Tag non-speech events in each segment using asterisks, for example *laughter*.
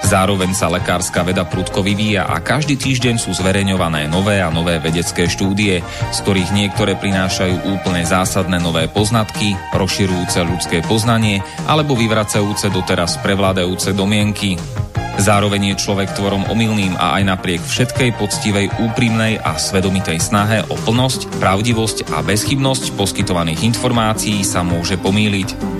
Zároveň sa lekárska veda prudko vyvíja a každý týždeň sú zverejňované nové a nové vedecké štúdie, z ktorých niektoré prinášajú úplne zásadné nové poznatky, rozširujúce ľudské poznanie alebo vyvracajúce doteraz prevládajúce domienky. Zároveň je človek tvorom omylným a aj napriek všetkej poctivej, úprimnej a svedomitej snahe o plnosť, pravdivosť a bezchybnosť poskytovaných informácií sa môže pomýliť.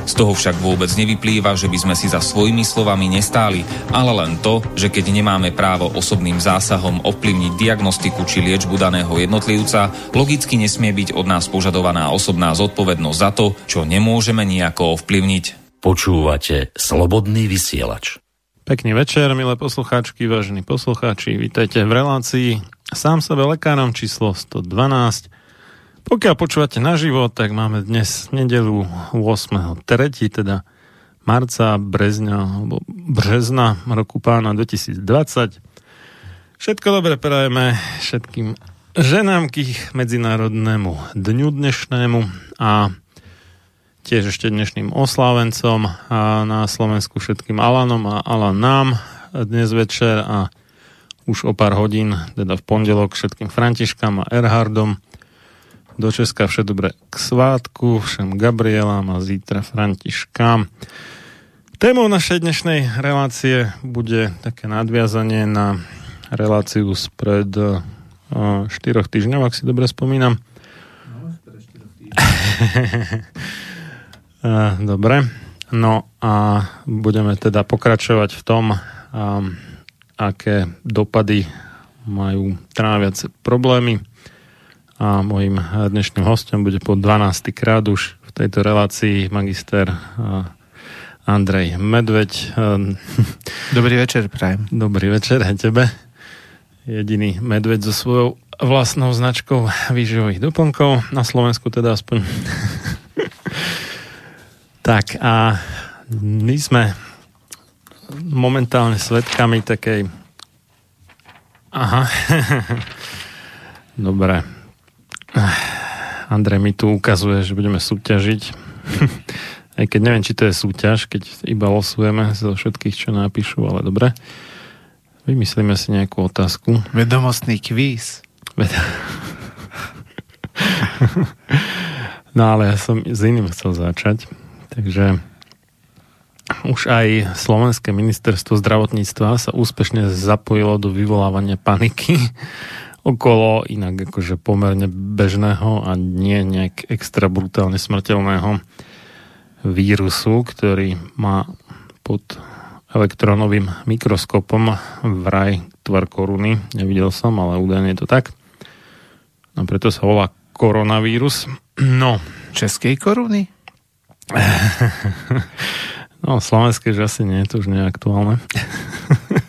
Z toho však vôbec nevyplýva, že by sme si za svojimi slovami nestáli, ale len to, že keď nemáme právo osobným zásahom ovplyvniť diagnostiku či liečbu daného jednotlivca, logicky nesmie byť od nás požadovaná osobná zodpovednosť za to, čo nemôžeme nejako ovplyvniť. Počúvate Slobodný vysielač. Pekný večer, milé poslucháčky, vážení poslucháči, vítajte v relácii Sám sebe lekárom číslo 112 pokiaľ počúvate naživo, tak máme dnes nedelu 8.3., teda marca, brezňa, alebo března roku pána 2020. Všetko dobre prajeme všetkým ženám k ich medzinárodnému dňu dnešnému a tiež ešte dnešným oslávencom a na Slovensku všetkým Alanom a Alanám dnes večer a už o pár hodín, teda v pondelok všetkým Františkám a Erhardom do Česka vše dobre k svátku, všem Gabrielám a zítra Františkám. Témou našej dnešnej relácie bude také nadviazanie na reláciu spred uh, štyroch týždňov, ak si dobre spomínam. *laughs* dobre. No a budeme teda pokračovať v tom, um, aké dopady majú tráviace problémy a môjim dnešným hostom bude po 12. krát už v tejto relácii magister Andrej Medveď. *laughs* Dobrý večer, prajem. Dobrý večer aj tebe. Jediný medveď so svojou vlastnou značkou výživových doplnkov, na Slovensku teda aspoň. *laughs* tak a my sme momentálne svetkami takej Aha. *laughs* Dobre. *sighs* Andrej mi tu ukazuje, že budeme súťažiť. *laughs* Aj keď neviem, či to je súťaž, keď iba losujeme zo všetkých, čo napíšu, ale dobre. Vymyslíme si nejakú otázku. Vedomostný kvíz. Ved- *laughs* no ale ja som s iným chcel začať. Takže už aj Slovenské ministerstvo zdravotníctva sa úspešne zapojilo do vyvolávania paniky okolo inak akože pomerne bežného a nie nejak extra brutálne smrteľného vírusu, ktorý má pod elektronovým mikroskopom vraj tvar koruny. Nevidel som, ale údajne je to tak. A preto sa volá koronavírus. No. Českej koruny? *laughs* No, slovenské, že asi nie, to už nie je aktuálne. *laughs*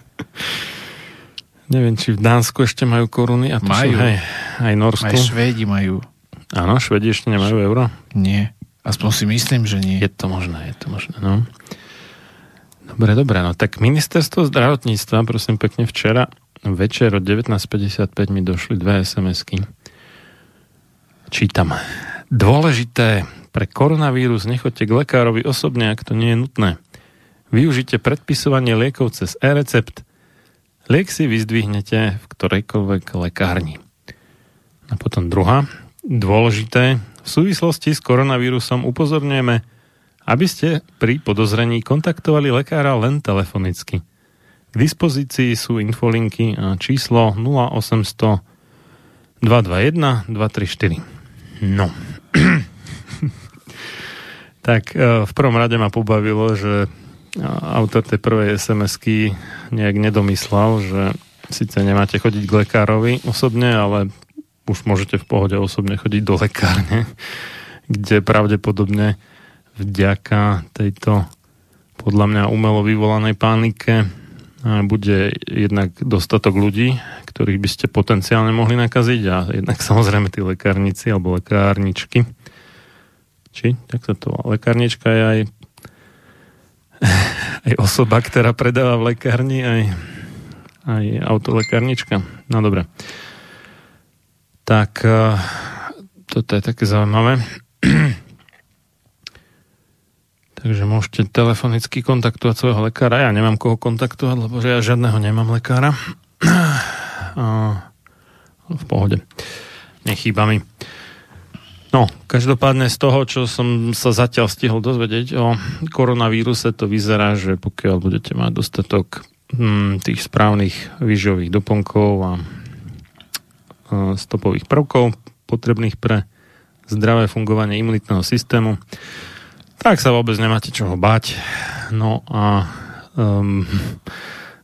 Neviem, či v Dánsku ešte majú koruny. A majú. Hej, aj Norsku. Aj Švédi majú. Áno, Švedi ešte nemajú euro? Nie. Aspoň si myslím, že nie. Je to možné, je to možné, no. Dobre, dobre, no tak ministerstvo zdravotníctva, prosím pekne, včera večer od 19.55 mi došli dve SMS-ky. Čítam. Dôležité, pre koronavírus nechoďte k lekárovi osobne, ak to nie je nutné. Využite predpisovanie liekov cez e-recept. Liek si vyzdvihnete v ktorejkoľvek lekárni. A potom druhá. Dôležité, v súvislosti s koronavírusom upozorňujeme, aby ste pri podozrení kontaktovali lekára len telefonicky. K dispozícii sú infolinky a číslo 0800 221 234. No. *clears throat* tak e, v prvom rade ma pobavilo, že autor tej prvej SMS-ky nejak nedomyslel, že síce nemáte chodiť k lekárovi osobne, ale už môžete v pohode osobne chodiť do lekárne, *laughs* kde pravdepodobne vďaka tejto podľa mňa umelo vyvolanej panike bude jednak dostatok ľudí, ktorých by ste potenciálne mohli nakaziť a jednak *laughs* samozrejme tí lekárnici alebo lekárničky. Či? Tak sa to Lekárnička je aj *laughs* aj osoba, ktorá predáva v lekárni, aj, aj autolekárnička. No dobre. Tak eh, toto je také zaujímavé. *clears throat* Takže môžete telefonicky kontaktovať svojho lekára. Ja nemám koho kontaktovať, lebo že ja žiadneho nemám lekára. *clears throat* V pohode. Nechýba mi. No, každopádne z toho, čo som sa zatiaľ stihol dozvedieť o koronavíruse, to vyzerá, že pokiaľ budete mať dostatok hm, tých správnych výživových doplnkov a stopových prvkov potrebných pre zdravé fungovanie imunitného systému, tak sa vôbec nemáte čoho bať. No a um,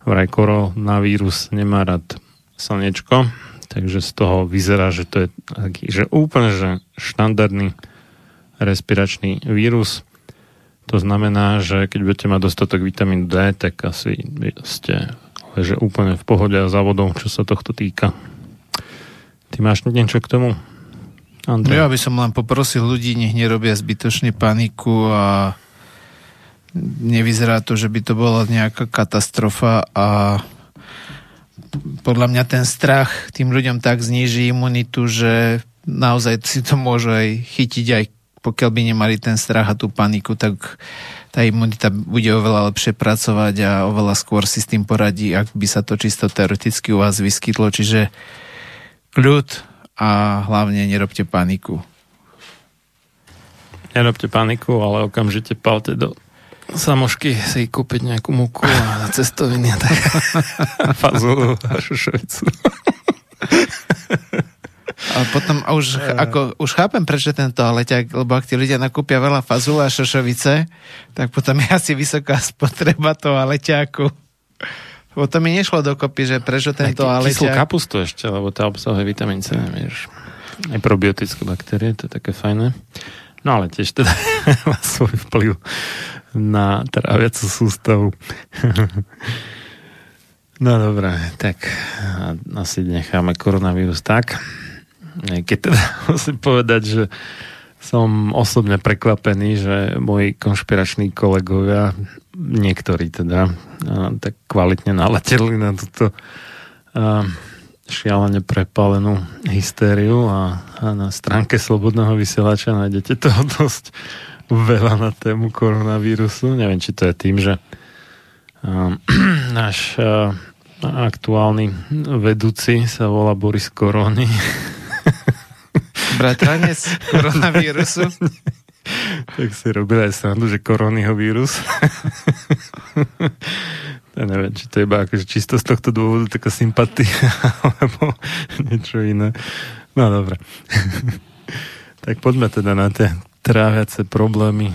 vraj koronavírus nemá rád slnečko, takže z toho vyzerá, že to je taký, že úplne že štandardný respiračný vírus. To znamená, že keď budete mať dostatok vitamínu D, tak asi ste že úplne v pohode a závodom, čo sa tohto týka. Ty máš niečo k tomu? Andrej? Ja by som len poprosil ľudí, nech nerobia zbytočne paniku a nevyzerá to, že by to bola nejaká katastrofa a podľa mňa ten strach tým ľuďom tak zníži imunitu, že naozaj si to môžu aj chytiť, aj pokiaľ by nemali ten strach a tú paniku, tak tá imunita bude oveľa lepšie pracovať a oveľa skôr si s tým poradí, ak by sa to čisto teoreticky u vás vyskytlo. Čiže kľud a hlavne nerobte paniku. Nerobte paniku, ale okamžite palte do samošky si kúpiť nejakú múku a cestoviny a tak *laughs* fazulu a šušovicu. A potom už, *laughs* ako, už chápem, prečo tento leťak, lebo ak tí ľudia nakúpia veľa fazula a šošovice, tak potom je asi vysoká *laughs* spotreba toho leťaku. Lebo to mi nešlo dokopy, že prečo tento aleťak... Kyslú kapustu ešte, lebo tá obsahuje vitamín C, vieš. Aj probiotické baktérie, to je také fajné. No ale tiež teda *laughs* má svoj vplyv na tráviacu sústavu. *laughs* no dobré, tak asi necháme koronavírus tak. Keď teda *laughs* musím povedať, že som osobne prekvapený, že moji konšpirační kolegovia, niektorí teda, tak kvalitne naleteli na túto šialene prepálenú hystériu a, a na stránke Slobodného vysielača nájdete toho *laughs* dosť veľa na tému koronavírusu. Neviem, či to je tým, že *clears throat* náš aktuálny vedúci sa volá Boris Korony Bratranec *laughs* koronavírusu. tak si robil aj srandu, že koronyho vírus. *laughs* ja neviem, či to je iba akože čisto z tohto dôvodu taká sympatia, *laughs* alebo niečo iné. No dobre. *laughs* tak poďme teda na tie tráviace problémy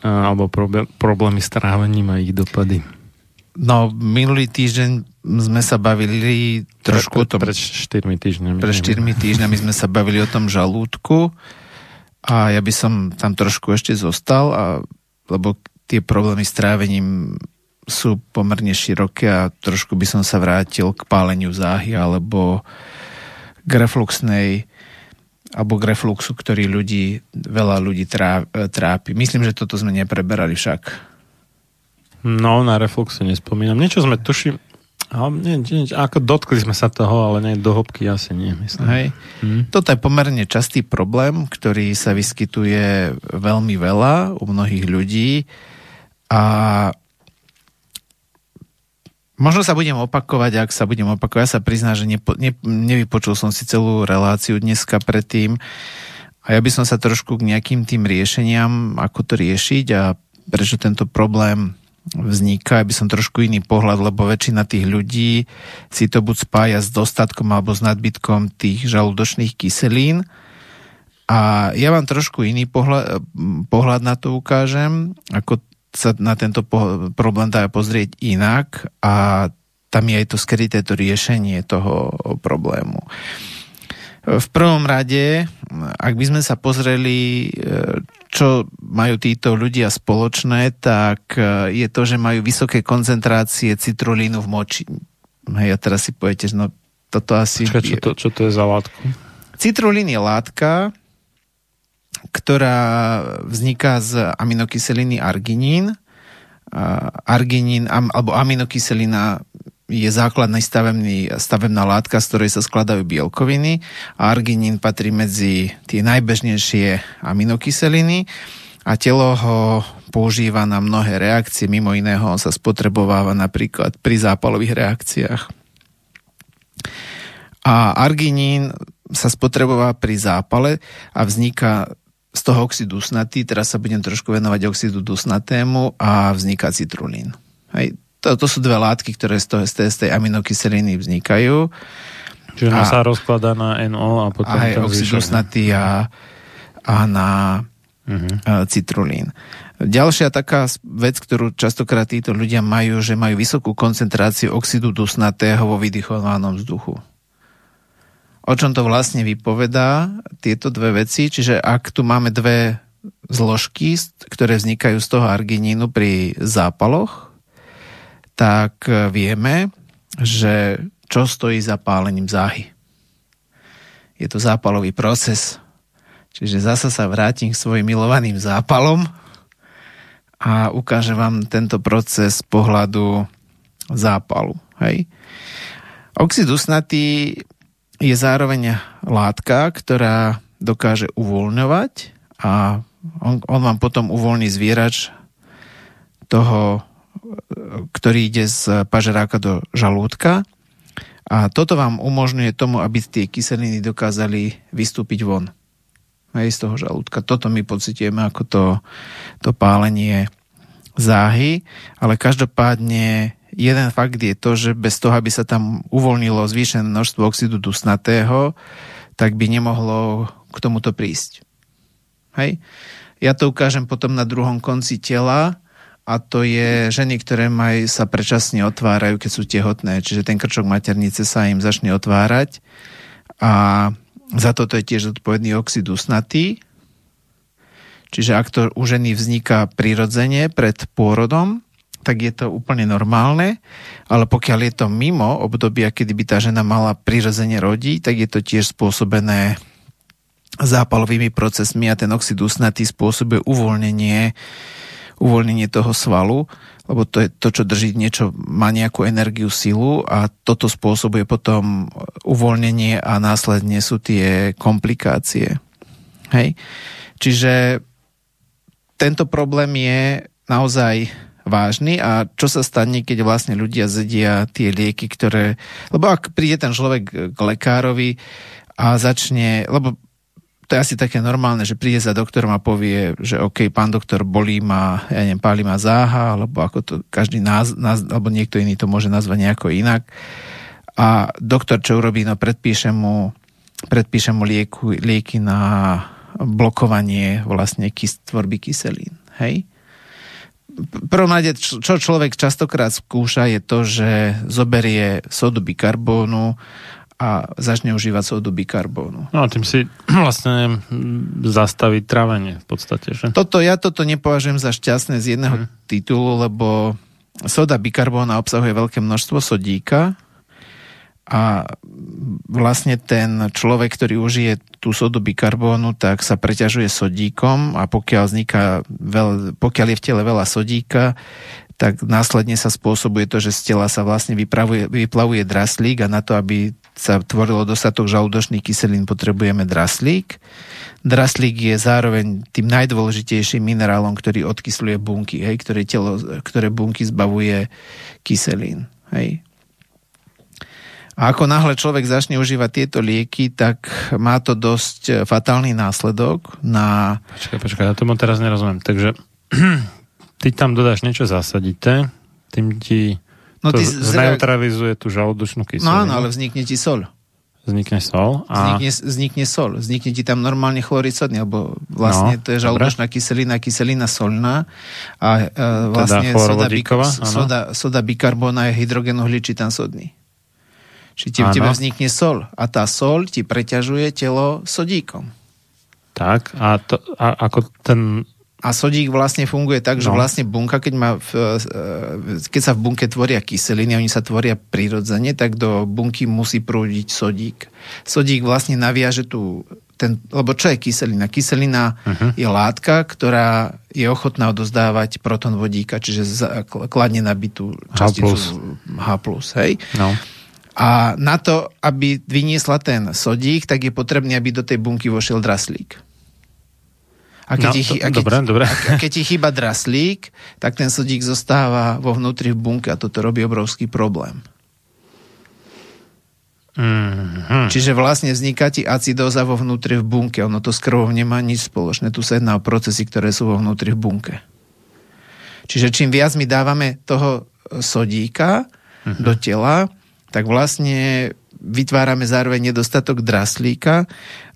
alebo problémy s trávením a ich dopady. No, minulý týždeň sme sa bavili trošku pre, pre, o tom... Pred 4 týždňami. Pred 4 týždňami sme sa bavili o tom žalúdku a ja by som tam trošku ešte zostal, a, lebo tie problémy s trávením sú pomerne široké a trošku by som sa vrátil k páleniu záhy alebo k refluxnej alebo k refluxu, ktorý ľudí, veľa ľudí trápi. Myslím, že toto sme nepreberali však. No, na refluxe nespomínam. Niečo sme tuším, nie, nie, ako dotkli sme sa toho, ale nie do hĺbky asi nie, myslím. Hej. Hmm. Toto je pomerne častý problém, ktorý sa vyskytuje veľmi veľa u mnohých ľudí a Možno sa budem opakovať, ak sa budem opakovať. Ja sa priznám, že nepo, ne, nevypočul som si celú reláciu dneska predtým a ja by som sa trošku k nejakým tým riešeniam, ako to riešiť a prečo tento problém vzniká, aby som trošku iný pohľad, lebo väčšina tých ľudí si to buď spája s dostatkom alebo s nadbytkom tých žalúdočných kyselín. A ja vám trošku iný pohľad, pohľad na to ukážem, ako sa na tento po- problém dá pozrieť inak a tam je aj to skryté to riešenie toho problému. V prvom rade, ak by sme sa pozreli, čo majú títo ľudia spoločné, tak je to, že majú vysoké koncentrácie citrulínu v moči. Hej, a teraz si poviete, no toto asi... Čo, čo, to, čo to je za látku? Citrulín je látka, ktorá vzniká z aminokyseliny arginín. Arginín alebo aminokyselina je základná stavebný, stavebná látka, z ktorej sa skladajú bielkoviny a arginín patrí medzi tie najbežnejšie aminokyseliny a telo ho používa na mnohé reakcie, mimo iného on sa spotrebováva napríklad pri zápalových reakciách. A arginín sa spotrebováva pri zápale a vzniká z toho oxidu dusnatý, teraz sa budem trošku venovať oxidu dusnatému a vzniká citrulín. Hej. To, to sú dve látky, ktoré z, toho, z, tej, z tej aminokyseliny vznikajú. Čiže a, sa rozkladá na NO a potom... Aj oxid dusnatý a, a na uh-huh. citrulín. Ďalšia taká vec, ktorú častokrát títo ľudia majú, že majú vysokú koncentráciu oxidu dusnatého vo vydychovanom vzduchu o čom to vlastne vypovedá, tieto dve veci. Čiže ak tu máme dve zložky, ktoré vznikajú z toho arginínu pri zápaloch, tak vieme, že čo stojí za pálením záhy. Je to zápalový proces. Čiže zasa sa vrátim k svojim milovaným zápalom a ukážem vám tento proces pohľadu zápalu. Hej. Oxid usnatý je zároveň látka, ktorá dokáže uvoľňovať a on, on vám potom uvoľní zvierač toho, ktorý ide z pažeráka do žalúdka a toto vám umožňuje tomu, aby tie kyseliny dokázali vystúpiť von aj z toho žalúdka. Toto my pocitujeme ako to, to pálenie záhy, ale každopádne jeden fakt je to, že bez toho, aby sa tam uvoľnilo zvýšené množstvo oxidu dusnatého, tak by nemohlo k tomuto prísť. Hej? Ja to ukážem potom na druhom konci tela a to je ženy, ktoré maj sa predčasne otvárajú, keď sú tehotné, čiže ten krčok maternice sa im začne otvárať a za toto je tiež odpovedný oxid dusnatý. Čiže ak to u ženy vzniká prirodzene pred pôrodom, tak je to úplne normálne, ale pokiaľ je to mimo obdobia, kedy by tá žena mala prirodzene rodiť, tak je to tiež spôsobené zápalovými procesmi a ten oxid usnatý spôsobuje uvoľnenie, uvoľnenie toho svalu, lebo to je to, čo drží niečo, má nejakú energiu, silu a toto spôsobuje potom uvoľnenie a následne sú tie komplikácie. Hej? Čiže tento problém je naozaj vážny a čo sa stane, keď vlastne ľudia zedia tie lieky, ktoré... Lebo ak príde ten človek k lekárovi a začne... Lebo to je asi také normálne, že príde za doktorom a povie, že OK, pán doktor, bolí ma, ja neviem, páli ma záha, alebo ako to každý náz, náz, alebo niekto iný to môže nazvať nejako inak. A doktor čo urobí? No predpíše mu, predpíše mu lieku, lieky na blokovanie vlastne kys, tvorby kyselín. Hej? Prvom rade, čo človek častokrát skúša, je to, že zoberie sodu bikarbónu a začne užívať sodu bikarbónu. No a tým si *clears throat* vlastne zastaví trávenie v podstate, že? Toto, ja toto nepovažujem za šťastné z jedného hmm. titulu, lebo soda bikarbóna obsahuje veľké množstvo sodíka a vlastne ten človek, ktorý užije tú sodu bikarbónu, tak sa preťažuje sodíkom a pokiaľ, vzniká veľ, pokiaľ je v tele veľa sodíka, tak následne sa spôsobuje to, že z tela sa vlastne vypravuje, vyplavuje draslík a na to, aby sa tvorilo dostatok žalúdočných kyselín, potrebujeme draslík. Draslík je zároveň tým najdôležitejším minerálom, ktorý odkysluje bunky, hej, ktoré, telo, ktoré bunky zbavuje kyselín. Hej. A ako náhle človek začne užívať tieto lieky, tak má to dosť fatálny následok na... Počkaj, počkaj, ja tomu teraz nerozumiem. Takže *clears throat* ty tam dodáš niečo zasadité, tým ti no, to ty zneutralizuje tú žalúdočnú kyselinu. No áno, ale vznikne ti sol. Vznikne sol? A... Vznikne, vznikne sol. Vznikne ti tam normálne chlorид sodný, lebo vlastne no, to je žalúdočná kyselina, kyselina solná a e, vlastne teda soda, soda, soda bikarbóna je hydrogenohličitan sodný. Čiže ti v tebe vznikne sol a tá sol ti preťažuje telo sodíkom. Tak, a, to, a ako ten a sodík vlastne funguje tak, že no. vlastne bunka, keď, má v, e, keď sa v bunke tvoria kyseliny, oni sa tvoria prirodzene, tak do bunky musí prúdiť sodík. Sodík vlastne naviaže tú, ten, lebo čo je kyselina? Kyselina uh-huh. je látka, ktorá je ochotná odozdávať proton vodíka, čiže kladne nabitú časticu H+. H+, hej? No. A na to, aby vyniesla ten sodík, tak je potrebné, aby do tej bunky vošiel draslík. A keď, no, ti, a keď, dobré, dobré. A keď ti chýba draslík, tak ten sodík zostáva vo vnútri v bunke a toto robí obrovský problém. Mm-hmm. Čiže vlastne vzniká ti acidóza vo vnútri v bunke. Ono to s krvou nemá nič spoločné. Tu sa jedná o procesy, ktoré sú vo vnútri v bunke. Čiže čím viac my dávame toho sodíka mm-hmm. do tela, tak vlastne vytvárame zároveň nedostatok draslíka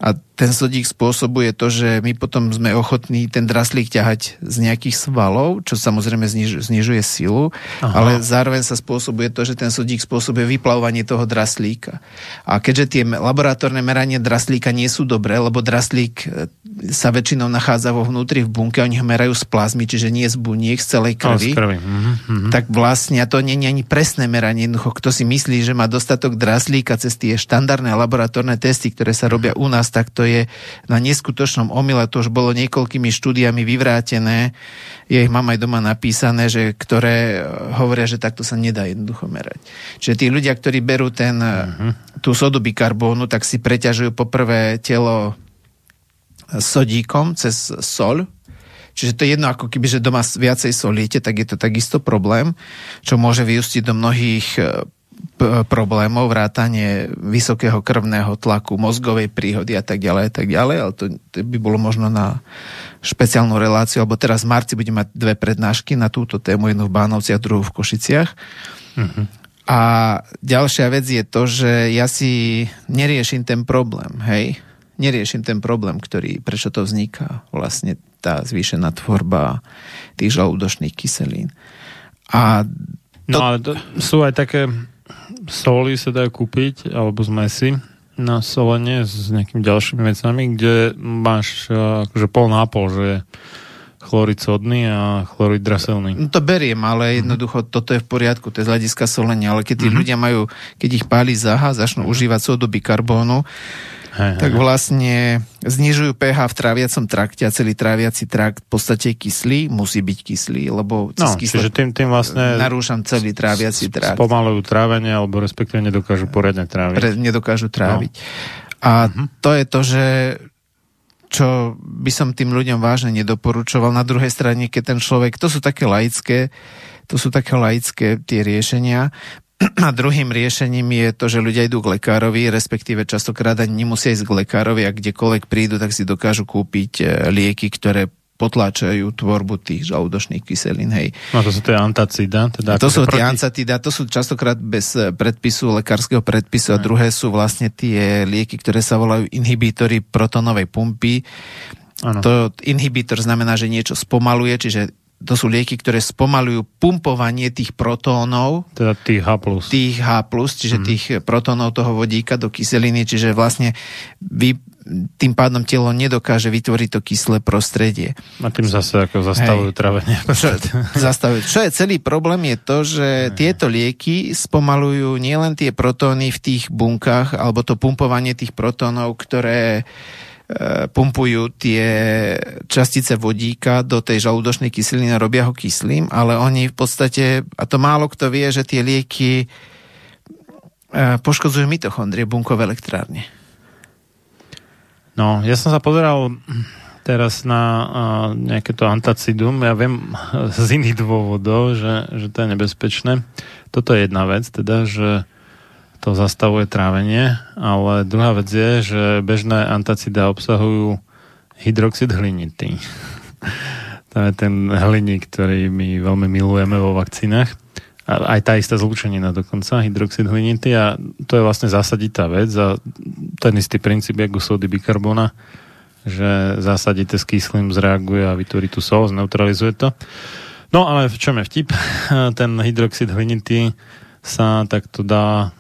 a ten sodík spôsobuje to, že my potom sme ochotní ten draslík ťahať z nejakých svalov, čo samozrejme zniž, znižuje silu, Aha. ale zároveň sa spôsobuje to, že ten sodík spôsobuje vyplavovanie toho draslíka. A keďže tie laboratórne merania draslíka nie sú dobré, lebo draslík e, sa väčšinou nachádza vo vnútri v bunke, oni ho merajú z plazmy, čiže nie z buniek, z celej krvi, krvi. Mm-hmm. tak vlastne a to nie je ani presné meranie. Jednoducho, kto si myslí, že má dostatok draslíka cez tie štandardné laboratórne testy, ktoré sa robia u nás, tak to je na neskutočnom omyle, to už bolo niekoľkými štúdiami vyvrátené, je ich mám aj doma napísané, že ktoré hovoria, že takto sa nedá jednoducho merať. Čiže tí ľudia, ktorí berú ten, uh-huh. tú sodu bikarbónu, tak si preťažujú poprvé telo sodíkom cez sol, Čiže to je jedno, ako keby, že doma viacej solíte, tak je to takisto problém, čo môže vyústiť do mnohých p- problémov, vrátanie vysokého krvného tlaku, mozgovej príhody a tak ďalej a tak ďalej, ale to, to by bolo možno na špeciálnu reláciu, alebo teraz v marci budeme mať dve prednášky na túto tému, jednu v Bánovci a druhú v Košiciach. Uh-huh. A ďalšia vec je to, že ja si neriešim ten problém, hej? Neriešim ten problém, ktorý, prečo to vzniká, vlastne tá zvýšená tvorba tých žalúdočných kyselín. A to... No ale to sú aj také soli sa dajú kúpiť, alebo zmesi na solenie s nejakými ďalšími vecami, kde máš e, akože pol na pol, že chlorid sodný a chlorid draselný. No to beriem, ale mhm. jednoducho mm-hmm. toto je v poriadku, to je z hľadiska solenia, ale keď tí mm-hmm. ľudia majú, keď ich páli zaha, začnú mm-hmm. užívať sodu bikarbónu, Hej, tak vlastne znižujú pH v tráviacom trakte a celý tráviaci trakt v podstate je kyslý, musí byť kyslý, lebo cez no, čiže tým, tým vlastne narúšam celý tráviaci trakt. Spomalujú trávenie, alebo respektíve nedokážu poriadne tráviť. Pre, nedokážu tráviť. No. A uh-huh. to je to, že čo by som tým ľuďom vážne nedoporučoval. Na druhej strane, keď ten človek, to sú také laické, to sú také laické tie riešenia. A druhým riešením je to, že ľudia idú k lekárovi, respektíve častokrát ani nemusia ísť k lekárovi a kdekoľvek prídu, tak si dokážu kúpiť e, lieky, ktoré potláčajú tvorbu tých žalúdočných kyselín. Hej. No to sú tie antacida? Teda to sú tie proti... antacida, to sú častokrát bez e, predpisu, lekárskeho predpisu a druhé sú vlastne tie lieky, ktoré sa volajú inhibítory protonovej pumpy. Ano. To inhibitor znamená, že niečo spomaluje, čiže to sú lieky, ktoré spomalujú pumpovanie tých protónov. Teda tých H+. Tých H+, čiže mm. tých protónov toho vodíka do kyseliny, čiže vlastne vy, tým pádom telo nedokáže vytvoriť to kyslé prostredie. A tým zase ako zastavujú Hej. trávenie. Čo, zastavujú. Čo je celý problém je to, že Hej. tieto lieky spomalujú nielen tie protóny v tých bunkách, alebo to pumpovanie tých protónov, ktoré pumpujú tie častice vodíka do tej žalúdočnej kyseliny a robia ho kyslým, ale oni v podstate, a to málo kto vie, že tie lieky e, poškodzujú mitochondrie bunkové elektrárne. No, ja som sa pozeral teraz na uh, nejaké to antacidum. Ja viem *laughs* z iných dôvodov, že, že to je nebezpečné. Toto je jedna vec, teda, že to zastavuje trávenie, ale druhá vec je, že bežné antacida obsahujú hydroxid hlinitý. *laughs* to je ten hliník, ktorý my veľmi milujeme vo vakcínach. A aj tá istá zlúčenina dokonca, hydroxid hlinitý a to je vlastne zásaditá vec a ten istý princíp, ako sódy bikarbona, že zásadite s kyslým zreaguje a vytvorí tú sol, zneutralizuje to. No ale v čom je vtip? *laughs* Ten hydroxid hlinitý sa takto dá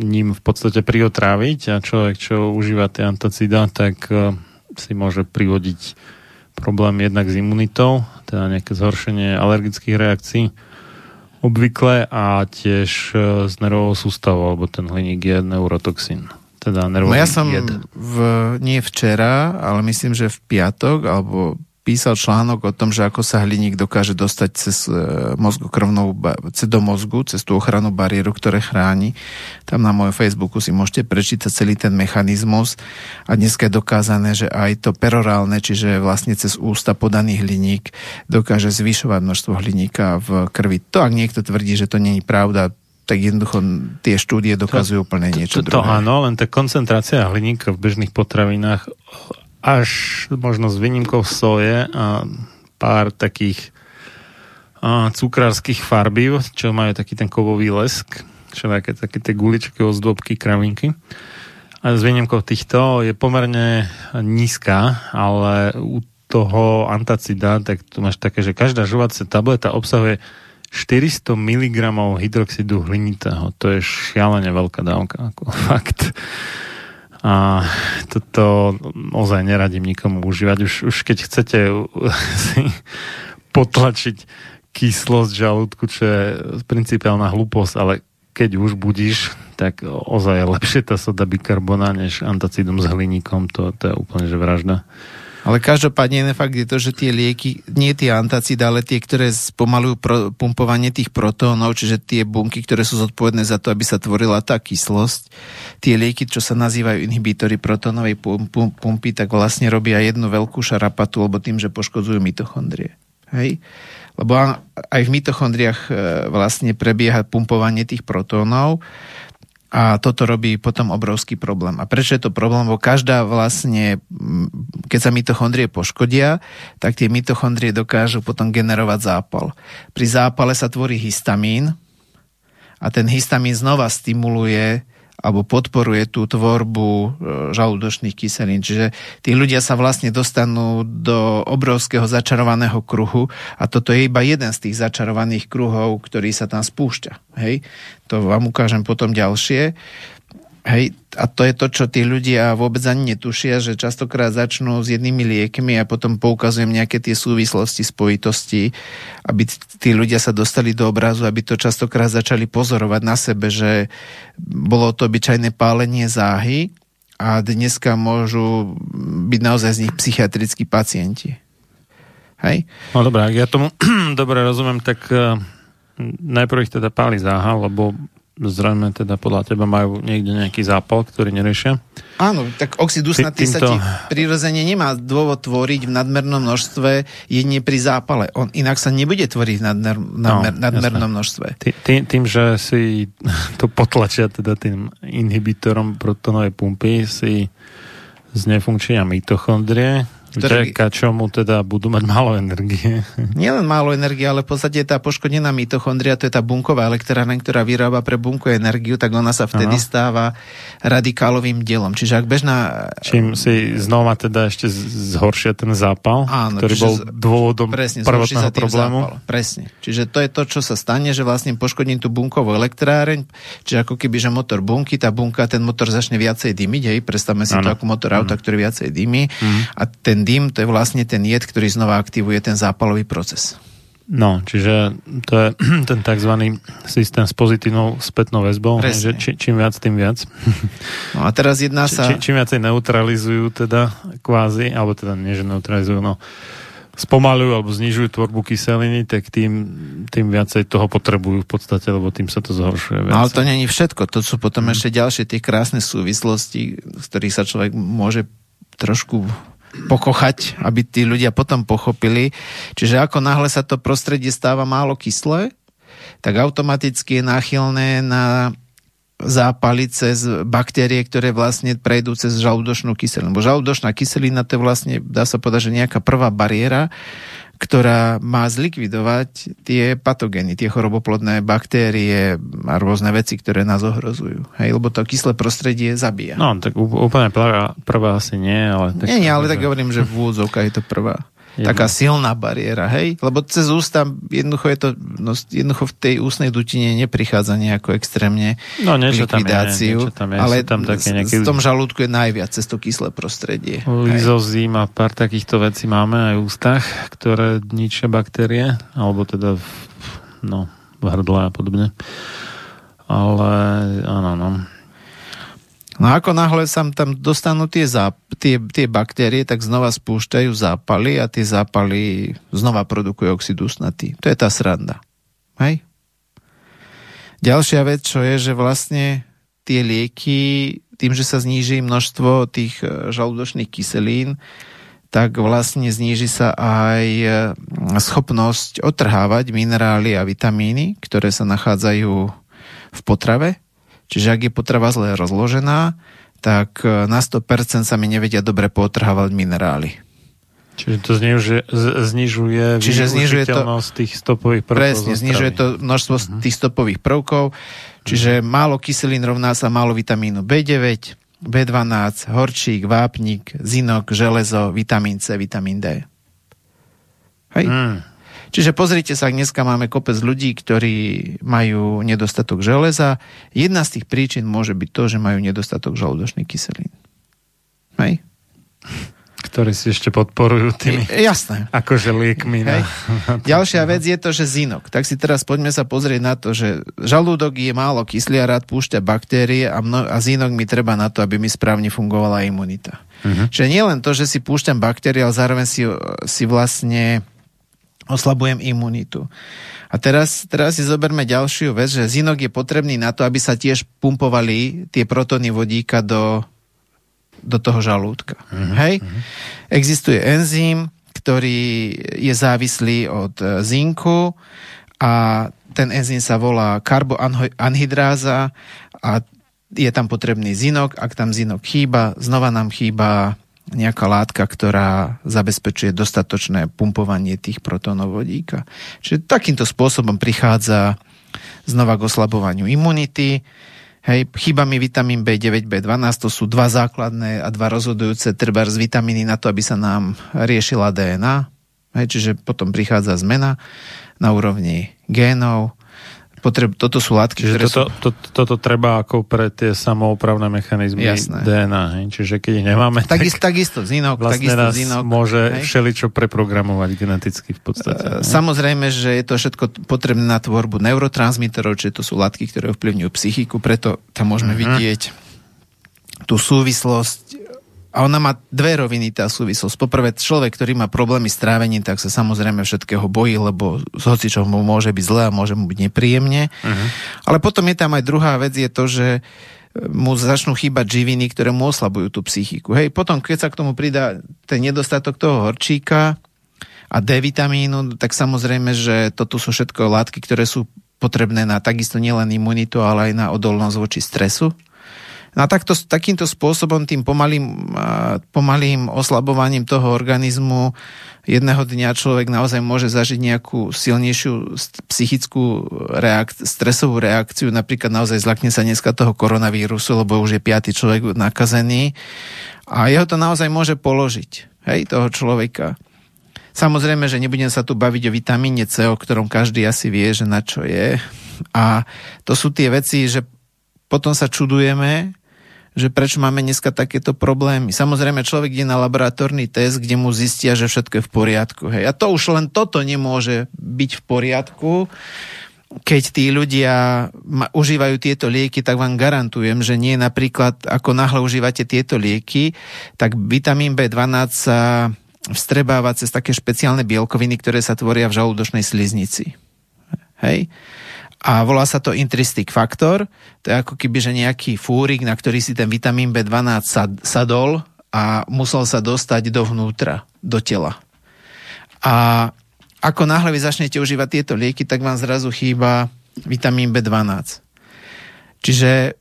ním v podstate priotráviť a človek, čo užíva tie antacida, tak eh, si môže privodiť problém jednak s imunitou, teda nejaké zhoršenie alergických reakcií obvykle a tiež eh, s nervovou sústavou, alebo ten hliník je neurotoxín. Teda nervový no ja som v, nie včera, ale myslím, že v piatok, alebo písal článok o tom, že ako sa hliník dokáže dostať cez e, mozgokrvnou, do mozgu, cez tú ochranu bariéru, ktoré chráni. Tam na mojom Facebooku si môžete prečítať celý ten mechanizmus a dneska je dokázané, že aj to perorálne, čiže vlastne cez ústa podaný hliník dokáže zvyšovať množstvo hliníka v krvi. To ak niekto tvrdí, že to není pravda, tak jednoducho tie štúdie dokazujú úplne niečo to, to, druhé. To áno, len tá koncentrácia hliníka v bežných potravinách až možno s výnimkou soje a pár takých a, cukrárskych farbív, čo majú taký ten kovový lesk, čo také, také tie guličky, ozdobky, kravinky. A s výnimkou týchto je pomerne nízka, ale u toho antacida, tak tu máš také, že každá žuvacia tableta obsahuje 400 mg hydroxidu hlinitého. To je šialene veľká dávka. Ako *laughs* fakt. A toto ozaj neradím nikomu užívať. Už, už keď chcete si *laughs* potlačiť kyslosť žalúdku, čo je principiálna hlúposť, ale keď už budíš, tak ozaj je lepšie tá soda bikarbona než antacidum s hliníkom, to, to je úplne že vražda. Ale každopádne fakt je to, že tie lieky, nie tie antacidy, ale tie, ktoré spomalujú pro, pumpovanie tých protónov, čiže tie bunky, ktoré sú zodpovedné za to, aby sa tvorila tá kyslosť, tie lieky, čo sa nazývajú inhibitory protónovej pum, pum, pumpy, tak vlastne robia jednu veľkú šarapatu, lebo tým, že poškodzujú mitochondrie. Hej? Lebo aj v mitochondriách e, vlastne prebieha pumpovanie tých protónov a toto robí potom obrovský problém. A prečo je to problém? Lebo každá vlastne, keď sa mitochondrie poškodia, tak tie mitochondrie dokážu potom generovať zápal. Pri zápale sa tvorí histamín a ten histamín znova stimuluje alebo podporuje tú tvorbu e, žalúdočných kyselín. Čiže tí ľudia sa vlastne dostanú do obrovského začarovaného kruhu a toto je iba jeden z tých začarovaných kruhov, ktorý sa tam spúšťa. Hej? To vám ukážem potom ďalšie. Hej, a to je to, čo tí ľudia vôbec ani netušia, že častokrát začnú s jednými liekmi a potom poukazujem nejaké tie súvislosti, spojitosti, aby tí ľudia sa dostali do obrazu, aby to častokrát začali pozorovať na sebe, že bolo to obyčajné pálenie záhy a dneska môžu byť naozaj z nich psychiatrickí pacienti. Hej? No dobré, ak ja tomu *clears throat* dobre rozumiem, tak uh, najprv ich teda páli záha, lebo zrejme teda podľa teba majú niekde nejaký zápal, ktorý neriešia. Áno, tak oxid usnatý Týmto... sa ti prirodzene nemá dôvod tvoriť v nadmernom množstve jedine pri zápale. On inak sa nebude tvoriť v nadmer, nadmer, no, nadmernom jasné. množstve. Tý, tým, že si *laughs* to potlačia teda tým inhibitorom protonovej pumpy, si znefunkčenia mitochondrie ktoré... Vďaka čomu teda budú mať málo energie. *laughs* Nielen málo energie, ale v podstate tá poškodená mitochondria, to je tá bunková elektrárna, ktorá vyrába pre bunku energiu, tak ona sa vtedy Aha. stáva radikálovým dielom. Čiže ak bežná... Čím si znova teda ešte zhoršia ten zápal, Áno, ktorý bol dôvodom presne, prvotného problému. Zápal. Presne. Čiže to je to, čo sa stane, že vlastne poškodím tú bunkovú elektráreň, čiže ako keby, že motor bunky, tá bunka, ten motor začne viacej dymiť, hej, predstavme si ano. to ako motor auta, ktorý viacej dymí mm. a ten dym, to je vlastne ten jed, ktorý znova aktivuje ten zápalový proces. No, čiže to je *clears throat* ten tzv. systém s pozitívnou spätnou väzbou, že či, čím viac, tým viac. *laughs* No a teraz jedná sa... Či, čím viacej neutralizujú teda kvázi, alebo teda nie, že neutralizujú, no spomalujú alebo znižujú tvorbu kyseliny, tak tým, tým viacej toho potrebujú v podstate, lebo tým sa to zhoršuje. Viacej. No ale to není všetko, to sú potom mm. ešte ďalšie tie krásne súvislosti, z ktorých sa človek môže trošku pokochať, aby tí ľudia potom pochopili. Čiže ako náhle sa to prostredie stáva málo kyslé, tak automaticky je náchylné na zápali cez baktérie, ktoré vlastne prejdú cez žalúdočnú kyselinu. Bo žalúdočná kyselina to je vlastne, dá sa povedať, že nejaká prvá bariéra, ktorá má zlikvidovať tie patogény, tie choroboplodné baktérie a rôzne veci, ktoré nás ohrozujú. Hej, lebo to kyslé prostredie zabíja. No, tak úplne prvá, prvá asi nie, ale... Tak nie, nie, ale tak hovorím, že v úvodzovkách je to prvá. Taká silná bariéra, hej? Lebo cez ústa jednoducho je to, no, jednoducho v tej ústnej dutine neprichádza nejako extrémne no, niečo likvidáciu, tam je, niečo tam je, ale tam také nejaké... v tom žalúdku je najviac cez to kyslé prostredie. Lizozím a pár takýchto vecí máme aj v ústach, ktoré ničia baktérie, alebo teda v, no, v hrdle a podobne. Ale áno, no. No ako náhle sa tam dostanú tie, záp- tie, tie baktérie, tak znova spúšťajú zápaly a tie zápaly znova produkujú oxid usnatý. To je tá sranda. Hej? Ďalšia vec, čo je, že vlastne tie lieky, tým, že sa zníži množstvo tých e, žalúdočných kyselín, tak vlastne zníži sa aj e, schopnosť otrhávať minerály a vitamíny, ktoré sa nachádzajú v potrave Čiže ak je potrava zle rozložená, tak e, na 100% sa mi nevedia dobre potrhávať minerály. Čiže to znižuje, znižuje Čiže znižuje to, tých stopových prvkov. Presne, znižuje to množstvo uh-huh. tých stopových prvkov. Čiže uh-huh. málo kyselín rovná sa málo vitamínu B9, B12, horčík, vápnik, zinok, železo, vitamín C, vitamín D. Hej? Hmm. Čiže pozrite sa, dneska máme kopec ľudí, ktorí majú nedostatok železa. Jedna z tých príčin môže byť to, že majú nedostatok žalúdočných kyselín. Hej? Ktorí si ešte podporujú tými Jasné. akože liekmi. Hej. Ďalšia vec je to, že zinok. Tak si teraz poďme sa pozrieť na to, že žalúdok je málo kyslý a rád púšťa baktérie a, mno, a zinok mi treba na to, aby mi správne fungovala imunita. Uh-huh. Čiže nie len to, že si púšťam baktérie, ale zároveň si, si vlastne oslabujem imunitu. A teraz, teraz si zoberme ďalšiu vec, že zinok je potrebný na to, aby sa tiež pumpovali tie protóny vodíka do, do toho žalúdka. Uh-huh, Hej? Uh-huh. Existuje enzym, ktorý je závislý od e, zinku a ten enzym sa volá karboanhydráza a je tam potrebný zinok. Ak tam zinok chýba, znova nám chýba nejaká látka, ktorá zabezpečuje dostatočné pumpovanie tých protónov vodíka. Čiže takýmto spôsobom prichádza znova k oslabovaniu imunity. Hej, chýba mi vitamín B9, B12, to sú dva základné a dva rozhodujúce treba z vitamíny na to, aby sa nám riešila DNA. Hej, čiže potom prichádza zmena na úrovni génov, potreb, toto sú látky, Čiže ktoré toto, sú... To, toto treba ako pre tie samoopravné mechanizmy Jasné. DNA. Hej? Čiže keď ich nemáme, takisto, tak takisto zinok, vlastne takisto nás zinok, môže hej? všeličo preprogramovať geneticky v podstate. Uh, samozrejme, že je to všetko potrebné na tvorbu neurotransmiterov, čiže to sú látky, ktoré ovplyvňujú psychiku, preto tam môžeme uh-huh. vidieť tú súvislosť a ona má dve roviny, tá súvislosť. Poprvé, človek, ktorý má problémy s trávením, tak sa samozrejme všetkého bojí, lebo z hocičoho mu môže byť zle a môže mu byť nepríjemne. Uh-huh. Ale potom je tam aj druhá vec, je to, že mu začnú chýbať živiny, ktoré mu oslabujú tú psychiku. Hej, potom, keď sa k tomu pridá ten nedostatok toho horčíka a D vitamínu, tak samozrejme, že toto sú všetko látky, ktoré sú potrebné na takisto nielen imunitu, ale aj na odolnosť voči stresu. No a takto, takýmto spôsobom, tým pomalým, pomalým oslabovaním toho organizmu jedného dňa človek naozaj môže zažiť nejakú silnejšiu psychickú reak- stresovú reakciu, napríklad naozaj zlakne sa dneska toho koronavírusu, lebo už je piatý človek nakazený a jeho to naozaj môže položiť, hej, toho človeka. Samozrejme, že nebudem sa tu baviť o vitamíne C, o ktorom každý asi vie, že na čo je. A to sú tie veci, že potom sa čudujeme, že prečo máme dneska takéto problémy. Samozrejme, človek ide na laboratórny test, kde mu zistia, že všetko je v poriadku. Hej. A to už len toto nemôže byť v poriadku. Keď tí ľudia užívajú tieto lieky, tak vám garantujem, že nie napríklad, ako náhle užívate tieto lieky, tak vitamín B12 sa vstrebáva cez také špeciálne bielkoviny, ktoré sa tvoria v žalúdočnej sliznici. Hej? A volá sa to intristic faktor. To je ako keby, že nejaký fúrik, na ktorý si ten vitamín B12 sadol a musel sa dostať dovnútra, do tela. A ako náhle vy začnete užívať tieto lieky, tak vám zrazu chýba vitamín B12. Čiže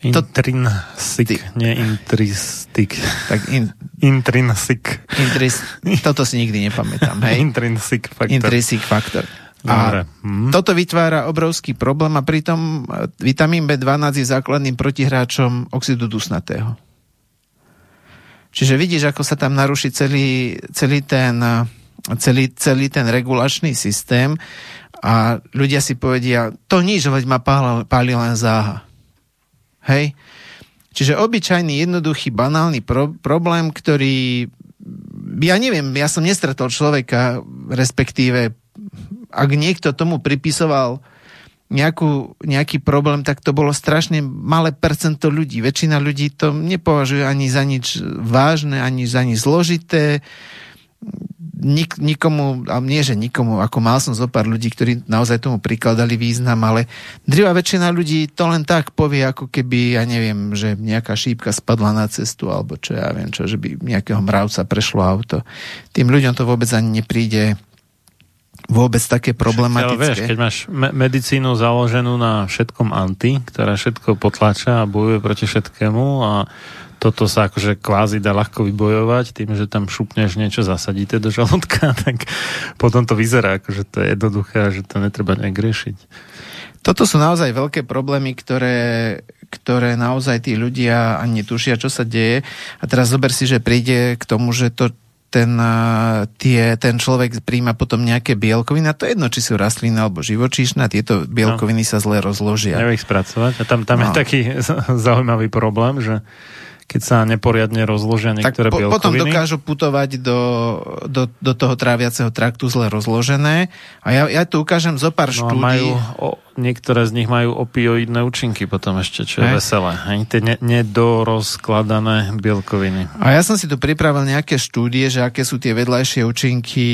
Intrinsic, nie intristic. Tak in... Intrinsic. Intris... Toto si nikdy nepamätám, hej? *laughs* Intrinsic faktor. Intrinsic faktor. A hm. toto vytvára obrovský problém a pritom e, vitamín B12 je základným protihráčom oxidu dusnatého. Čiže vidíš, ako sa tam naruší celý, celý, ten, e, celý, celý ten regulačný systém a ľudia si povedia, to nič, veď ma páli, páli len záha. Hej? Čiže obyčajný, jednoduchý, banálny pro, problém, ktorý ja neviem, ja som nestretol človeka, respektíve ak niekto tomu pripisoval nejakú, nejaký problém, tak to bolo strašne malé percento ľudí. Väčšina ľudí to nepovažuje ani za nič vážne, ani za nič zložité. Nik, nikomu, a nie že nikomu, ako mal som zo pár ľudí, ktorí naozaj tomu prikladali význam, ale drvá väčšina ľudí to len tak povie, ako keby, ja neviem, že nejaká šípka spadla na cestu, alebo čo ja viem čo, že by nejakého mravca prešlo auto. Tým ľuďom to vôbec ani nepríde vôbec také problematické. Ale vieš, keď máš me- medicínu založenú na všetkom anti, ktorá všetko potlača a bojuje proti všetkému a toto sa akože kvázi dá ľahko vybojovať tým, že tam šupneš niečo zasadíte do žalúdka, *laughs* tak potom to vyzerá ako, že to je jednoduché a že to netreba nejak riešiť. Toto sú naozaj veľké problémy, ktoré, ktoré naozaj tí ľudia ani netušia, čo sa deje. A teraz zober si, že príde k tomu, že to ten, tie, ten človek príjma potom nejaké bielkoviny, a to je jedno, či sú rastliny alebo živočíšne, a tieto bielkoviny no. sa zle rozložia. Nevie ich spracovať. A tam, tam no. je taký *laughs* zaujímavý problém, že keď sa neporiadne rozložia niektoré tak po, bielkoviny. potom dokážu putovať do, do, do toho tráviaceho traktu zle rozložené. A ja, ja tu ukážem zo pár no štúdí. Majú o, niektoré z nich majú opioidné účinky potom ešte, čo je Hej. veselé. Hej? Tie ne, nedorozkladané bielkoviny. A ja som si tu pripravil nejaké štúdie, že aké sú tie vedľajšie účinky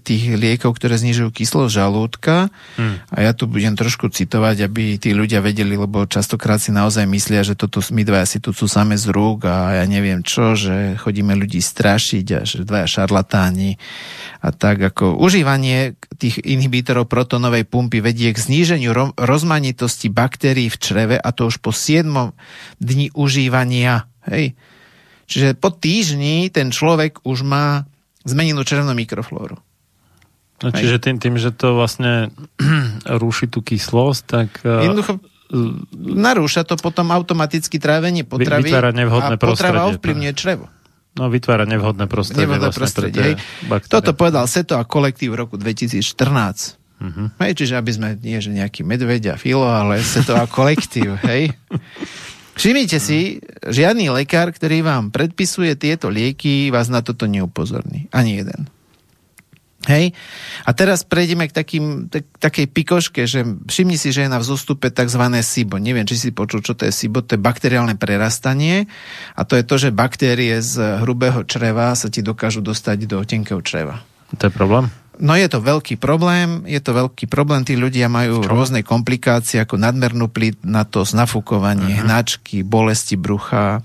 tých liekov, ktoré znižujú kyslosť žalúdka. Hmm. A ja tu budem trošku citovať, aby tí ľudia vedeli, lebo častokrát si naozaj myslia, že toto my dvaja si tu sú same z rúk a ja neviem čo, že chodíme ľudí strašiť a že dvaja šarlatáni a tak ako užívanie tých inhibítorov protonovej pumpy vedie k zníženiu ro- rozmanitosti baktérií v čreve a to už po 7 dni užívania. Hej. Čiže po týždni ten človek už má zmenenú červenú mikroflóru. No, čiže tým, tým, že to vlastne *clears throat* rúši tú kyslosť, tak... E, Jednoducho narúša to potom automaticky trávenie potravy Vytvára nevhodné a potrava ovplyvňuje črevo. No, vytvára nevhodné prostredie. Nevhodné vlastne prostredie. Toto povedal Seto a kolektív v roku 2014. Uh-huh. Mhm. Hej, čiže aby sme, nie že nejaký medveď a filo, ale Seto a kolektív, *laughs* hej. Všimnite si, žiadny lekár, ktorý vám predpisuje tieto lieky, vás na toto neupozorní. Ani jeden. Hej? A teraz prejdeme k takým, tak, takej pikoške, že všimni si, že je na vzostupe tzv. SIBO. Neviem, či si počul, čo to je SIBO. To je bakteriálne prerastanie a to je to, že baktérie z hrubého čreva sa ti dokážu dostať do tenkého čreva. To je problém? No je to veľký problém, je to veľký problém, tí ľudia majú rôzne komplikácie ako nadmernú plítnatosť, nafúkovanie, uh-huh. hnačky, bolesti brucha,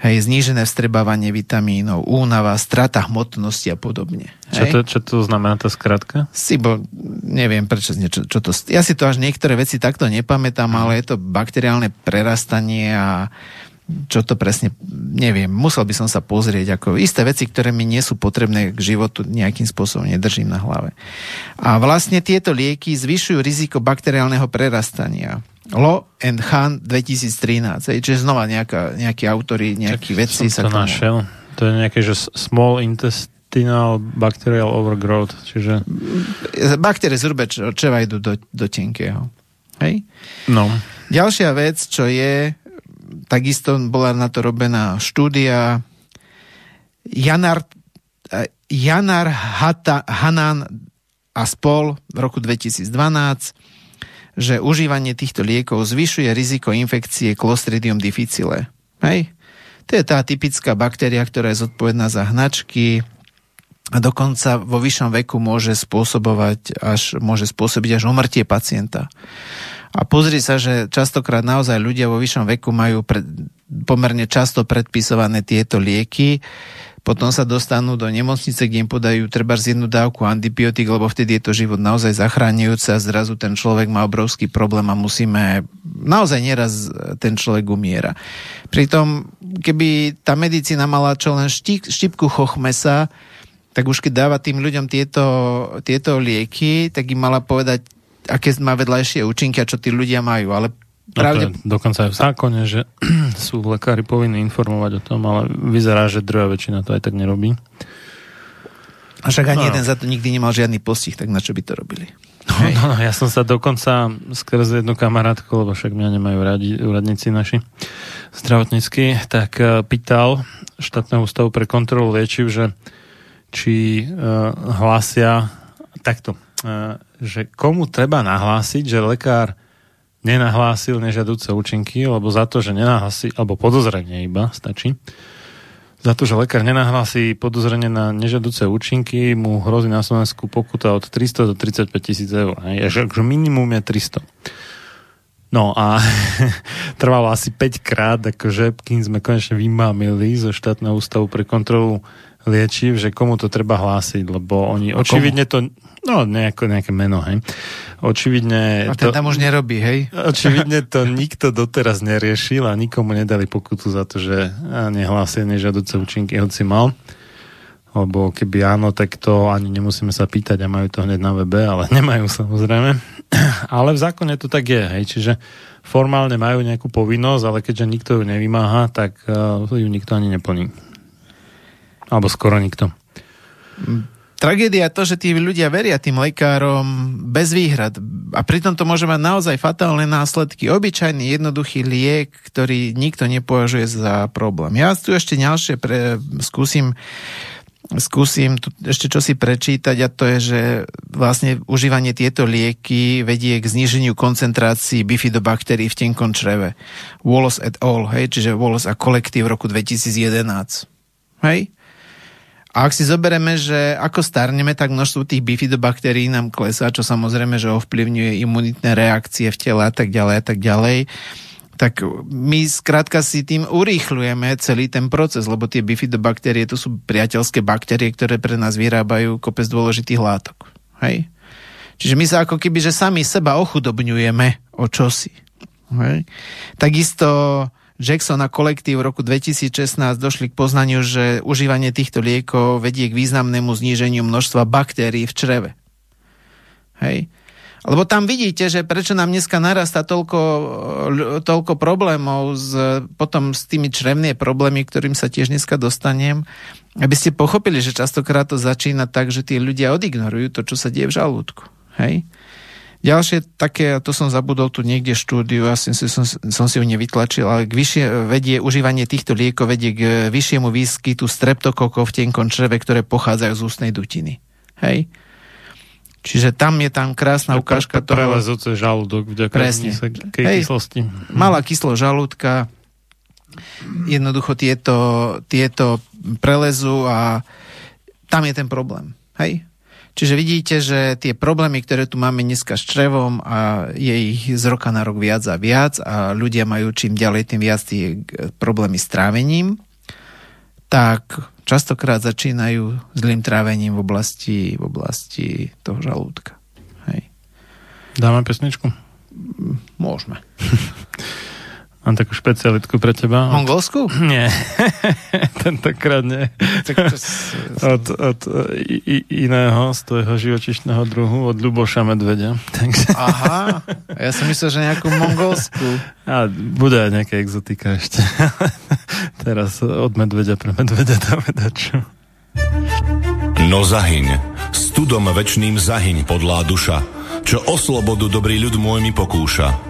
hej, znížené vstrebávanie vitamínov, únava, strata hmotnosti a podobne. Čo to, čo to znamená tá skratka? Si, bo neviem prečo, čo, čo to... Ja si to až niektoré veci takto nepamätám, ale je to bakteriálne prerastanie a čo to presne, neviem, musel by som sa pozrieť, ako isté veci, ktoré mi nie sú potrebné k životu, nejakým spôsobom nedržím na hlave. A vlastne tieto lieky zvyšujú riziko bakteriálneho prerastania. Lo and Han 2013, čiže znova nejaká, nejakí autory, nejakí vedci sa to tomu... našiel. To je nejaké, že small intestinal bacterial overgrowth, čiže... Baktérie z hrube čeva idú do, do tenkého. Hej? No. Ďalšia vec, čo je, takisto bola na to robená štúdia. Janar, Janar Hata, Hanan a spol v roku 2012, že užívanie týchto liekov zvyšuje riziko infekcie Clostridium difficile. Hej? To je tá typická baktéria, ktorá je zodpovedná za hnačky a dokonca vo vyššom veku môže spôsobovať až, môže spôsobiť až umrtie pacienta. A pozri sa, že častokrát naozaj ľudia vo vyššom veku majú pred, pomerne často predpisované tieto lieky, potom sa dostanú do nemocnice, kde im podajú treba z jednu dávku antibiotík, lebo vtedy je to život naozaj zachránujúce a zrazu ten človek má obrovský problém a musíme, naozaj nieraz ten človek umiera. Pritom, keby tá medicína mala čo len štík, štipku chochmesa, tak už keď dáva tým ľuďom tieto, tieto lieky, tak im mala povedať, aké má vedľajšie účinky a čo tí ľudia majú, ale Pravde... No to je dokonca aj v zákone, že *clears throat* sú lekári povinní informovať o tom, ale vyzerá, že druhá väčšina to aj tak nerobí. A však ani no. jeden za to nikdy nemal žiadny postih, tak na čo by to robili? No, no, no, ja som sa dokonca skrze jednu kamarátku, lebo však mňa nemajú radi úradníci naši zdravotnícky, tak uh, pýtal štátneho ústavu pre kontrolu liečiv, že či uh, hlásia takto že komu treba nahlásiť, že lekár nenahlásil nežiaduce účinky, lebo za to, že nenahlási, alebo podozrenie iba stačí, za to, že lekár nenahlási podozrenie na nežiaduce účinky, mu hrozí na Slovensku pokuta od 300 do 35 tisíc eur. Že minimum je 300. No a *laughs* trvalo asi 5 krát, akože, kým sme konečne vymámili zo štátneho ústavu pre kontrolu liečiv, že komu to treba hlásiť, lebo oni a očividne komu? to, no nejako, nejaké meno, hej. Očividne... A ten to, tam už nerobí, hej? Očividne to nikto doteraz neriešil a nikomu nedali pokutu za to, že nehlásia nežiaduce účinky, hoci mal. Lebo keby áno, tak to ani nemusíme sa pýtať a majú to hneď na webe, ale *laughs* nemajú samozrejme. Ale v zákone to tak je, hej. Čiže formálne majú nejakú povinnosť, ale keďže nikto ju nevymáha, tak uh, ju nikto ani neplní. Alebo skoro nikto. Tragédia je to, že tí ľudia veria tým lekárom bez výhrad a pritom to môže mať naozaj fatálne následky. Obyčajný jednoduchý liek, ktorý nikto nepovažuje za problém. Ja tu ešte ďalšie pre, skúsim skúsim tu ešte čo si prečítať a to je, že vlastne užívanie tieto lieky vedie k zníženiu koncentrácií bifidobaktérií v tenkom čreve. Wallace et al., hej, čiže Wallace a kolektív v roku 2011. Hej? A ak si zoberieme, že ako starneme, tak množstvo tých bifidobaktérií nám klesá, čo samozrejme, že ovplyvňuje imunitné reakcie v tele a tak ďalej a tak ďalej tak my skrátka si tým urýchľujeme celý ten proces, lebo tie bifidobaktérie to sú priateľské baktérie, ktoré pre nás vyrábajú kopec dôležitých látok. Hej? Čiže my sa ako keby, že sami seba ochudobňujeme o čosi. Hej? Takisto Jackson a kolektív v roku 2016 došli k poznaniu, že užívanie týchto liekov vedie k významnému zníženiu množstva baktérií v čreve. Hej. Lebo tam vidíte, že prečo nám dneska narastá toľko, toľko problémov s, potom s tými črevnými problémy, ktorým sa tiež dneska dostanem, aby ste pochopili, že častokrát to začína tak, že tí ľudia odignorujú to, čo sa deje v žalúdku. Hej? Ďalšie také, to som zabudol tu niekde štúdiu, asi som, som si ju nevytlačil, ale k vyššie, vedie, užívanie týchto liekov vedie k vyššiemu výskytu streptokokov v tenkom čreve, ktoré pochádzajú z ústnej dutiny. Hej? Čiže tam je tam krásna to ukážka toho... Prelezúce žalúdok vďaka Presne. Hej, kyslosti. Malá kyslo žalúdka, jednoducho tieto, tieto prelezu a tam je ten problém. Hej? Čiže vidíte, že tie problémy, ktoré tu máme dneska s črevom a je ich z roka na rok viac a viac a ľudia majú čím ďalej tým viac tie problémy s trávením. tak častokrát začínajú zlým trávením v oblasti, v oblasti toho žalúdka. Hej. Dáme pesničku? Môžeme. *laughs* Mám takú špecialitku pre teba. Mongolsku? Nie, *laughs* tentokrát nie. *laughs* od, od i, iného, z tvojho živočišného druhu, od Ľuboša Medvedia. *laughs* Takže... Aha, ja som myslel, že nejakú mongolskú. A bude aj nejaká exotika ešte. Teraz od Medvedia pre Medvedia dáme dačo. No zahyň, studom večným zahyň podlá duša, čo o slobodu dobrý ľud môj mi pokúša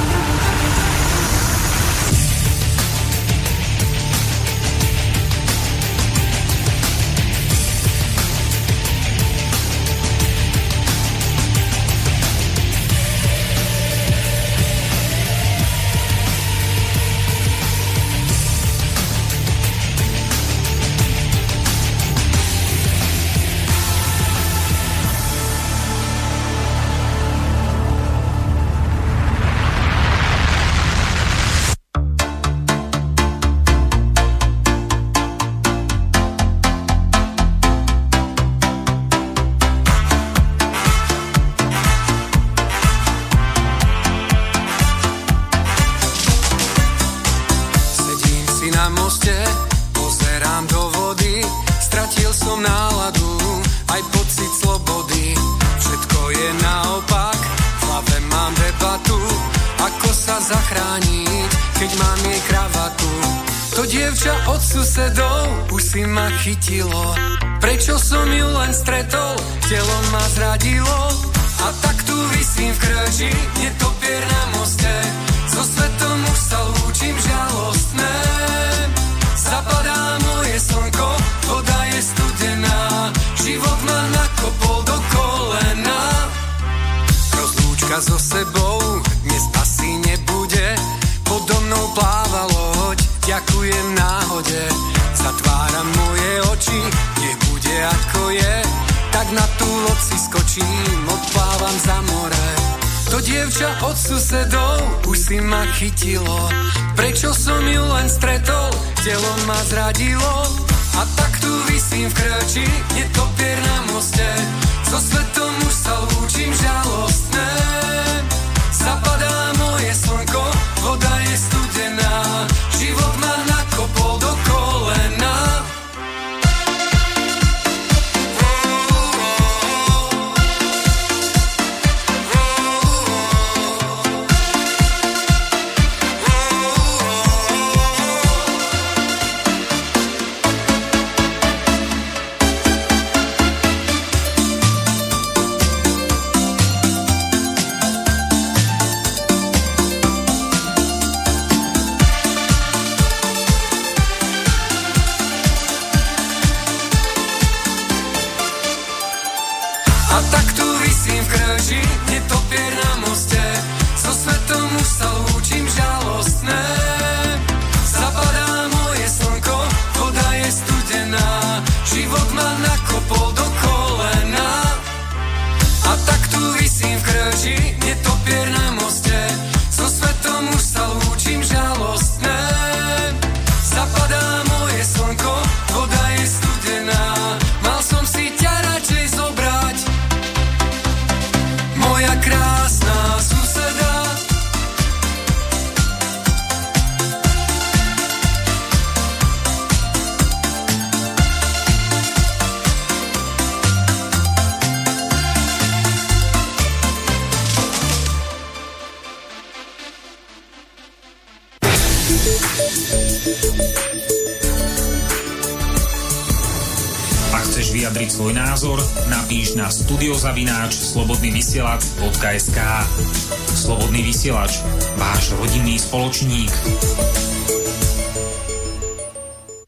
Spoločník.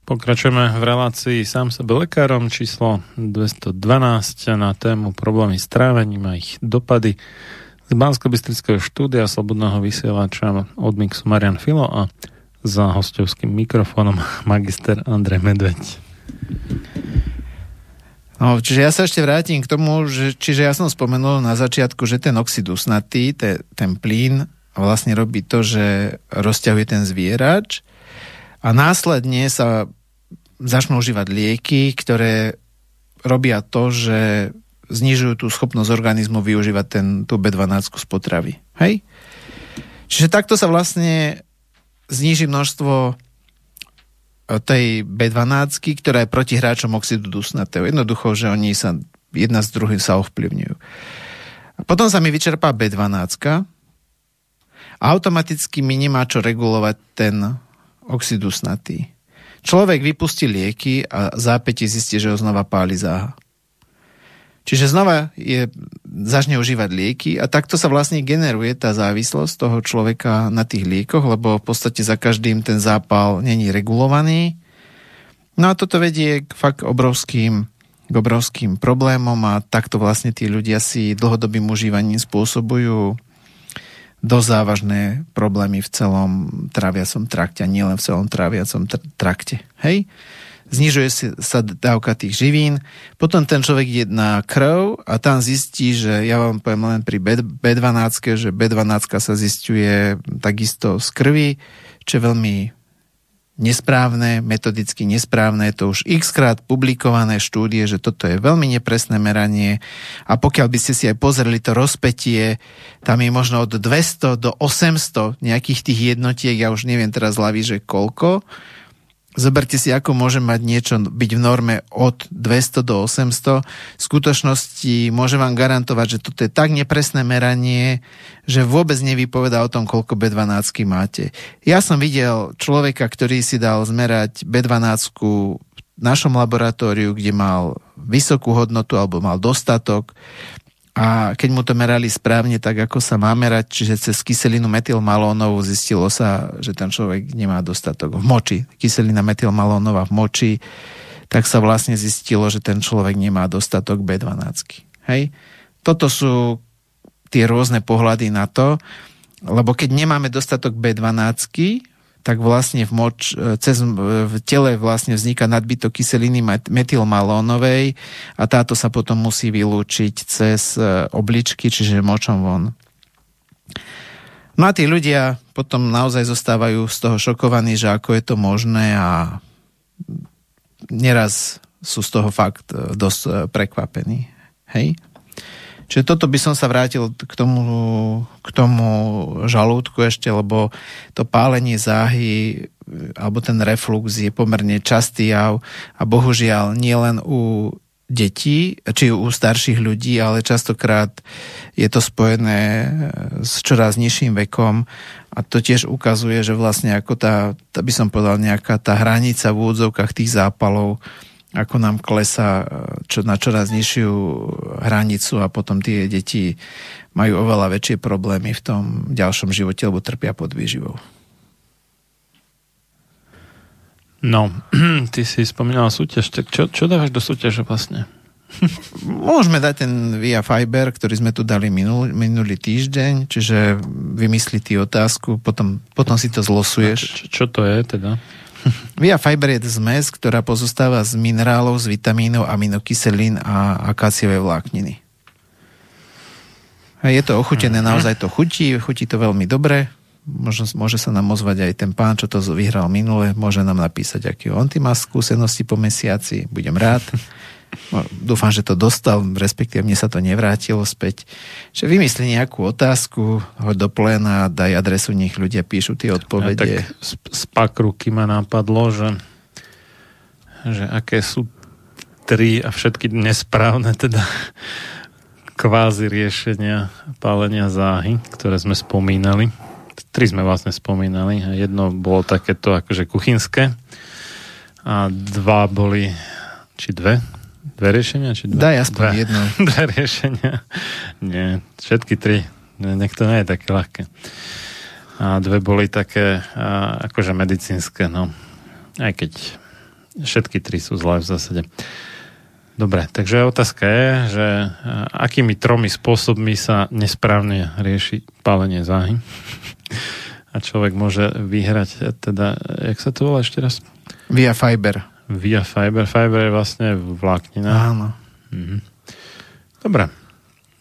Pokračujeme v relácii sám sebe lekárom číslo 212 na tému problémy s trávením a ich dopady z bansko štúdia Slobodného vysielača od Mixu Marian Filo a za hostovským mikrofónom *laughs* magister Andrej Medveď. No, čiže ja sa ešte vrátim k tomu, že, čiže ja som spomenul na začiatku, že ten oxid usnatý, te, ten plyn vlastne robí to, že rozťahuje ten zvierač a následne sa začnú užívať lieky, ktoré robia to, že znižujú tú schopnosť organizmu využívať ten, tú B12 z potravy. Hej? Čiže takto sa vlastne zniží množstvo e, tej B12, ktorá je proti hráčom oxidu dusnatého. Jednoducho, že oni sa jedna z druhým sa ovplyvňujú. A potom sa mi vyčerpá B12 a automaticky mi nemá čo regulovať ten oxid usnatý. Človek vypustí lieky a zápäti zistí, že ho znova páli záha. Čiže znova je, začne užívať lieky a takto sa vlastne generuje tá závislosť toho človeka na tých liekoch, lebo v podstate za každým ten zápal není regulovaný. No a toto vedie k fakt obrovským, k obrovským problémom a takto vlastne tí ľudia si dlhodobým užívaním spôsobujú dosť závažné problémy v celom tráviacom trakte a nielen v celom tráviacom trakte. Hej? Znižuje sa dávka tých živín, potom ten človek ide na krv a tam zistí, že ja vám poviem len pri B12, že B12 sa zistuje takisto z krvi, čo je veľmi nesprávne, metodicky nesprávne, to už x krát publikované štúdie, že toto je veľmi nepresné meranie. A pokiaľ by ste si aj pozreli to rozpetie, tam je možno od 200 do 800 nejakých tých jednotiek, ja už neviem teraz hlavy, že koľko, Zoberte si, ako môže mať niečo byť v norme od 200 do 800. V skutočnosti môžem vám garantovať, že toto je tak nepresné meranie, že vôbec nevypoveda o tom, koľko B12 máte. Ja som videl človeka, ktorý si dal zmerať B12 v našom laboratóriu, kde mal vysokú hodnotu alebo mal dostatok a keď mu to merali správne, tak ako sa má merať, čiže cez kyselinu metylmalónovú zistilo sa, že ten človek nemá dostatok v moči. Kyselina metylmalónová v moči, tak sa vlastne zistilo, že ten človek nemá dostatok B12. Hej? Toto sú tie rôzne pohľady na to, lebo keď nemáme dostatok B12, tak vlastne v, moč, e, cez, v tele vlastne vzniká nadbytok kyseliny metylmalónovej a táto sa potom musí vylúčiť cez e, obličky, čiže močom von. No a tí ľudia potom naozaj zostávajú z toho šokovaní, že ako je to možné a neraz sú z toho fakt e, dosť prekvapení. Hej? Čiže toto by som sa vrátil k tomu, k tomu žalúdku ešte, lebo to pálenie záhy alebo ten reflux je pomerne častý jav a bohužiaľ nielen u detí, či u starších ľudí, ale častokrát je to spojené s čoraz nižším vekom. A to tiež ukazuje, že vlastne ako tá, tá by som povedal, nejaká tá hranica v úvodzovkách tých zápalov ako nám klesa čo, na čoraz nižšiu hranicu a potom tie deti majú oveľa väčšie problémy v tom ďalšom živote, lebo trpia pod výživou. No, *clears throat* ty si spomínal súťaž, tak čo, čo dávaš do súťaže vlastne? *laughs* Môžeme dať ten Via Fiber, ktorý sme tu dali minul, minulý týždeň, čiže vymyslí ty otázku, potom, potom si to zlosuješ. Čo, čo to je teda? Via Fiber je zmes, ktorá pozostáva z minerálov, z vitamínov, aminokyselín a akáciovej vlákniny. A je to ochutené, uh-huh. naozaj to chutí, chutí to veľmi dobre. Môže, môže sa nám ozvať aj ten pán, čo to vyhral minule, môže nám napísať, aký on má skúsenosti po mesiaci, budem rád. *laughs* Dúfam, že to dostal, respektíve mne sa to nevrátilo späť. Že vymyslí nejakú otázku, hoď do pléna, daj adresu, nech ľudia píšu tie odpovede. Ja, tak z, z pakruky ma napadlo, že, že aké sú tri a všetky nesprávne teda kvázi riešenia pálenia záhy, ktoré sme spomínali. Tri sme vlastne spomínali. Jedno bolo takéto akože kuchynské a dva boli, či dve, Dve riešenia? Či dva? Daj aspoň dve, jedno. *laughs* Dve riešenia. Nie, všetky tri. Nech to nie je také ľahké. A dve boli také a, akože medicínske, no. Aj keď Všetky tri sú zlé v zásade. Dobre, takže otázka je, že akými tromi spôsobmi sa nesprávne rieši pálenie záhy. *laughs* A človek môže vyhrať, teda, jak sa to volá ešte raz? Via Fiber. Via Fiber. Fiber je vlastne vláknina. Áno. Mhm. Dobre.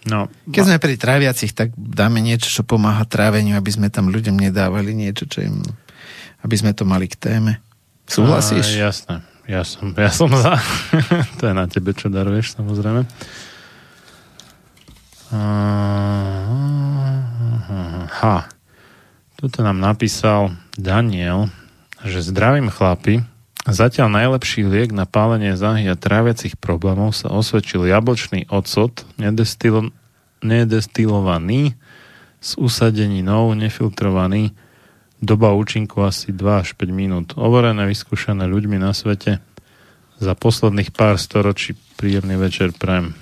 No, Keď sme pri tráviacich, tak dáme niečo, čo pomáha tráveniu, aby sme tam ľuďom nedávali niečo, čo im... aby sme to mali k téme. Súhlasíš? A, jasné. Ja som, ja som za. *laughs* to je na tebe, čo daruješ, samozrejme. Ha. Tuto nám napísal Daniel, že zdravím chlapi, zatiaľ najlepší liek na pálenie záhy a tráviacich problémov sa osvedčil jablčný ocot, nedestilo, nedestilovaný, s usadeninou, nefiltrovaný, doba účinku asi 2 až 5 minút. Overené, vyskúšané ľuďmi na svete za posledných pár storočí príjemný večer prajem.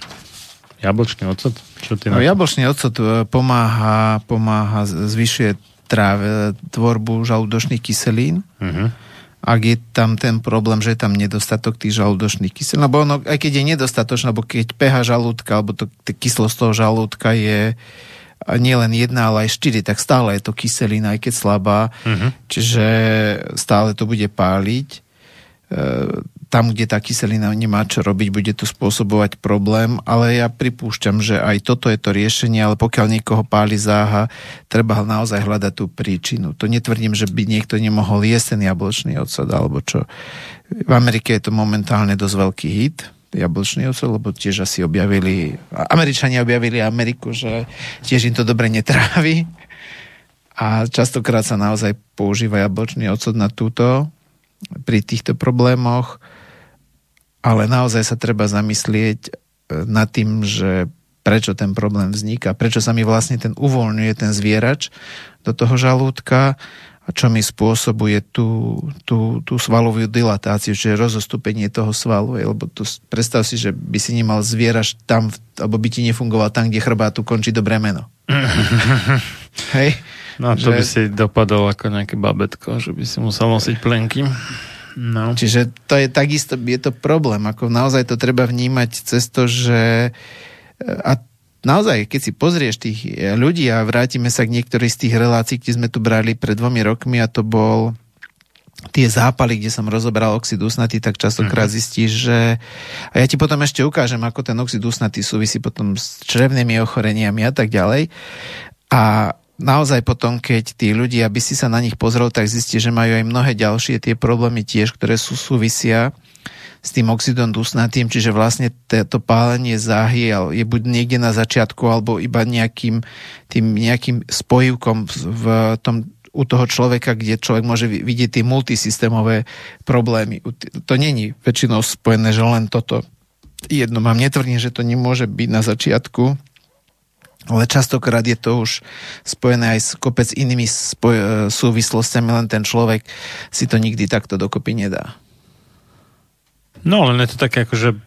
Jablčný ocot? Čo ty no, jablčný ocot e, pomáha, pomáha zvyšuje tráve, tvorbu žalúdočných kyselín. Uh-huh ak je tam ten problém, že je tam nedostatok tých žalúdočných kyselín. Lebo ono, aj keď je nedostatočné, alebo keď pH žalúdka, alebo to, kyslosť toho žalúdka je nie len jedna, ale aj štyri, tak stále je to kyselina, aj keď slabá. Uh-huh. Čiže stále to bude páliť. E, tam, kde tá kyselina nemá čo robiť, bude to spôsobovať problém, ale ja pripúšťam, že aj toto je to riešenie, ale pokiaľ niekoho páli záha, treba naozaj hľadať tú príčinu. To netvrdím, že by niekto nemohol jesť ten jablčný ocot, alebo čo. V Amerike je to momentálne dosť veľký hit, jablčný ocot, lebo tiež asi objavili, Američania objavili Ameriku, že tiež im to dobre netrávi. A častokrát sa naozaj používa jablčný ocot na túto, pri týchto problémoch ale naozaj sa treba zamyslieť e, nad tým, že prečo ten problém vzniká, prečo sa mi vlastne ten uvoľňuje ten zvierač do toho žalúdka a čo mi spôsobuje tú, tú, tú svalovú dilatáciu, čiže rozostupenie toho svalu. Lebo to, predstav si, že by si nemal zvierač tam, alebo by ti nefungoval tam, kde chrbátu končí dobré meno. *laughs* Hej? No to že... by si dopadol ako nejaké babetko, že by si musel nosiť plenky. No. Čiže to je takisto, je to problém, ako naozaj to treba vnímať cez to, že a naozaj, keď si pozrieš tých ľudí a vrátime sa k niektorých z tých relácií, kde sme tu brali pred dvomi rokmi a to bol tie zápaly, kde som rozoberal oxid usnatý, tak častokrát mm-hmm. zistíš, že... A ja ti potom ešte ukážem, ako ten oxid usnatý súvisí potom s črevnými ochoreniami a tak ďalej. A naozaj potom, keď tí ľudia, aby si sa na nich pozrel, tak zistí, že majú aj mnohé ďalšie tie problémy tiež, ktoré sú súvisia s tým oxidom dusnatým, čiže vlastne to pálenie záhy je buď niekde na začiatku, alebo iba nejakým, tým nejakým spojivkom v tom u toho človeka, kde človek môže vidieť tie multisystémové problémy. To není väčšinou spojené, že len toto jedno mám. Netvrdím, že to nemôže byť na začiatku, ale častokrát je to už spojené aj s kopec inými spoj- súvislostiami, len ten človek si to nikdy takto dokopy nedá. No, len je to také akože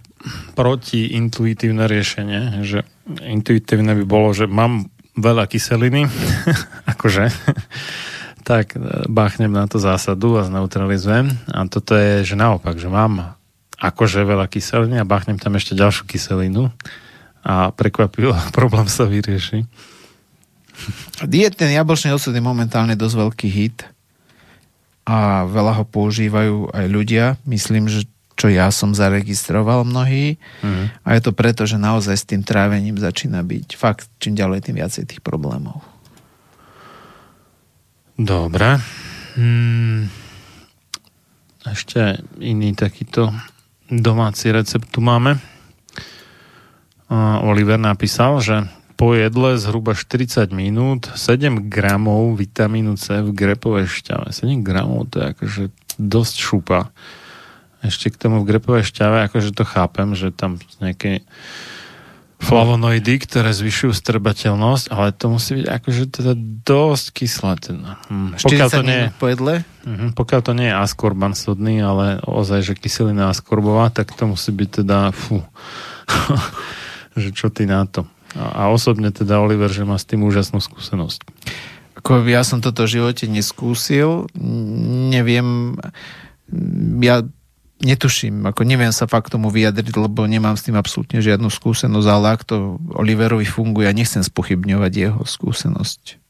protiintuitívne riešenie, že intuitívne by bolo, že mám veľa kyseliny, *laughs* akože, tak e, báchnem na to zásadu a zneutralizujem. A toto je, že naopak, že mám akože veľa kyseliny a báchnem tam ešte ďalšiu kyselinu a prekvapilo, problém sa vyrieši. Diet, ten jablčný ocet je momentálne dosť veľký hit a veľa ho používajú aj ľudia. Myslím, že čo ja som zaregistroval mnohí mm. a je to preto, že naozaj s tým trávením začína byť fakt čím ďalej tým viacej tých problémov. Dobre. Hmm. Ešte iný takýto domáci recept tu máme. Oliver napísal, že po jedle zhruba 40 minút 7 gramov vitamínu C v grepovej šťave. 7 gramov to je akože dosť šupa. Ešte k tomu v grepovej šťave, akože to chápem, že tam nejaké flavonoidy, ktoré zvyšujú strbateľnosť, ale to musí byť akože teda dosť kyslé. Teda. Hm. Pokiaľ to nie, po jedle? Uh-huh, pokiaľ to nie je askorban sodný, ale ozaj, že kyselina askorbová, tak to musí byť teda fú. *laughs* že čo ty na to. A, a osobne teda Oliver, že má s tým úžasnú skúsenosť. Ako ja som toto v živote neskúsil, neviem, ja netuším, ako neviem sa fakt tomu vyjadriť, lebo nemám s tým absolútne žiadnu skúsenosť, ale ak to Oliverovi funguje, ja nechcem spochybňovať jeho skúsenosť.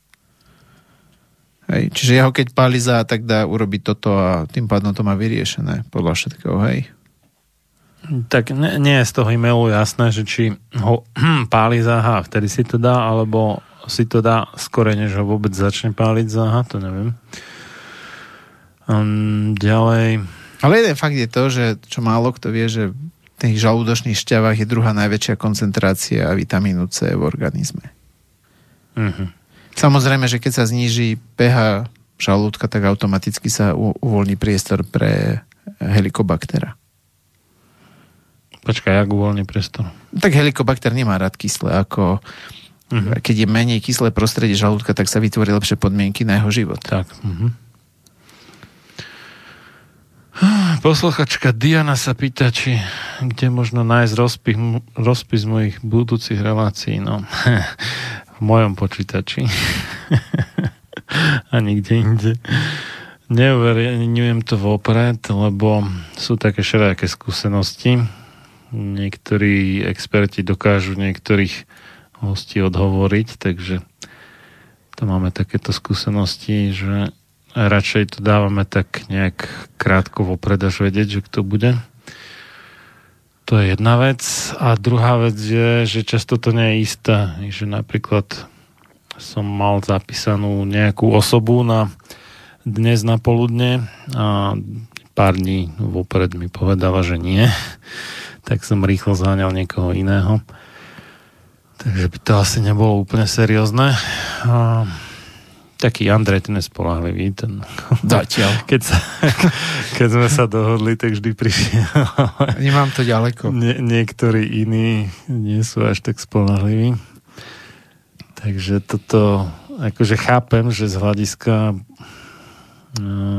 Hej. Čiže jeho keď páli za, tak dá urobiť toto a tým pádom to má vyriešené podľa všetkého, hej. Tak nie, nie je z toho e-mailu jasné, že či ho *clears throat* páli záha, vtedy si to dá, alebo si to dá skore, než ho vôbec začne páliť záha, to neviem. Um, ďalej. Ale jeden fakt je to, že čo málo kto vie, že v tých žalúdočných šťavách je druhá najväčšia koncentrácia vitamínu C v organizme. Uh-huh. Samozrejme, že keď sa zníži pH žalúdka, tak automaticky sa uvoľní priestor pre helikobaktera. Počkaj, jak uvoľní priestor? Tak helikobakter nemá rád kyslé, ako uh-huh. keď je menej kyslé prostredie žalúdka, tak sa vytvorí lepšie podmienky na jeho život. Tak. Uh-huh. Posluchačka Diana sa pýta, či kde možno nájsť rozpis, rozpis mojich budúcich relácií. No, *laughs* v mojom počítači. *laughs* A nikde inde. Neuverejňujem to vopred, lebo sú také všelijaké skúsenosti niektorí experti dokážu niektorých hostí odhovoriť, takže to máme takéto skúsenosti, že radšej to dávame tak nejak krátko vopred až vedieť, že kto bude. To je jedna vec. A druhá vec je, že často to nie je isté. Že napríklad som mal zapísanú nejakú osobu na dnes na poludne a pár dní vopred mi povedala, že nie tak som rýchlo zháňal niekoho iného. Takže by to asi nebolo úplne seriózne. A, taký Andrej, ten je spolahlivý. Ten, Zatiaľ. *laughs* Keď, sa, keď sme sa dohodli, tak vždy prišiel. *laughs* Nemám to ďaleko. Nie, niektorí iní nie sú až tak spolahliví. Takže toto, akože chápem, že z hľadiska e,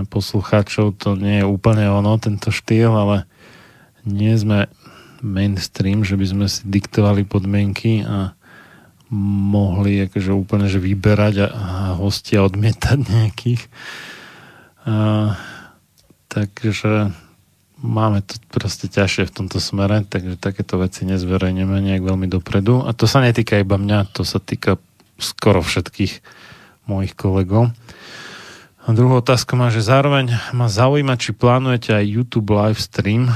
poslucháčov to nie je úplne ono, tento štýl, ale nie sme mainstream, že by sme si diktovali podmienky a mohli akože úplne že vyberať a, a hostia odmietať nejakých. A, takže máme to proste ťažšie v tomto smere, takže takéto veci nezverejneme nejak veľmi dopredu. A to sa netýka iba mňa, to sa týka skoro všetkých mojich kolegov. A druhú otázku má, že zároveň ma zaujíma, či plánujete aj YouTube live stream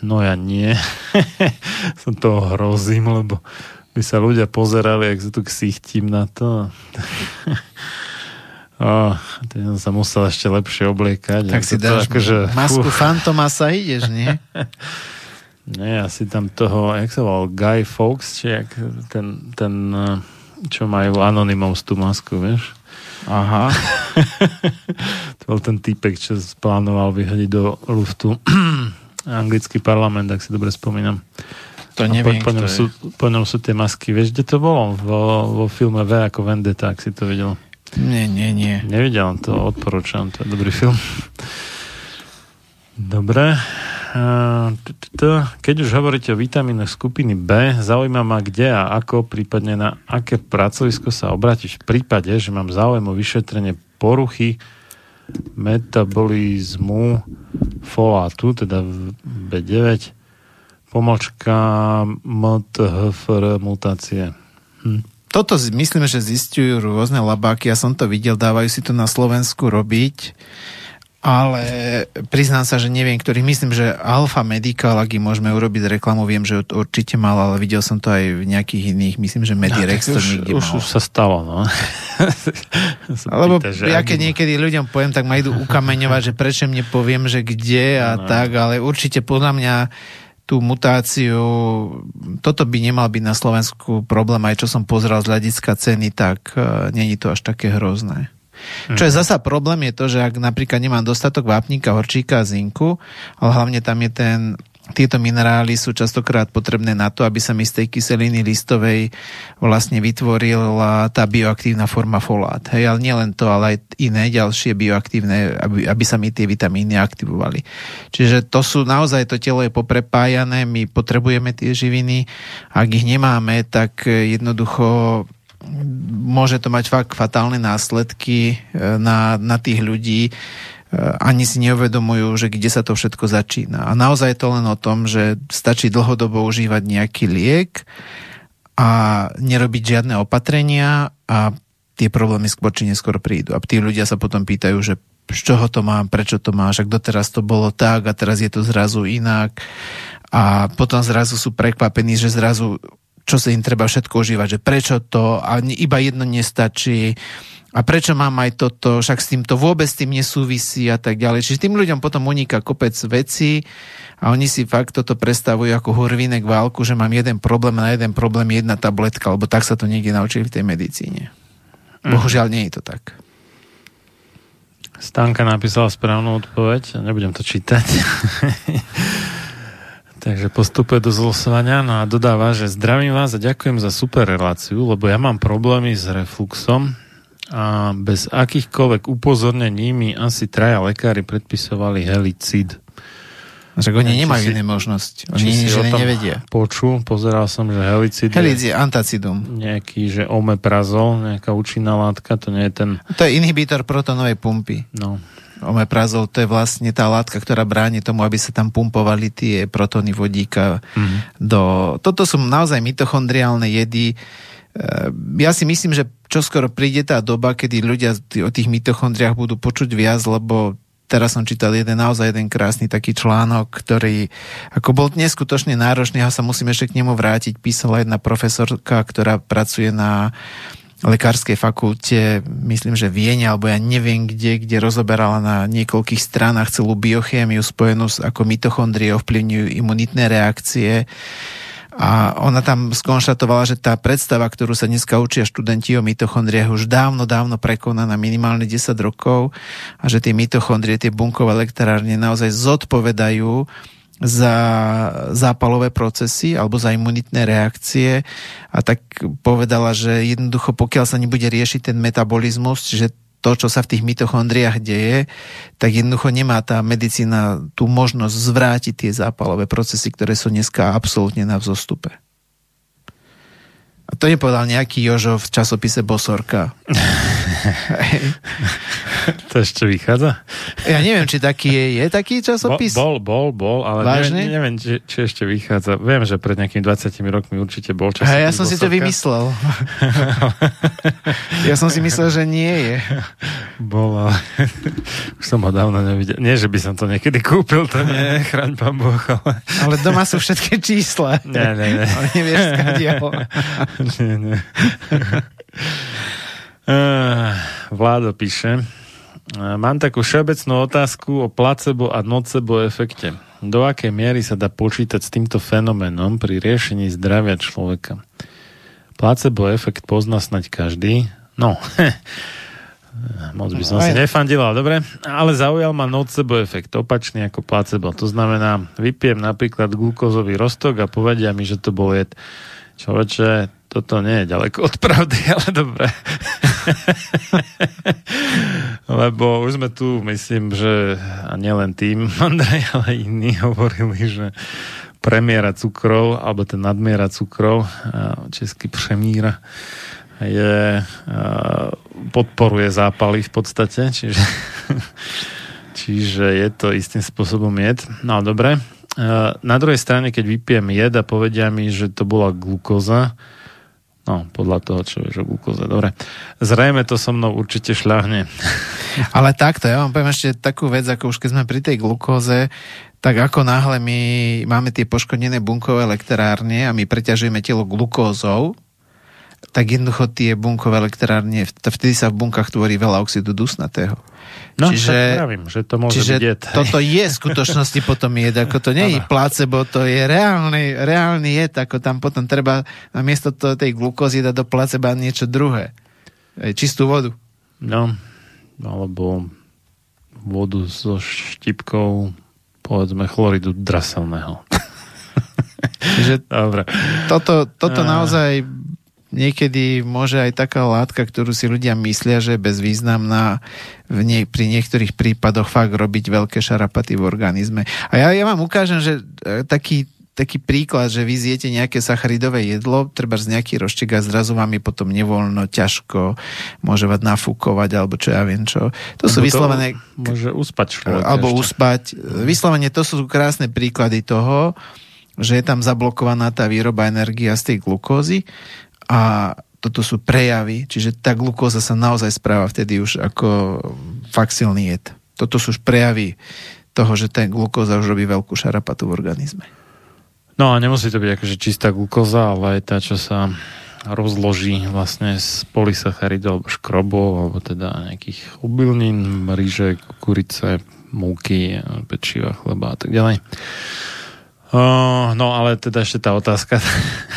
No ja nie. *laughs* som toho hrozím, lebo by sa ľudia pozerali, ak sa tu ksichtím na to. *laughs* oh, teď som sa musel ešte lepšie obliekať. Tak si dáš ako, že, masku uh. fantoma sa ideš, nie? *laughs* Nie, asi tam toho, jak sa volal, Guy Fawkes, či jak ten, ten čo majú Anonymous tú masku, vieš? Aha. *laughs* to bol ten typek, čo plánoval vyhodiť do luftu *clears throat* anglický parlament, ak si dobre spomínam. To neviem, po, po, ňom sú, po ňom sú tie masky. Vieš, kde to bolo? Vo, vo filme V ako Vendetta, ak si to videl. Nie, nie, nie. Nevidel, to odporúčam, to je dobrý film. Dobre. Keď už hovoríte o vitamínoch skupiny B, zaujíma ma kde a ako, prípadne na aké pracovisko sa obrátiť v prípade, že mám záujem o vyšetrenie poruchy metabolizmu folátu, teda B9, pomočka MTHFR mutácie. Hm. Toto myslím, že zistujú rôzne labáky, ja som to videl, dávajú si to na Slovensku robiť ale priznám sa, že neviem, ktorých myslím, že Alfa Medical, ak im môžeme urobiť reklamu, viem, že určite mal, ale videl som to aj v nejakých iných, myslím, že Medirex no, to niekde už, mal. Už sa stalo, no. *laughs* Lebo pýta, ja keď niekedy ľuďom poviem, tak ma idú ukameňovať, že prečo mne poviem, že kde a no. tak, ale určite podľa mňa tú mutáciu, toto by nemal byť na Slovensku problém, aj čo som pozrel z hľadiska ceny, tak uh, není to až také hrozné. Čo je zasa problém je to, že ak napríklad nemám dostatok vápnika, horčíka a zinku, ale hlavne tam je ten tieto minerály sú častokrát potrebné na to, aby sa mi z tej kyseliny listovej vlastne vytvorila tá bioaktívna forma folát. Hej, ale nielen to, ale aj iné ďalšie bioaktívne, aby, aby sa mi tie vitamíny aktivovali. Čiže to sú naozaj, to telo je poprepájané, my potrebujeme tie živiny, ak ich nemáme, tak jednoducho môže to mať fakt fatálne následky e, na, na tých ľudí. ani si neuvedomujú, že kde sa to všetko začína. A naozaj je to len o tom, že stačí dlhodobo užívať nejaký liek a nerobiť žiadne opatrenia a tie problémy skôr či neskôr prídu. A tí ľudia sa potom pýtajú, že z čoho to mám, prečo to máš, a doteraz to bolo tak a teraz je to zrazu inak. A potom zrazu sú prekvapení, že zrazu čo sa im treba všetko užívať, že prečo to a iba jedno nestačí a prečo mám aj toto, však s týmto vôbec tým nesúvisí a tak ďalej. Čiže tým ľuďom potom uniká kopec veci a oni si fakt toto predstavujú ako hurvínek válku, že mám jeden problém na jeden problém jedna tabletka, lebo tak sa to niekde naučili v tej medicíne. Mhm. Bohužiaľ nie je to tak. Stanka napísala správnu odpoveď, nebudem to čítať. *laughs* Takže postupuje do zlosovania no a dodáva, že zdravím vás a ďakujem za super reláciu, lebo ja mám problémy s refluxom a bez akýchkoľvek upozornení mi asi traja lekári predpisovali helicid. Však oni nemajú iné možnosť. Oni nič nevedia. Počul, pozeral som, že helicid Helicid je antacidum. Nejaký, že omeprazol, nejaká účinná látka, to nie je ten... To je inhibitor protonovej pumpy. No. Omeprazol to je vlastne tá látka, ktorá bráni tomu, aby sa tam pumpovali tie protony vodíka mm. do... Toto sú naozaj mitochondriálne jedy. E, ja si myslím, že čoskoro príde tá doba, kedy ľudia o tých mitochondriách budú počuť viac, lebo teraz som čítal jeden naozaj jeden krásny taký článok, ktorý ako bol neskutočne náročný, ja sa musím ešte k nemu vrátiť. Písala jedna profesorka, ktorá pracuje na lekárskej fakulte, myslím, že Viene, alebo ja neviem kde, kde rozoberala na niekoľkých stranách celú biochémiu spojenú s ako mitochondrie ovplyvňujú imunitné reakcie. A ona tam skonštatovala, že tá predstava, ktorú sa dneska učia študenti o mitochondriách, už dávno, dávno prekonaná minimálne 10 rokov a že tie mitochondrie, tie bunkové elektrárne naozaj zodpovedajú za zápalové procesy alebo za imunitné reakcie a tak povedala, že jednoducho pokiaľ sa nebude riešiť ten metabolizmus, že to, čo sa v tých mitochondriách deje, tak jednoducho nemá tá medicína tú možnosť zvrátiť tie zápalové procesy, ktoré sú dneska absolútne na vzostupe. A to nepovedal nejaký Jožo v časopise Bosorka. to ešte vychádza? Ja neviem, či taký je. Je taký časopis? Bol, bol, bol, ale Vážne? neviem, neviem či, či ešte vychádza. Viem, že pred nejakými 20 rokmi určite bol časopis A ja som Bosorka. si to vymyslel. ja som si myslel, že nie je. Bol, ale už som ho dávno nevidel. Nie, že by som to niekedy kúpil, to nie, chraň pán Boh, ale... ale doma sú všetky čísla. Nie, nie, nie. Ale nevieš, skadiaľ. *laughs* nie, nie. Uh, *laughs* Vládo píše, mám takú všeobecnú otázku o placebo a nocebo efekte. Do akej miery sa dá počítať s týmto fenoménom pri riešení zdravia človeka? Placebo efekt pozná snať každý. No, *laughs* moc by som si nefandil, ale dobre. Ale zaujal ma nocebo efekt, opačný ako placebo. To znamená, vypijem napríklad glukózový rostok a povedia mi, že to bol jed. Človeče, toto nie je ďaleko od pravdy, *laughs* ale dobre. *laughs* Lebo už sme tu, myslím, že a nielen tým, *laughs* Andrej, ale iní hovorili, že premiera cukrov, alebo ten nadmiera cukrov, český přemíra, je, podporuje zápaly v podstate, čiže, čiže je to istým spôsobom jed. No dobre. Na druhej strane, keď vypijem jed a povedia mi, že to bola glukóza, No, podľa toho, čo vieš o glukóze. Dobre. Zrejme to so mnou určite šľahne. *laughs* Ale takto, ja vám poviem ešte takú vec, ako už keď sme pri tej glukóze, tak ako náhle my máme tie poškodené bunkové elektrárne a my preťažujeme telo glukózou, tak jednoducho tie bunkové elektrárne, vtedy sa v bunkách tvorí veľa oxidu dusnatého. No, čiže, pravím, že to môže čiže byť toto je v skutočnosti potom jed, ako to nie je placebo, to je reálny, reálny jed, ako tam potom treba namiesto to, tej glukózy dať do placeba niečo druhé. Čistú vodu. No, alebo vodu so štipkou povedzme chloridu draselného. *laughs* Čiže Dobre. Toto, toto naozaj niekedy môže aj taká látka, ktorú si ľudia myslia, že je bezvýznamná, v nie, pri niektorých prípadoch fakt robiť veľké šarapaty v organizme. A ja, ja vám ukážem, že e, taký taký príklad, že vy zjete nejaké sacharidové jedlo, treba z nejaký roštek a zrazu vám je potom nevoľno, ťažko, môže vás nafúkovať, alebo čo ja viem čo. To sú vyslovené... Môže uspať človek Alebo ešte. uspať. Vyslovene to sú krásne príklady toho, že je tam zablokovaná tá výroba energia z tej glukózy a toto sú prejavy, čiže tá glukóza sa naozaj správa vtedy už ako fakt silný jed. Toto sú už prejavy toho, že tá glukóza už robí veľkú šarapatu v organizme. No a nemusí to byť akože čistá glukóza, ale aj tá, čo sa rozloží vlastne z polysacharidov alebo škrobov, alebo teda nejakých obilnín, ríže, kukurice, múky, pečiva, chleba a tak ďalej. Uh, no ale teda ešte tá otázka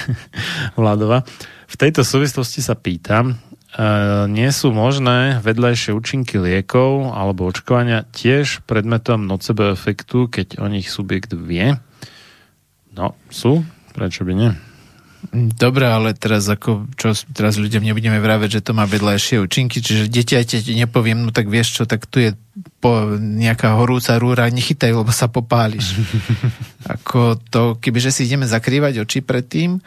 *laughs* Vladova. V tejto súvislosti sa pýtam, uh, nie sú možné vedľajšie účinky liekov alebo očkovania tiež predmetom nocebo efektu, keď o nich subjekt vie? No, sú. Prečo by nie? Dobre, ale teraz ako, čo teraz ľuďom nebudeme vraveť, že to má vedľajšie účinky, čiže dieťa ti nepoviem, no tak vieš čo, tak tu je po, nejaká horúca rúra, nechytaj, lebo sa popáliš. *laughs* ako to, kebyže si ideme zakrývať oči pred tým,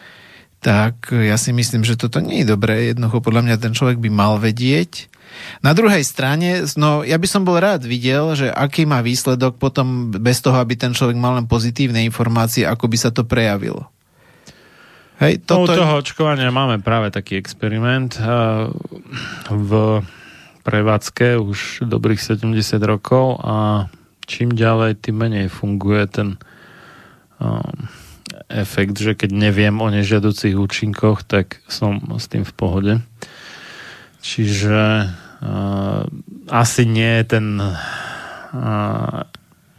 tak ja si myslím, že toto nie je dobré. Jednoducho podľa mňa ten človek by mal vedieť. Na druhej strane, no ja by som bol rád videl, že aký má výsledok potom bez toho, aby ten človek mal len pozitívne informácie, ako by sa to prejavilo. Hej, toto... No, u toho očkovania máme práve taký experiment v prevádzke už dobrých 70 rokov a čím ďalej, tým menej funguje ten efekt, že keď neviem o nežiaducich účinkoch, tak som s tým v pohode. Čiže uh, asi nie je ten uh,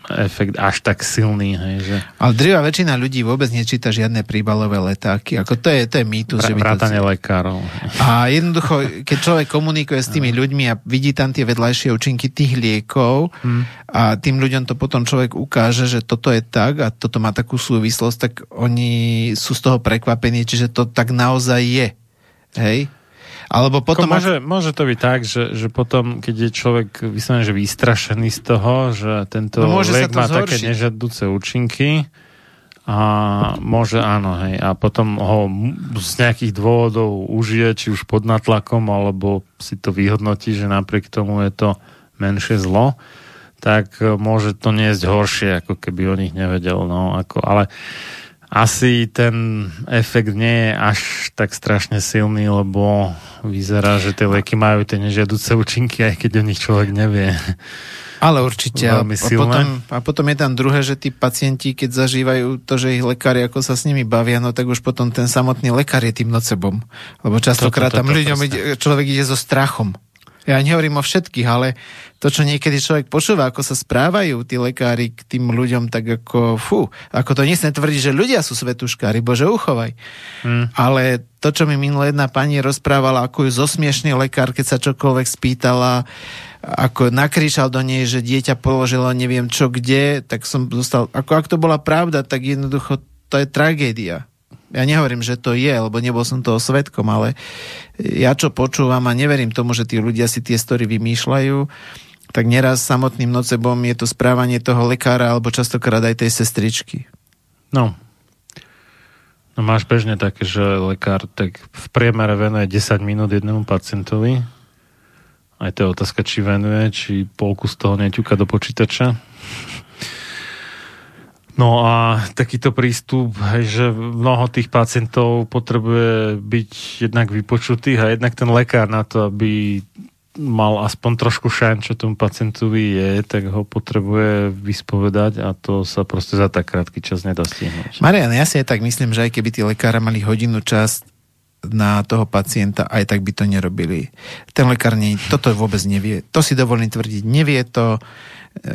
efekt až tak silný. Hej, že... Ale drvá väčšina ľudí vôbec nečíta žiadne príbalové letáky. Ako to je, to je mýtus. Pra, že vrátane to... lekárov. A jednoducho, keď človek komunikuje s tými ľuďmi a vidí tam tie vedľajšie účinky tých liekov hmm. a tým ľuďom to potom človek ukáže, že toto je tak a toto má takú súvislosť, tak oni sú z toho prekvapení, čiže to tak naozaj je. Hej? Alebo potom... Môže, ak... môže to byť tak, že, že potom, keď je človek vyslovene, že vystrašený z toho, že tento no liek má zhoršiť. také nežadúce účinky a môže, áno, hej, a potom ho z nejakých dôvodov užije, či už pod natlakom, alebo si to vyhodnotí, že napriek tomu je to menšie zlo, tak môže to niesť horšie, ako keby o nich nevedel. No, ako, ale asi ten efekt nie je až tak strašne silný, lebo vyzerá, že tie lieky majú tie nežiaduce účinky, aj keď o nich človek nevie. Ale určite. A potom, a potom je tam druhé, že tí pacienti, keď zažívajú to, že ich lekári ako sa s nimi bavia, no tak už potom ten samotný lekár je tým nocebom. Lebo častokrát tam ľuďom ide, človek ide so strachom. Ja nehovorím o všetkých, ale to, čo niekedy človek počúva, ako sa správajú tí lekári k tým ľuďom, tak ako, fú, ako to nesne tvrdí, že ľudia sú svetuškári, bože uchovaj. Hmm. Ale to, čo mi minulá jedna pani rozprávala, ako ju zosmiešný lekár, keď sa čokoľvek spýtala, ako nakríčal do nej, že dieťa položilo neviem čo kde, tak som dostal, ako ak to bola pravda, tak jednoducho to je tragédia. Ja nehovorím, že to je, lebo nebol som toho svetkom, ale ja čo počúvam a neverím tomu, že tí ľudia si tie story vymýšľajú, tak neraz samotným nocebom je to správanie toho lekára alebo častokrát aj tej sestričky. No. No máš bežne také, že lekár tak v priemere venuje 10 minút jednému pacientovi. Aj to je otázka, či venuje, či polku z toho neťuka do počítača. No a takýto prístup, že mnoho tých pacientov potrebuje byť jednak vypočutých a jednak ten lekár na to, aby mal aspoň trošku šajn, čo tomu pacientovi je, tak ho potrebuje vyspovedať a to sa proste za tak krátky čas nedá stihnúť. Marian, ja si aj tak myslím, že aj keby tí lekára mali hodinu čas na toho pacienta, aj tak by to nerobili. Ten lekár nie, toto vôbec nevie. To si dovolím tvrdiť. Nevie to,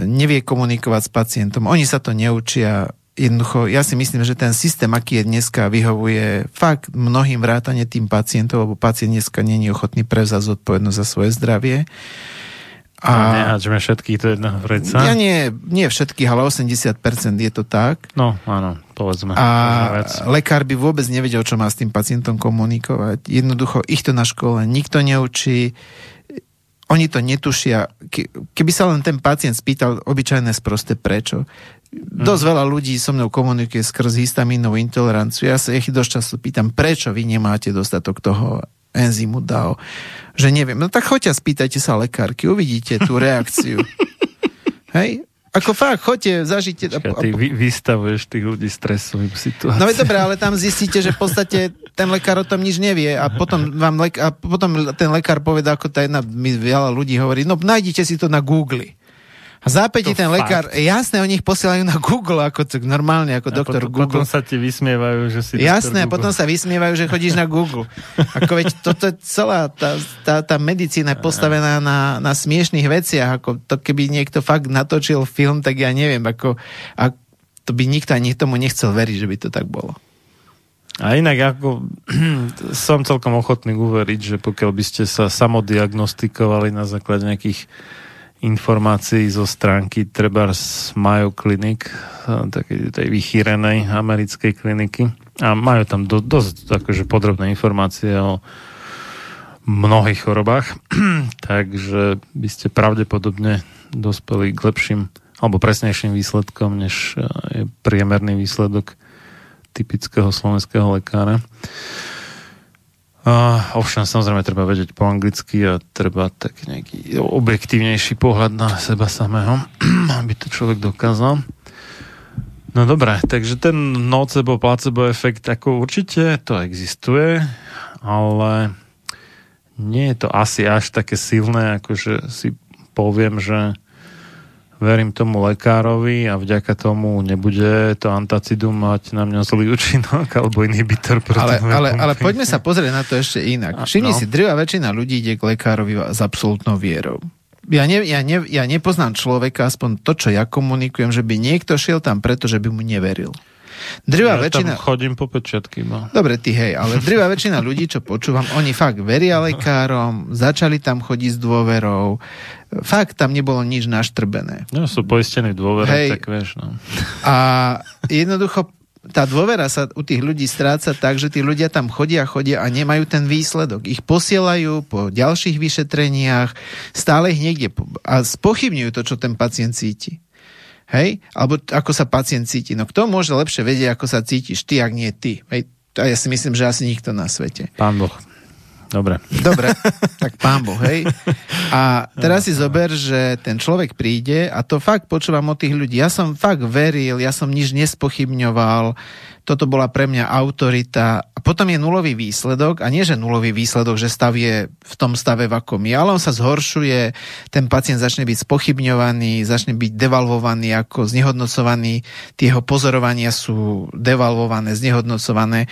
nevie komunikovať s pacientom. Oni sa to neučia. Jednoducho, ja si myslím, že ten systém, aký je dneska, vyhovuje fakt mnohým vrátane tým pacientov, lebo pacient dneska je ochotný prevzať zodpovednosť za svoje zdravie. A, a neháčme všetkých to jedného vreca? Ja nie, nie všetkých, ale 80% je to tak. No, áno, povedzme. A lekár by vôbec nevedel, čo má s tým pacientom komunikovať. Jednoducho, ich to na škole nikto neučí oni to netušia. Keby sa len ten pacient spýtal obyčajné sprosté prečo, Dosť veľa ľudí so mnou komunikuje skrz histamínovú intoleranciu. Ja sa ich dosť často pýtam, prečo vy nemáte dostatok toho enzymu DAO. Že neviem. No tak choďte spýtajte sa lekárky, uvidíte tú reakciu. *laughs* Hej? Ako fakt, choďte, zažite. Čaká, ty vy, vystavuješ tých ľudí stresovým situáciám. No je dobré, ale tam zistíte, že v podstate ten lekár o tom nič nevie a potom, vám lek- a potom ten lekár povedá, ako tá jedna, mi veľa ľudí hovorí, no nájdite si to na Google. A zápäť ten fakt. lekár, jasné, oni ich posielajú na Google, ako to normálne, ako a doktor potom, Google. Potom sa ti vysmievajú, že si Jasné, potom sa vysmievajú, že chodíš na Google. Ako veď toto je celá tá, tá, tá medicína postavená na, na smiešných veciach, ako to keby niekto fakt natočil film, tak ja neviem, ako, a to by nikto ani tomu nechcel veriť, že by to tak bolo. A inak ako *clears throat* som celkom ochotný uveriť, že pokiaľ by ste sa samodiagnostikovali na základe nejakých informácií zo stránky Trebars Mayo Clinic, takej tej vychýrenej americkej kliniky. A majú tam do, dosť akože podrobné informácie o mnohých chorobách, *clears throat* takže by ste pravdepodobne dospeli k lepším alebo presnejším výsledkom, než e, je priemerný výsledok typického slovenského lekára. Uh, ovšem, samozrejme, treba vedieť po anglicky a treba tak nejaký objektívnejší pohľad na seba samého, *clears throat* aby to človek dokázal. No dobré, takže ten nocebo, placebo efekt, ako určite to existuje, ale nie je to asi až také silné, ako že si poviem, že verím tomu lekárovi a vďaka tomu nebude to antacidum mať na mňa zlý účinok *laughs* alebo inhibitor ale, ale, ale poďme sa pozrieť na to ešte inak. Všimni no. si, drvá väčšina ľudí ide k lekárovi s absolútnou vierou. Ja, ne, ja, ne, ja nepoznám človeka, aspoň to, čo ja komunikujem, že by niekto šiel tam preto, že by mu neveril. Drvá ja väčšina... tam chodím po pečiatky. No. Dobre, ty hej, ale drvá väčšina ľudí, čo počúvam, oni fakt veria lekárom, začali tam chodiť s dôverou, fakt tam nebolo nič naštrbené. No, sú poistení dôvere, hej. tak vieš. No. A jednoducho tá dôvera sa u tých ľudí stráca tak, že tí ľudia tam chodia, chodia a nemajú ten výsledok. Ich posielajú po ďalších vyšetreniach, stále ich niekde a spochybňujú to, čo ten pacient cíti. Hej? Alebo ako sa pacient cíti. No kto môže lepšie vedieť, ako sa cítiš? Ty, ak nie ty. Hej? A ja si myslím, že asi nikto na svete. Pán Boh. Dobre. Dobre, tak pán Boh, hej. A teraz si zober, že ten človek príde a to fakt počúvam od tých ľudí. Ja som fakt veril, ja som nič nespochybňoval, toto bola pre mňa autorita. A potom je nulový výsledok, a nie že nulový výsledok, že stav je v tom stave, v akom je, ale on sa zhoršuje, ten pacient začne byť spochybňovaný, začne byť devalvovaný, ako znehodnocovaný, tie jeho pozorovania sú devalvované, znehodnocované.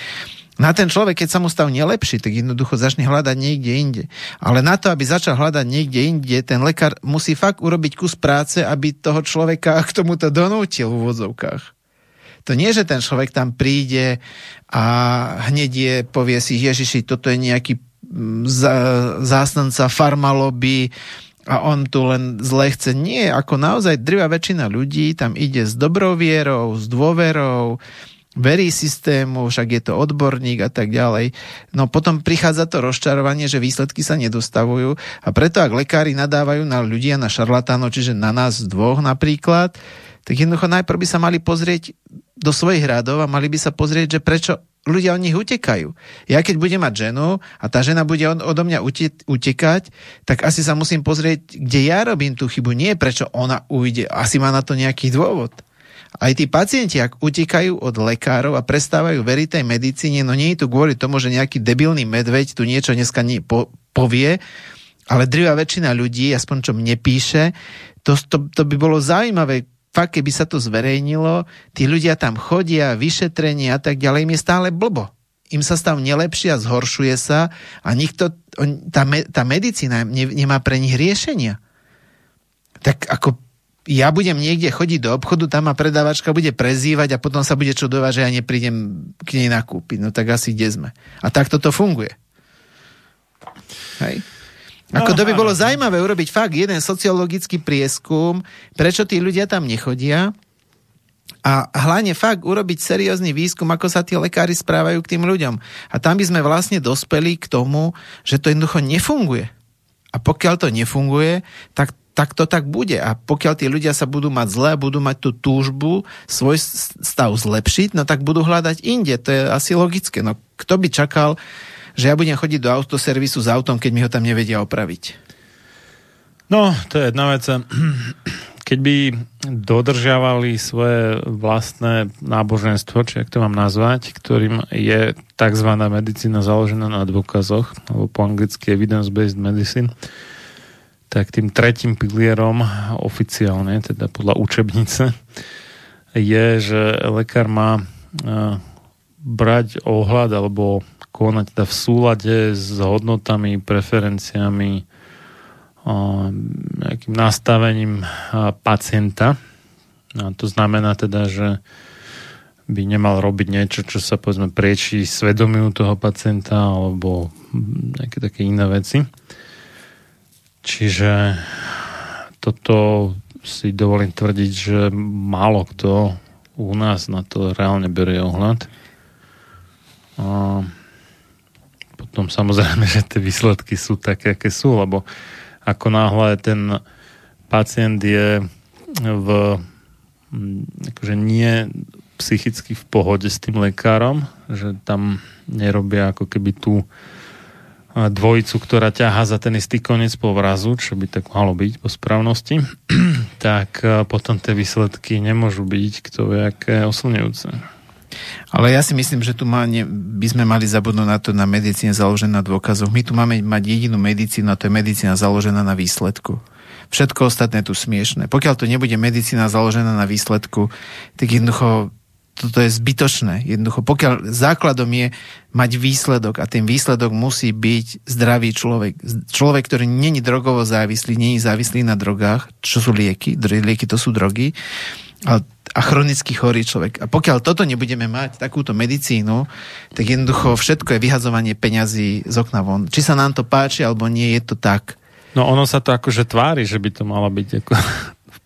Na ten človek, keď sa mu stav nelepší, tak jednoducho začne hľadať niekde inde. Ale na to, aby začal hľadať niekde inde, ten lekár musí fakt urobiť kus práce, aby toho človeka k tomuto donútil v úvodzovkách. To nie, že ten človek tam príde a hneď je, povie si, Ježiši, toto je nejaký mm, zástanca farmaloby a on tu len zle chce. Nie, ako naozaj drvá väčšina ľudí tam ide s dobrou vierou, s dôverou, verí systému, však je to odborník a tak ďalej. No potom prichádza to rozčarovanie, že výsledky sa nedostavujú a preto ak lekári nadávajú na ľudia, na šarlatánov, čiže na nás dvoch napríklad, tak jednoducho najprv by sa mali pozrieť do svojich radov a mali by sa pozrieť, že prečo ľudia od nich utekajú. Ja keď budem mať ženu a tá žena bude od, odo mňa utekať, tak asi sa musím pozrieť, kde ja robím tú chybu. Nie prečo ona ujde. Asi má na to nejaký dôvod. Aj tí pacienti, ak utekajú od lekárov a prestávajú veriť tej medicíne, no nie je to kvôli tomu, že nejaký debilný medveď tu niečo dneska nie, po, povie, ale drvá väčšina ľudí, aspoň čo mne píše, to, to, to by bolo zaujímavé fakt, keby sa to zverejnilo, tí ľudia tam chodia, vyšetrenie a tak ďalej, im je stále blbo. Im sa stav nelepšie a zhoršuje sa a nikto, tá, tá medicína ne, nemá pre nich riešenia. Tak ako ja budem niekde chodiť do obchodu, tam ma predávačka bude prezývať a potom sa bude čudovať, že ja neprídem k nej nakúpiť. No tak asi kde sme. A tak toto funguje. Hej? Ako to by bolo zaujímavé urobiť fakt jeden sociologický prieskum, prečo tí ľudia tam nechodia a hlavne fakt urobiť seriózny výskum, ako sa tí lekári správajú k tým ľuďom. A tam by sme vlastne dospeli k tomu, že to jednoducho nefunguje. A pokiaľ to nefunguje, tak tak to tak bude. A pokiaľ tí ľudia sa budú mať zle a budú mať tú túžbu svoj stav zlepšiť, no tak budú hľadať inde. To je asi logické. No kto by čakal, že ja budem chodiť do autoservisu s autom, keď mi ho tam nevedia opraviť? No, to je jedna vec. *clears throat* Keď by dodržiavali svoje vlastné náboženstvo, či ak to mám nazvať, ktorým je tzv. medicína založená na dôkazoch, alebo po anglicky evidence-based medicine, tak tým tretím pilierom oficiálne, teda podľa učebnice, je, že lekár má brať ohľad alebo konať teda v súlade s hodnotami, preferenciami, nejakým nastavením pacienta. A to znamená teda, že by nemal robiť niečo, čo sa povedzme priečí svedomiu toho pacienta alebo nejaké také iné veci. Čiže toto si dovolím tvrdiť, že málo kto u nás na to reálne berie ohľad. A potom samozrejme, že tie výsledky sú také, aké sú, lebo ako náhle ten pacient je v akože nie psychicky v pohode s tým lekárom, že tam nerobia ako keby tú dvojicu, ktorá ťaha za ten istý koniec povrazu, čo by tak malo byť po správnosti, *clears throat* tak e, potom tie výsledky nemôžu byť kto vie aké oslňujúce. Ale ja si myslím, že tu má, ne, by sme mali zabudnúť na to na medicíne založená na dôkazoch. My tu máme mať jedinú medicínu a to je medicína založená na výsledku. Všetko ostatné tu smiešne. Pokiaľ to nebude medicína založená na výsledku, tak jednoducho toto je zbytočné. Jednoducho, pokiaľ základom je mať výsledok a ten výsledok musí byť zdravý človek. Človek, ktorý není drogovo závislý, není závislý na drogách, čo sú lieky, lieky to sú drogy, a, a chronicky chorý človek. A pokiaľ toto nebudeme mať, takúto medicínu, tak jednoducho všetko je vyhadzovanie peňazí z okna von. Či sa nám to páči, alebo nie, je to tak. No ono sa to akože tvári, že by to mala byť ako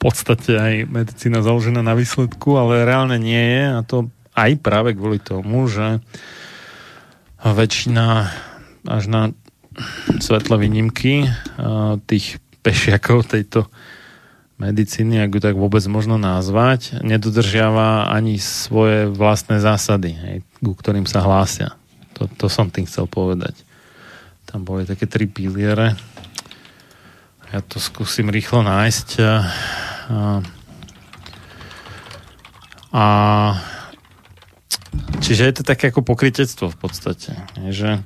podstate aj medicína založená na výsledku, ale reálne nie je a to aj práve kvôli tomu, že väčšina až na svetle výnimky tých pešiakov tejto medicíny, ak ju tak vôbec možno nazvať, nedodržiava ani svoje vlastné zásady, hej, ku ktorým sa hlásia. To, to som tým chcel povedať. Tam boli také tri piliere. Ja to skúsim rýchlo nájsť. A čiže je to také ako pokrytectvo v podstate. Že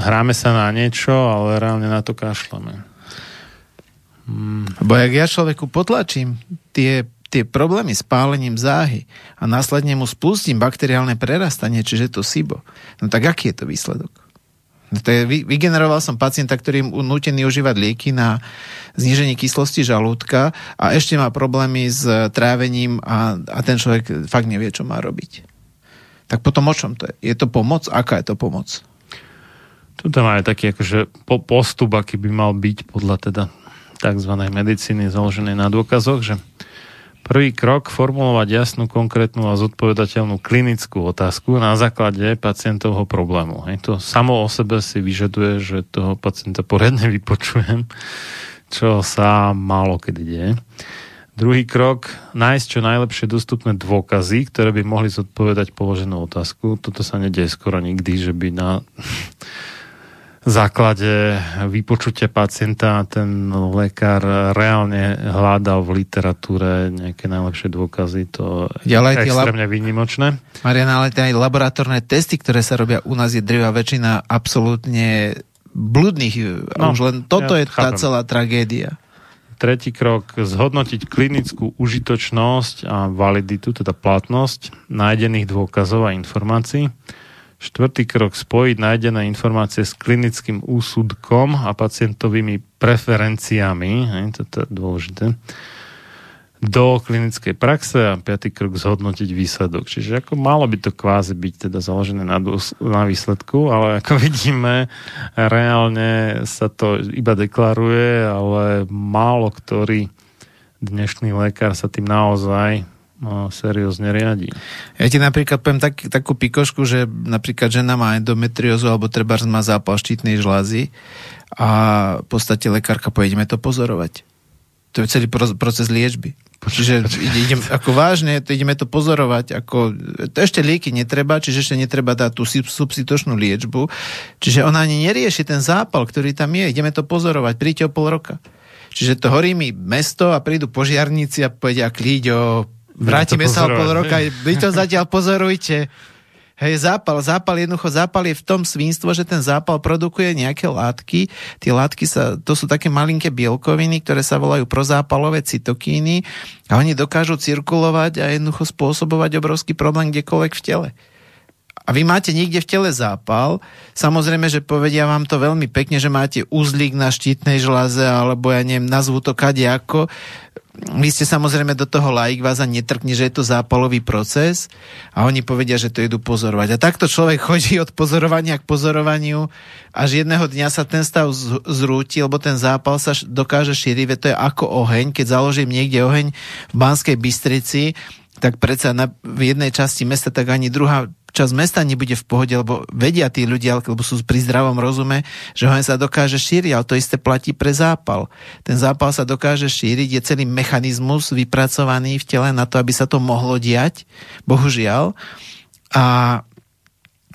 hráme sa na niečo, ale reálne na to kašleme. Hmm. Bo jak ja človeku potlačím tie, tie problémy s pálením záhy a následne mu spustím bakteriálne prerastanie, čiže to SIBO, no tak aký je to výsledok? To je, vygeneroval som pacienta, ktorý je nutený užívať lieky na zníženie kyslosti žalúdka a ešte má problémy s trávením a, a ten človek fakt nevie, čo má robiť. Tak potom o čom to je? Je to pomoc? Aká je to pomoc? Tu tam aj taký akože postup, aký by mal byť podľa teda tzv. medicíny založenej na dôkazoch, že Prvý krok formulovať jasnú, konkrétnu a zodpovedateľnú klinickú otázku na základe pacientovho problému. Hej. To samo o sebe si vyžaduje, že toho pacienta poriadne vypočujem, čo sa málo kedy deje. Druhý krok, nájsť čo najlepšie dostupné dôkazy, ktoré by mohli zodpovedať položenú otázku. Toto sa nedieje skoro nikdy, že by na základe vypočutia pacienta ten lekár reálne hľadal v literatúre nejaké najlepšie dôkazy. To je extrémne lab... výnimočné. Mariana, ale aj laboratórne testy, ktoré sa robia u nás, je drvá väčšina absolútne bludných. No, už len toto ja je tá chápem. celá tragédia. Tretí krok, zhodnotiť klinickú užitočnosť a validitu, teda platnosť nájdených dôkazov a informácií. Štvrtý krok spojiť nájdené informácie s klinickým úsudkom a pacientovými preferenciami, toto je dôležité, do klinickej praxe a piatý krok zhodnotiť výsledok. Čiže ako malo by to kvázi byť teda založené na, dôs- na výsledku, ale ako *laughs* vidíme, reálne sa to iba deklaruje, ale málo ktorý dnešný lekár sa tým naozaj seriózne riadi. Ja ti napríklad poviem tak, takú pikošku, že napríklad žena má endometriózu alebo treba má zápal štítnej žlázy a v podstate lekárka pojedeme to pozorovať. To je celý proces liečby. Čiže idem, ako vážne, to ideme to pozorovať, ako, to ešte lieky netreba, čiže ešte netreba dať tú substitučnú liečbu. Čiže ona ani nerieši ten zápal, ktorý tam je. Ideme to pozorovať. Príďte o pol roka. Čiže to horí mi mesto a prídu požiarníci a povedia, klíďo, vrátime sa o pol roka, vy to zatiaľ pozorujte. Hej, zápal, zápal, jednoducho zápal je v tom svinstvo, že ten zápal produkuje nejaké látky. Tie látky sa, to sú také malinké bielkoviny, ktoré sa volajú prozápalové cytokíny a oni dokážu cirkulovať a jednoducho spôsobovať obrovský problém kdekoľvek v tele a vy máte niekde v tele zápal, samozrejme, že povedia vám to veľmi pekne, že máte uzlík na štítnej žlaze, alebo ja neviem, nazvu to ako. Vy ste samozrejme do toho laik, vás ani netrkne, že je to zápalový proces a oni povedia, že to idú pozorovať. A takto človek chodí od pozorovania k pozorovaniu, až jedného dňa sa ten stav zrúti, lebo ten zápal sa dokáže šíriť, to je ako oheň. Keď založím niekde oheň v Banskej Bystrici, tak predsa na, v jednej časti mesta, tak ani druhá časť mesta nebude v pohode, lebo vedia tí ľudia, lebo sú pri zdravom rozume, že ho sa dokáže šíriť, ale to isté platí pre zápal. Ten zápal sa dokáže šíriť, je celý mechanizmus vypracovaný v tele na to, aby sa to mohlo diať, bohužiaľ. A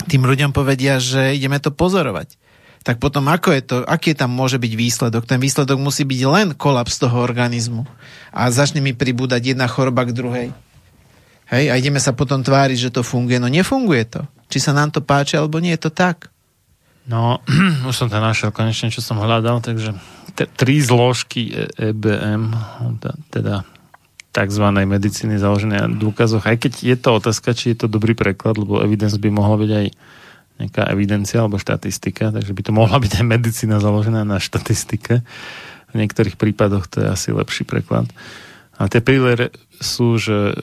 tým ľuďom povedia, že ideme to pozorovať. Tak potom ako je to, aký tam môže byť výsledok? Ten výsledok musí byť len kolaps toho organizmu. A začne mi pribúdať jedna choroba k druhej. Hej, a ideme sa potom tváriť, že to funguje. No nefunguje to. Či sa nám to páči, alebo nie je to tak. No, *clears throat* už som to našiel konečne, čo som hľadal, takže t- tri zložky EBM, teda tzv. medicíny založené na dôkazoch, aj keď je to otázka, či je to dobrý preklad, lebo evidence by mohla byť aj nejaká evidencia alebo štatistika, takže by to mohla byť aj medicína založená na štatistike. V niektorých prípadoch to je asi lepší preklad. A tie piliere sú, že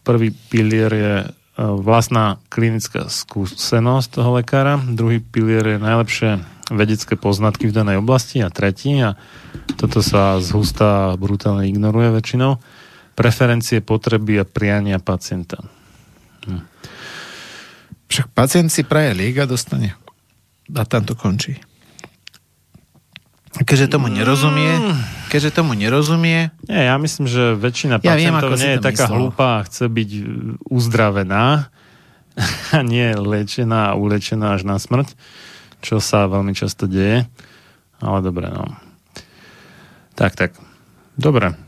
Prvý pilier je e, vlastná klinická skúsenosť toho lekára, druhý pilier je najlepšie vedecké poznatky v danej oblasti a tretí, a toto sa zhustá brutálne ignoruje väčšinou, preferencie, potreby a priania pacienta. Hm. Však pacient si praje liek a dostane. A tam to končí. Keďže tomu nerozumie, keďže tomu nerozumie... Nie, ja myslím, že väčšina ja pacientov viem, nie je taká hlúpa a chce byť uzdravená *laughs* a nie lečená a ulečená až na smrť, čo sa veľmi často deje. Ale dobre, no. Tak, tak. Dobre,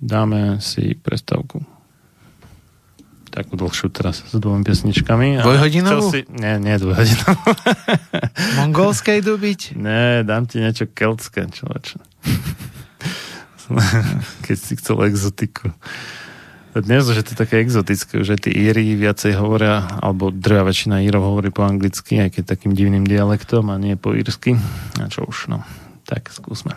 dáme si prestavku takú dlhšiu teraz s dvomi pesničkami. Dvojhodinovú? Si... Nie, nie dvojhodinovú. *laughs* Mongolské idú byť? Nie, dám ti niečo keltské, človeče. *laughs* Keď si chcel exotiku. Dnes to je také exotické, že tí Íri viacej hovoria, alebo drvá väčšina Írov hovorí po anglicky, aj keď takým divným dialektom a nie po írsky. A čo už, no. Tak skúsme.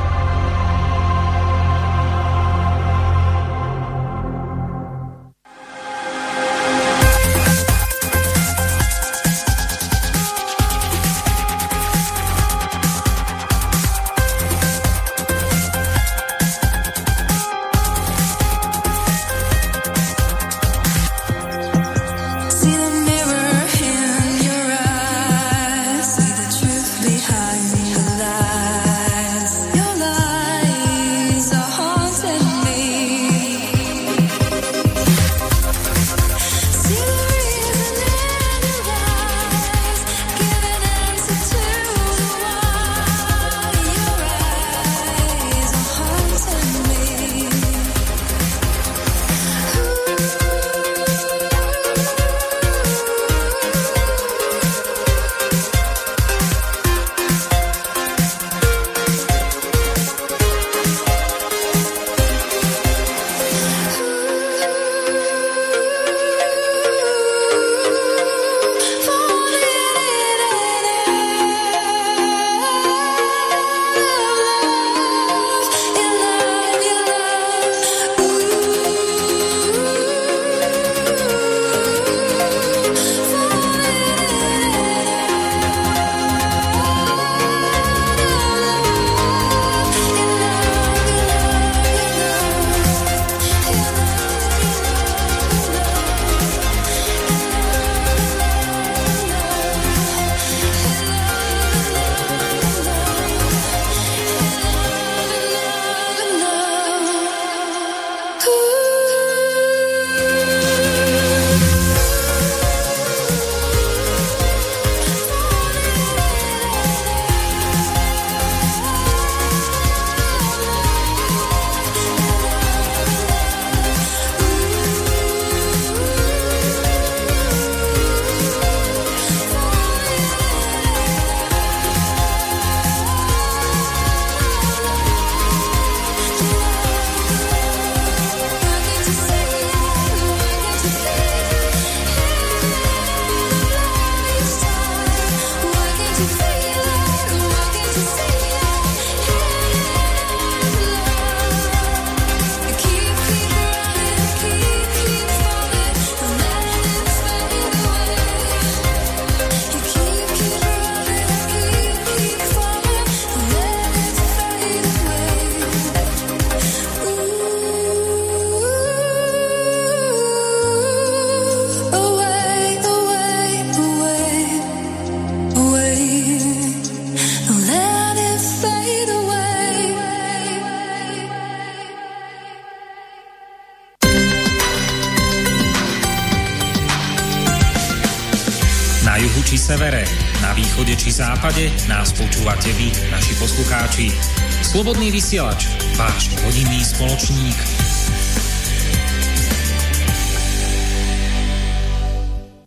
Slobodný vysielač, váš hodinný spoločník.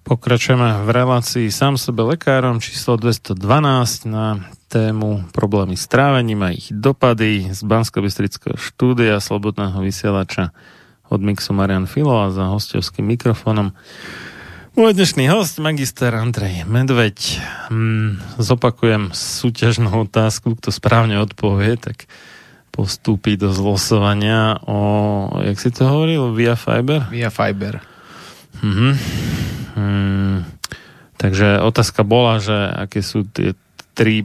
Pokračujeme v relácii sám sebe lekárom číslo 212 na tému problémy s trávením a ich dopady z bansko štúdia Slobodného vysielača od Mixu Marian Filo a za hostovským mikrofónom môj dnešný host, magister Andrej Medveď. Hmm, zopakujem súťažnú otázku, kto správne odpovie, tak postúpi do zlosovania o, jak si to hovoril, Via Fiber? Via Fiber. Mhm. Hmm, takže otázka bola, že aké sú tie tri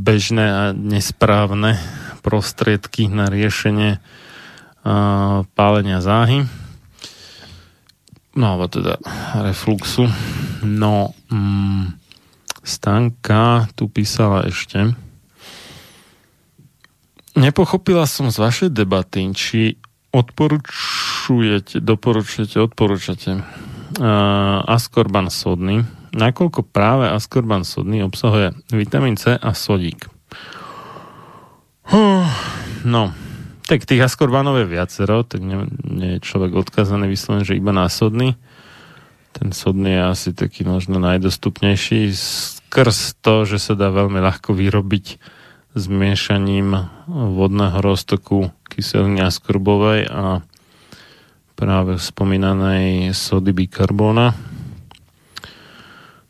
bežné a nesprávne prostriedky na riešenie uh, pálenia záhy. No, alebo teda refluxu. No, mm, Stanka tu písala ešte. Nepochopila som z vašej debaty, či odporúčujete, doporučujete, odporúčate uh, askorban sodný, nakoľko práve askorban sodný obsahuje vitamín C a sodík. Huh, no, tak tých askorbanov je viacero, tak nie, nie je človek odkazaný vyslovene, že iba na sodný. Ten sodný je asi taký možno najdostupnejší skrz to, že sa dá veľmi ľahko vyrobiť zmiešaním vodného roztoku kyseliny askorbovej a práve spomínanej sody bikarbóna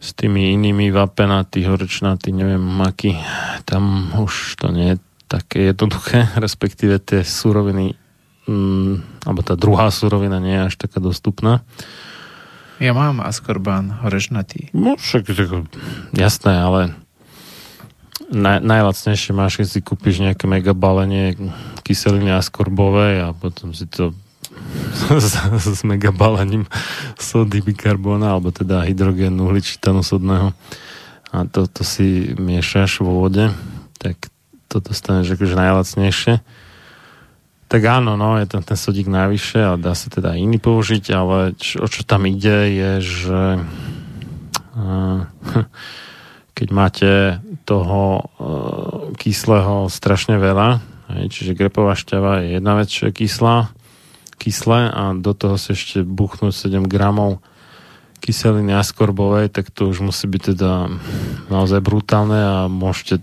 s tými inými vapenaty, horečnaty, neviem, maky, tam už to nie je také jednoduché, *laughs* respektíve tie suroviny, mm, alebo tá druhá surovina nie je až taká dostupná. Ja mám askorbán horečnatý. No však jasné, ale naj, najlacnejšie máš, keď si kúpiš nejaké mega balenie kyseliny askorbovej a potom si to *laughs* s, s mega balením sody bikarbóna alebo teda hydrogénu uhličitanu sodného a to, to si miešaš vo vode tak to dostaneš akože najlacnejšie tak áno, no, je tam ten sodík najvyššie a dá sa teda iný použiť, ale čo, o čo tam ide je, že uh, *laughs* keď máte toho uh, kyslého strašne veľa, hej, čiže grepová šťava je jedna vec, čo je kyslá, kyslé a do toho sa ešte buchnúť 7 gramov kyseliny askorbovej, tak to už musí byť teda naozaj brutálne a môžete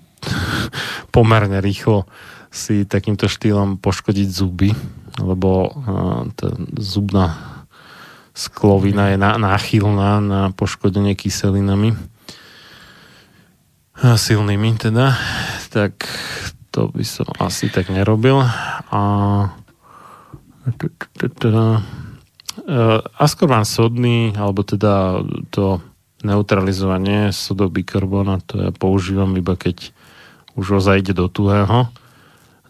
*laughs* pomerne rýchlo si takýmto štýlom poškodiť zuby, lebo tá zubná sklovina je náchylná na poškodenie kyselinami. Silnými teda, tak to by som asi tak nerobil. A Askorban sodný, alebo teda to neutralizovanie sodobikarbóna, to ja používam iba keď už ozaj ide do tuhého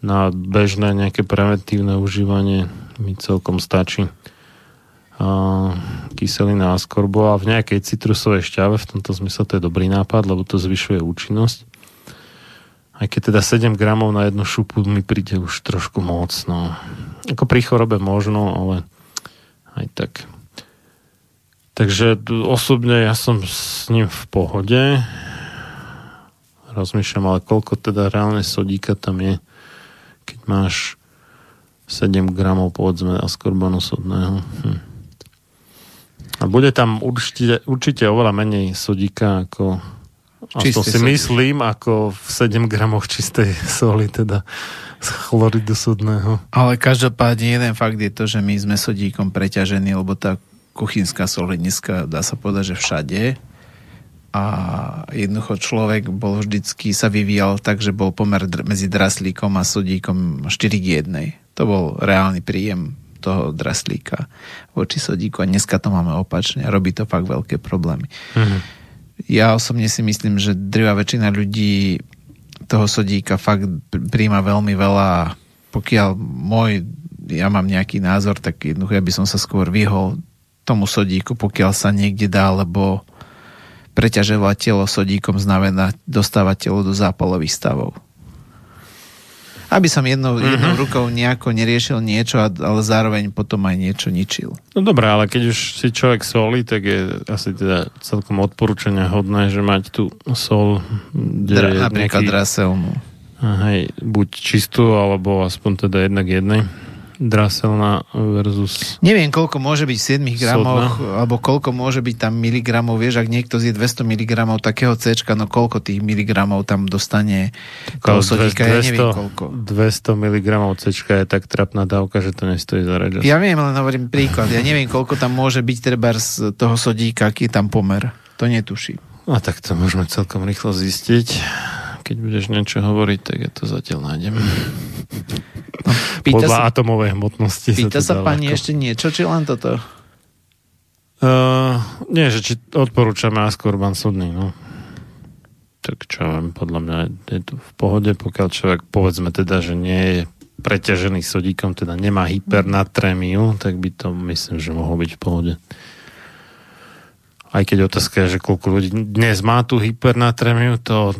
na bežné nejaké preventívne užívanie mi celkom stačí kyselina askorbo a v nejakej citrusovej šťave v tomto zmysle to je dobrý nápad, lebo to zvyšuje účinnosť. Aj keď teda 7 gramov na jednu šupu mi príde už trošku moc. No. Ako pri chorobe možno, ale aj tak. Takže osobne ja som s ním v pohode. Rozmýšľam, ale koľko teda reálne sodíka tam je keď máš 7 gramov povedzme askorbanu sodného. Hm. A bude tam určite, určite oveľa menej sodíka ako Aspoň si sodík. myslím, ako v 7 gramoch čistej *laughs* soli, teda z chloridu sodného. Ale každopádne jeden fakt je to, že my sme sodíkom preťažení, lebo tá kuchynská sol je dneska, dá sa povedať, že všade a jednoducho človek bol vždycky sa vyvíjal tak, že bol pomer medzi draslíkom a sodíkom 4 k 1. To bol reálny príjem toho draslíka voči sodíku a dneska to máme opačne robí to fakt veľké problémy. Mm-hmm. Ja osobne si myslím, že drvá väčšina ľudí toho sodíka fakt príjma veľmi veľa pokiaľ môj, ja mám nejaký názor, tak jednoducho ja by som sa skôr vyhol tomu sodíku, pokiaľ sa niekde dá, lebo preťažovať telo sodíkom znamená dostávať telo do zápalových stavov. Aby som jednou, mm-hmm. jednou rukou nejako neriešil niečo, ale zároveň potom aj niečo ničil. No dobré, ale keď už si človek solí, tak je asi teda celkom odporúčania hodné, že mať tú sol, kde Dra, napríklad nejaký, draselnú. Hej, buď čistú, alebo aspoň teda jednak jednej draselná versus... Neviem, koľko môže byť v 7 gramoch, sodná. alebo koľko môže byť tam miligramov, vieš, ak niekto zje 200 miligramov takého C, no koľko tých miligramov tam dostane toho sodíka, ja neviem koľko. 200 miligramov C je tak trapná dávka, že to nestojí za reč. Ja viem, len hovorím príklad, ja neviem, koľko tam môže byť treba z toho sodíka, aký je tam pomer. To netuším. A tak to môžeme celkom rýchlo zistiť. Keď budeš niečo hovoriť, tak ja to zatiaľ nájdem. *laughs* Pýta Podľa sa, atomovej hmotnosti. Pýta sa, sa pani ešte niečo, či len toto? Uh, nie, že či odporúčame Askorban sodný, no. tak čo viem, podľa mňa je to v pohode, pokiaľ človek povedzme teda, že nie je preťažený sodíkom, teda nemá hypernatrémiu, tak by to myslím, že mohlo byť v pohode. Aj keď otázka je, že koľko ľudí dnes má tú hypernatrémiu, to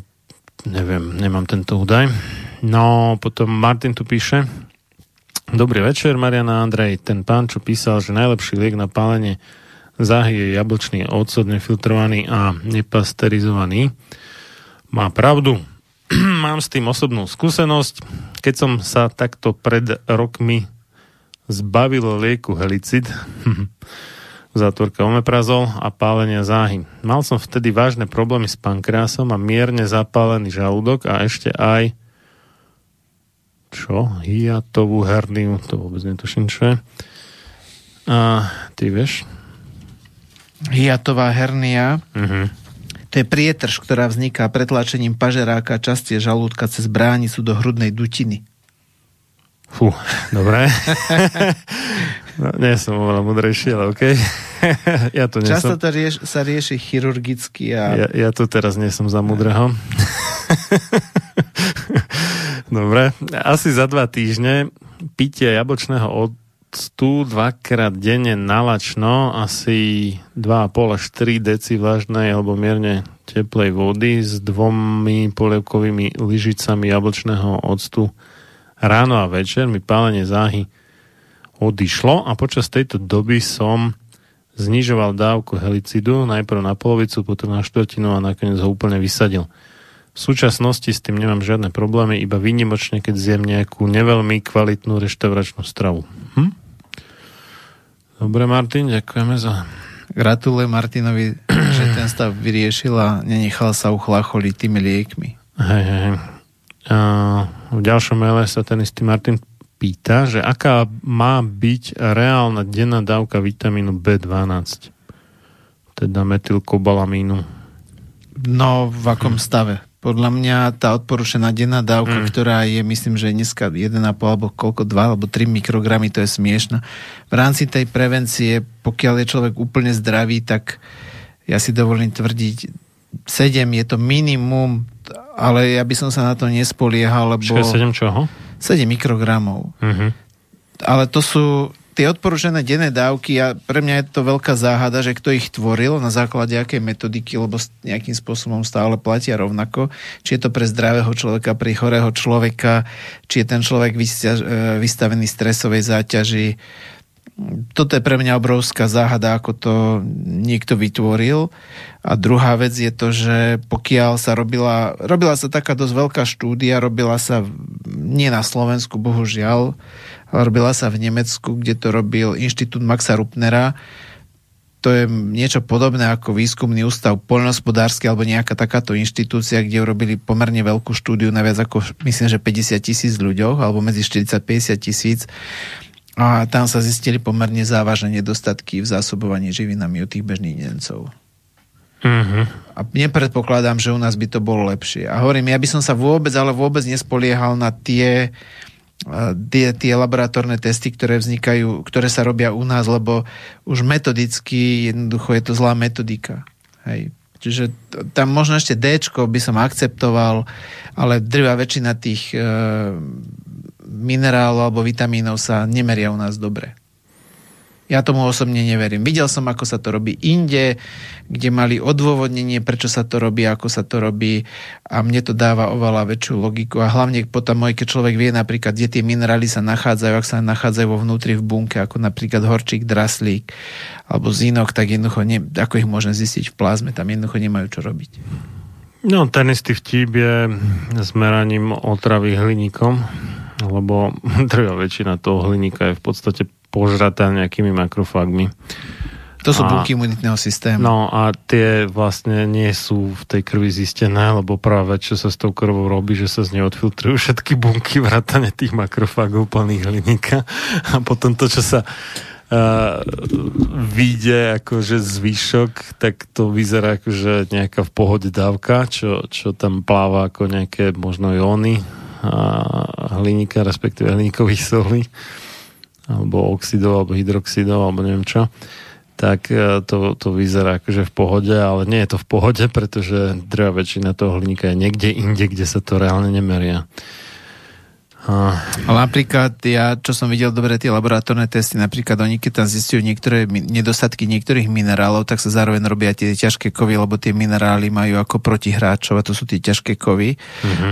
neviem, nemám tento údaj. No, potom Martin tu píše, Dobrý večer, Mariana Andrej. Ten pán, čo písal, že najlepší liek na pálenie záhy je jablčný ocot, nefiltrovaný a nepasterizovaný, má pravdu. *clears throat* Mám s tým osobnú skúsenosť. Keď som sa takto pred rokmi zbavil lieku helicid, *laughs* zátvorka omeprazol a pálenia záhy. Mal som vtedy vážne problémy s pankreasom a mierne zapálený žalúdok a ešte aj čo? Hiatovú herniu, to vôbec netuším, čo je. A ty vieš? Hiatová hernia, Uh-huh. to je prietrž, ktorá vzniká pretlačením pažeráka častie žalúdka cez bránicu do hrudnej dutiny. Fú, dobre. *laughs* no, nie som oveľa mudrejší, ale okej. *laughs* ja to nie Často som. to rieš, sa rieši chirurgicky a Ja, ja tu teraz nie som za mudrého. *laughs* *laughs* Dobre, asi za dva týždne pitie jablčného octu dvakrát denne nalačno, asi 2,5 až 3 deci vlažnej alebo mierne teplej vody s dvomi polievkovými lyžicami jablčného octu ráno a večer mi pálenie záhy odišlo a počas tejto doby som znižoval dávku helicidu, najprv na polovicu, potom na štvrtinu a nakoniec ho úplne vysadil. V súčasnosti s tým nemám žiadne problémy, iba výnimočne, keď zjem nejakú neveľmi kvalitnú reštauračnú stravu. Hm? Dobre, Martin, ďakujeme za... gratulujem Martinovi, *clears throat* že ten stav vyriešil a nenechal sa uchlacholiť tými liekmi. Hej, hej. A v ďalšom maile sa ten istý Martin pýta, že aká má byť reálna denná dávka vitamínu B12, teda metylkobalamínu. No, v akom stave? Podľa mňa tá odporušená denná dávka, mm. ktorá je, myslím, že dneska 1,5 alebo koľko, 2 alebo 3 mikrogramy, to je smiešno. V rámci tej prevencie, pokiaľ je človek úplne zdravý, tak ja si dovolím tvrdiť, 7 je to minimum, ale ja by som sa na to nespoliehal, lebo... Čiže 7 čoho? 7 mikrogramov. Mhm. Ale to sú tie odporúčané denné dávky a pre mňa je to veľká záhada, že kto ich tvoril, na základe akej metodiky, lebo nejakým spôsobom stále platia rovnako. Či je to pre zdravého človeka, pre chorého človeka, či je ten človek e, vystavený stresovej záťaži. Toto je pre mňa obrovská záhada, ako to niekto vytvoril. A druhá vec je to, že pokiaľ sa robila, robila sa taká dosť veľká štúdia, robila sa nie na Slovensku, bohužiaľ, robila sa v Nemecku, kde to robil Inštitút Maxa Rupnera. To je niečo podobné ako výskumný ústav poľnohospodársky alebo nejaká takáto inštitúcia, kde urobili pomerne veľkú štúdiu na viac ako, myslím, že 50 tisíc ľuďoch, alebo medzi 40-50 tisíc. A tam sa zistili pomerne závažné nedostatky v zásobovaní živinami u tých bežných Nemcov. Mhm. A nepredpokladám, že u nás by to bolo lepšie. A hovorím, ja by som sa vôbec, ale vôbec nespoliehal na tie, tie, tie laboratórne testy, ktoré vznikajú, ktoré sa robia u nás, lebo už metodicky jednoducho je to zlá metodika. Hej. Čiže tam možno ešte D by som akceptoval, ale drvá väčšina tých e, minerálov alebo vitamínov sa nemeria u nás dobre. Ja tomu osobne neverím. Videl som, ako sa to robí inde, kde mali odôvodnenie, prečo sa to robí, ako sa to robí a mne to dáva oveľa väčšiu logiku a hlavne potom keď človek vie napríklad, kde tie minerály sa nachádzajú, ak sa nachádzajú vo vnútri v bunke, ako napríklad horčík, draslík alebo zinok, tak jednoducho, ne, ako ich môžem zistiť v plazme, tam jednoducho nemajú čo robiť. No, ten istý vtip je s meraním otravy hliníkom, lebo *laughs* drvá väčšina toho hliníka je v podstate požratá nejakými makrofagmi. To sú A- bunky imunitného systému. No a tie vlastne nie sú v tej krvi zistené, lebo prvá vec, čo sa s tou krvou robí, že sa z nej odfiltrujú všetky bunky vrátane tých makrofágov plných hliníka a potom to, čo sa uh, vyjde akože zvyšok, tak to vyzerá akože nejaká v pohode dávka, čo, čo tam pláva ako nejaké možno jóny a hliníka, respektíve hliníkových solí alebo oxidov, alebo hydroxidov, alebo neviem čo. tak e, to, to vyzerá akože v pohode, ale nie je to v pohode, pretože drvá väčšina toho hliníka je niekde inde, kde sa to reálne nemeria. Ale napríklad ja, čo som videl dobre tie laboratórne testy, napríklad oni keď tam zistujú niektoré nedostatky niektorých minerálov, tak sa zároveň robia tie ťažké kovy, lebo tie minerály majú ako protihráčov a to sú tie ťažké kovy.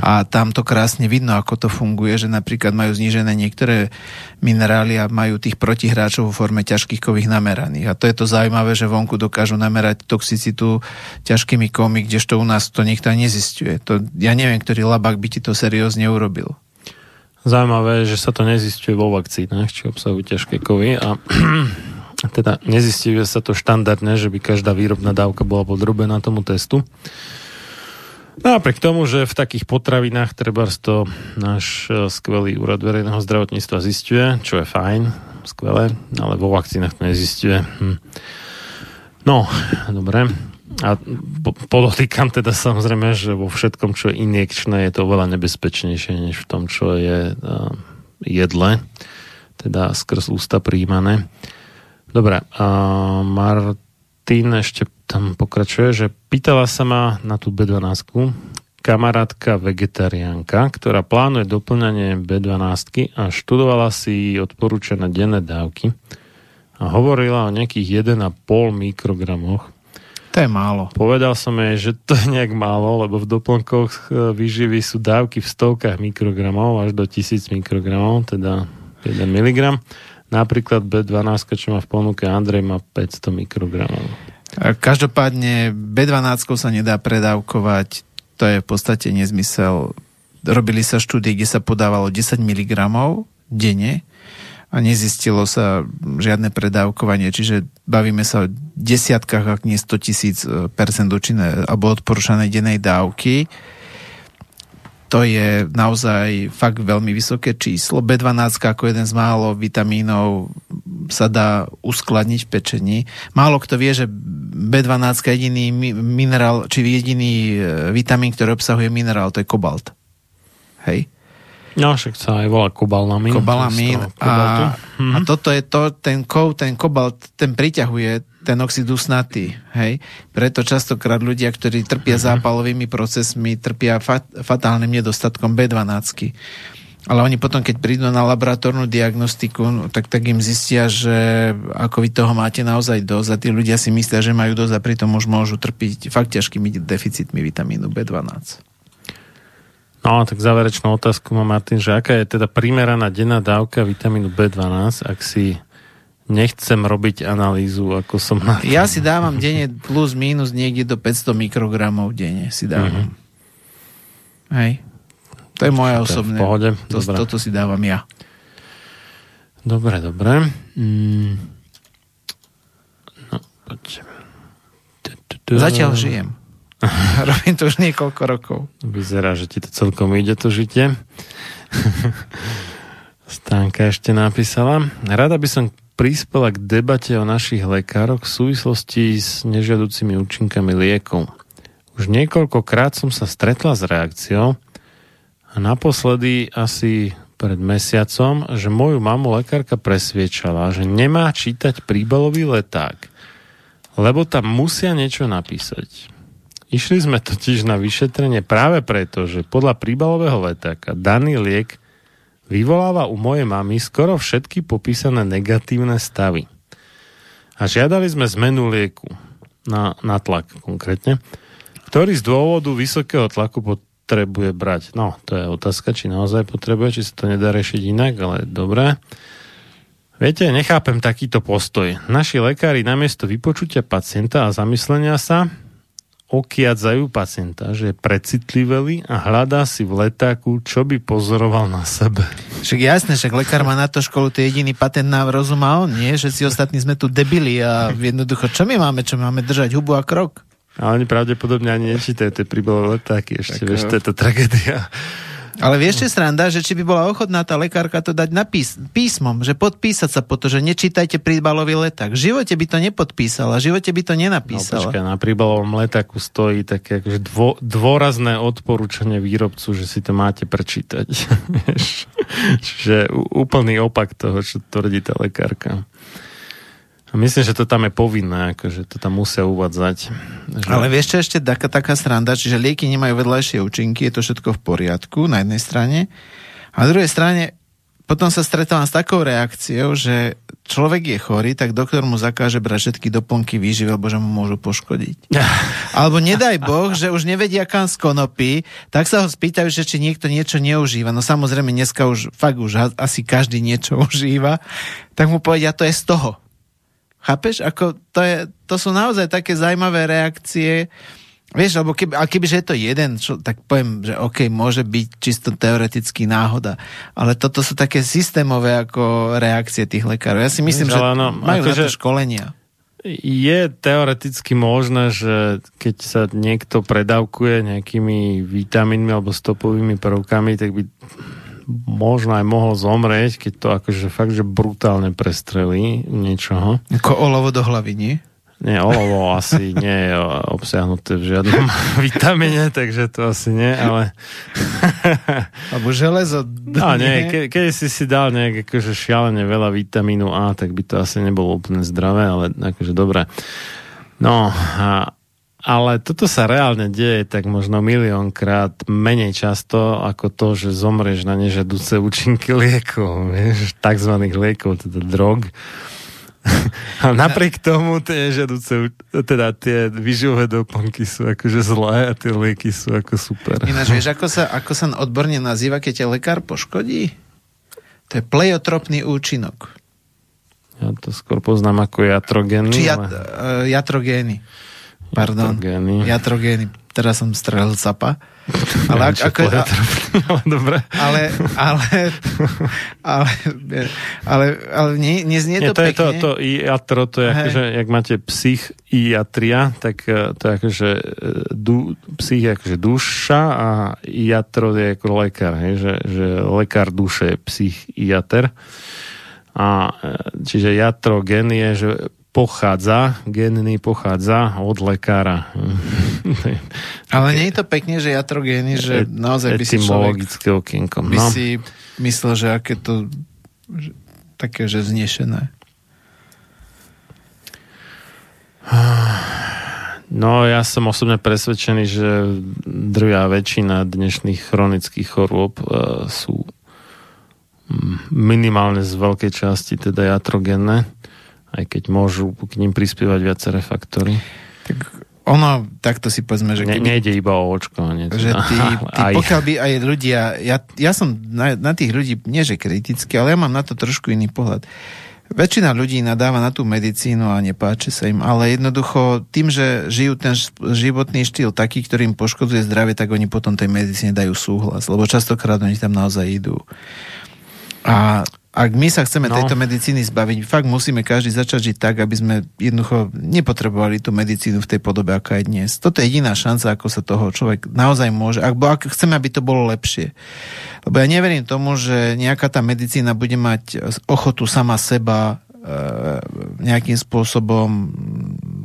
A tam to krásne vidno, ako to funguje, že napríklad majú znížené niektoré minerály a majú tých protihráčov vo forme ťažkých kových nameraných. A to je to zaujímavé, že vonku dokážu namerať toxicitu ťažkými kovmi, kdežto u nás to nikto nezistuje. To, ja neviem, ktorý labák by ti to seriózne urobil. Zaujímavé že sa to nezistuje vo vakcínach, či obsahujú ťažké kovy a *clears throat* teda nezistuje sa to štandardne, že by každá výrobná dávka bola podrobená tomu testu. Napriek tomu, že v takých potravinách treba to náš eh, skvelý úrad verejného zdravotníctva zistuje, čo je fajn, skvelé, ale vo vakcínach to nezistuje. Hm. No, dobre. A po- podotýkam teda samozrejme, že vo všetkom, čo je injekčné, je to oveľa nebezpečnejšie, než v tom, čo je uh, jedle, teda skrz ústa príjmané. Dobre, a Martin ešte tam pokračuje, že pýtala sa ma na tú B12 kamarátka vegetariánka, ktorá plánuje doplňanie B12 a študovala si odporúčané denné dávky a hovorila o nejakých 1,5 mikrogramoch To je málo. Povedal som jej, že to je nejak málo, lebo v doplnkoch e, výživy sú dávky v stovkách mikrogramov až do 1000 mikrogramov, teda 1 mg. Napríklad B12, čo má v ponuke Andrej, má 500 mikrogramov. A Každopádne B12 sa nedá predávkovať, to je v podstate nezmysel. Robili sa štúdie, kde sa podávalo 10 mg denne a nezistilo sa žiadne predávkovanie, čiže bavíme sa o desiatkách, ak nie 100 tisíc e, percent účinné alebo odporúčanej dennej dávky. To je naozaj fakt veľmi vysoké číslo. B12 ako jeden z málo vitamínov sa dá uskladniť v pečení. Málo kto vie, že B12 je jediný mi- minerál, či jediný e, vitamín, ktorý obsahuje minerál, to je kobalt. Hej? No, však sa aj volá kobalamín. Kobalamín. Toho kobaltu. A, a toto je to, ten kov, ten kobalt, ten priťahuje ten oxid usnatý. Hej? Preto častokrát ľudia, ktorí trpia zápalovými procesmi, trpia fat, fatálnym nedostatkom B12. Ale oni potom, keď prídu na laboratórnu diagnostiku, no, tak, tak im zistia, že ako vy toho máte naozaj dosť a tí ľudia si myslia, že majú dosť a pritom už môžu trpiť fakt ťažkými deficitmi vitamínu B12. No, tak záverečnú otázku má Martin, že aká je teda primeraná denná dávka vitamínu B12, ak si nechcem robiť analýzu, ako som na... Ja si dávam denne plus minus niekde do 500 mikrogramov denne si dávam. Mm-hmm. Hej. To je v osobné. pohode. To, Dobre. toto si dávam ja. Dobre, dobre. Mm. No, poď. Tu, tu, tu. Zatiaľ žijem. *laughs* Robím to už niekoľko rokov. Vyzerá, že ti to celkom ide, to žitie. *laughs* Stánka ešte napísala. Rada by som prispela k debate o našich lekároch v súvislosti s nežiaducimi účinkami liekov. Už niekoľkokrát som sa stretla s reakciou a naposledy asi pred mesiacom, že moju mamu lekárka presviečala, že nemá čítať príbalový leták, lebo tam musia niečo napísať. Išli sme totiž na vyšetrenie práve preto, že podľa príbalového letáka daný liek vyvoláva u mojej mamy skoro všetky popísané negatívne stavy. A žiadali sme zmenu lieku na, na tlak konkrétne, ktorý z dôvodu vysokého tlaku potrebuje brať. No, to je otázka, či naozaj potrebuje, či sa to nedá rešiť inak, ale dobré. Viete, nechápem takýto postoj. Naši lekári namiesto vypočutia pacienta a zamyslenia sa okiadzajú pacienta, že je precitlivelý a hľadá si v letáku, čo by pozoroval na sebe. Však jasné, však lekár má na to školu, to je jediný patent na rozum a on nie, že si ostatní sme tu debili a jednoducho, čo my máme, čo my máme držať hubu a krok? A oni pravdepodobne ani nečítajú tie príbalové letáky ešte, vieš, to je to tragédia. Ale vieš, čo je sranda, že či by bola ochotná tá lekárka to dať napís, písmom, že podpísať sa po to, že nečítajte príbalový leták. V živote by to nepodpísala, v živote by to No nenapísala. počkaj, na príbalovom letáku stojí také akože dvo, dôrazné odporúčanie výrobcu, že si to máte prečítať. *laughs* Čiže úplný opak toho, čo tvrdí tá lekárka. Myslím, že to tam je povinné, akože to tam musia uvádzať. Že... Ale vieš čo ešte taká, taká sranda, čiže lieky nemajú vedľajšie účinky, je to všetko v poriadku na jednej strane. A na druhej strane potom sa stretávam s takou reakciou, že človek je chorý, tak doktor mu zakáže brať všetky doplnky výživy, lebo že mu môžu poškodiť. *laughs* Alebo nedaj Boh, že už nevedia kam z konopy, tak sa ho spýtajú, že či niekto niečo neužíva. No samozrejme, dneska už fakt už asi každý niečo *laughs* užíva. Tak mu povedia, to je z toho. Chápeš? Ako to, je, to sú naozaj také zaujímavé reakcie. Vieš, lebo keby, a kebyže je to jeden, čo, tak poviem, že OK, môže byť čisto teoreticky náhoda. Ale toto sú také systémové ako reakcie tých lekárov. Ja si myslím, Vieš, že áno, majú na akože- to školenia. Je teoreticky možné, že keď sa niekto predávkuje nejakými vitamínmi alebo stopovými prvkami, tak by možno aj mohol zomrieť, keď to akože fakt, že brutálne prestrelí niečoho. Ako olovo do hlavy, nie? Nie, olovo asi nie je obsiahnuté v žiadnom *laughs* vitamíne, takže to asi nie, ale... Alebo železo. No nie, ke, keď si si dal nejak akože šialene veľa vitamínu A, tak by to asi nebolo úplne zdravé, ale akože dobré. No, a, ale toto sa reálne deje tak možno miliónkrát menej často ako to, že zomrieš na nežadúce účinky liekov, vieš, takzvaných liekov, teda drog. *laughs* A napriek tomu tie nežadúce, teda tie vyživové doplnky sú akože zlé a tie lieky sú ako super. Ináč, vieš, ako sa, ako sa odborne nazýva, keď ťa lekár poškodí? To je pleiotropný účinok. Ja to skôr poznám ako jatrogénny. Či jat, ale... uh, jatrogény. Pardon. Jatrogény. Jatrogény. Teraz som strelil capa. Ale, ak, ako, to a, *laughs* ale dobre. ale, ale, ale, ale, ale nie, neznie Nie, to, to je to, pekne. to i jatro, to je Hej. akože, jak máte psych i jatria, tak eh, to je akože eh, du, psych je akože duša a i jatro je ako lekár, hej, že, že lekár duše je psych i jater. A eh, čiže jatro gen je, že pochádza, genný pochádza od lekára. *laughs* Ale nie je to pekne, že jatrogény, že naozaj by si človek okienko. by No. si myslel, že aké to že, také, že znešené. No, ja som osobne presvedčený, že drvia väčšina dnešných chronických chorôb e, sú mm, minimálne z veľkej časti teda jatrogenné, aj keď môžu k ním prispievať viaceré faktory. Tak ono, takto si povedzme, že Ne, keby, nejde iba o očkovanie. že teda, ty, ty aj, pokiaľ by aj ľudia, ja, ja som na, na tých ľudí, nie že kritický, ale ja mám na to trošku iný pohľad. Väčšina ľudí nadáva na tú medicínu a nepáči sa im, ale jednoducho tým, že žijú ten životný štýl taký, ktorý im poškodzuje zdravie, tak oni potom tej medicíne dajú súhlas, lebo častokrát oni tam naozaj idú. A ak my sa chceme No. tejto medicíny zbaviť, fakt musíme každý začať žiť tak, aby sme jednoducho nepotrebovali tú medicínu v tej podobe, aká je dnes. Toto je jediná šanca, ako sa toho človek naozaj môže, ak, ak chceme, aby to bolo lepšie. Lebo ja neverím tomu, že nejaká tá medicína bude mať ochotu sama seba e, nejakým spôsobom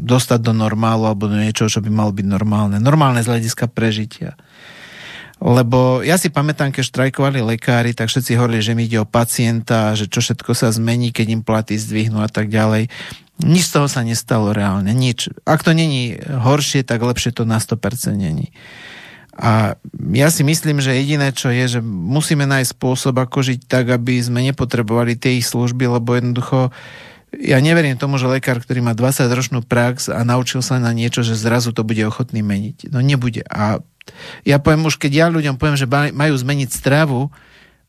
dostať do normálu alebo do niečoho, čo by malo byť normálne. Normálne z hľadiska prežitia. Lebo ja si pamätám, keď štrajkovali lekári, tak všetci hovorili, že mi ide o pacienta, že čo všetko sa zmení, keď im platy zdvihnú a tak ďalej. Nič z toho sa nestalo reálne, nič. Ak to není horšie, tak lepšie to na 100% není. A ja si myslím, že jediné, čo je, že musíme nájsť spôsob, ako žiť tak, aby sme nepotrebovali tie ich služby, lebo jednoducho ja neverím tomu, že lekár, ktorý má 20-ročnú prax a naučil sa na niečo, že zrazu to bude ochotný meniť. No nebude. A ja poviem už, keď ja ľuďom poviem, že maj- majú zmeniť stravu,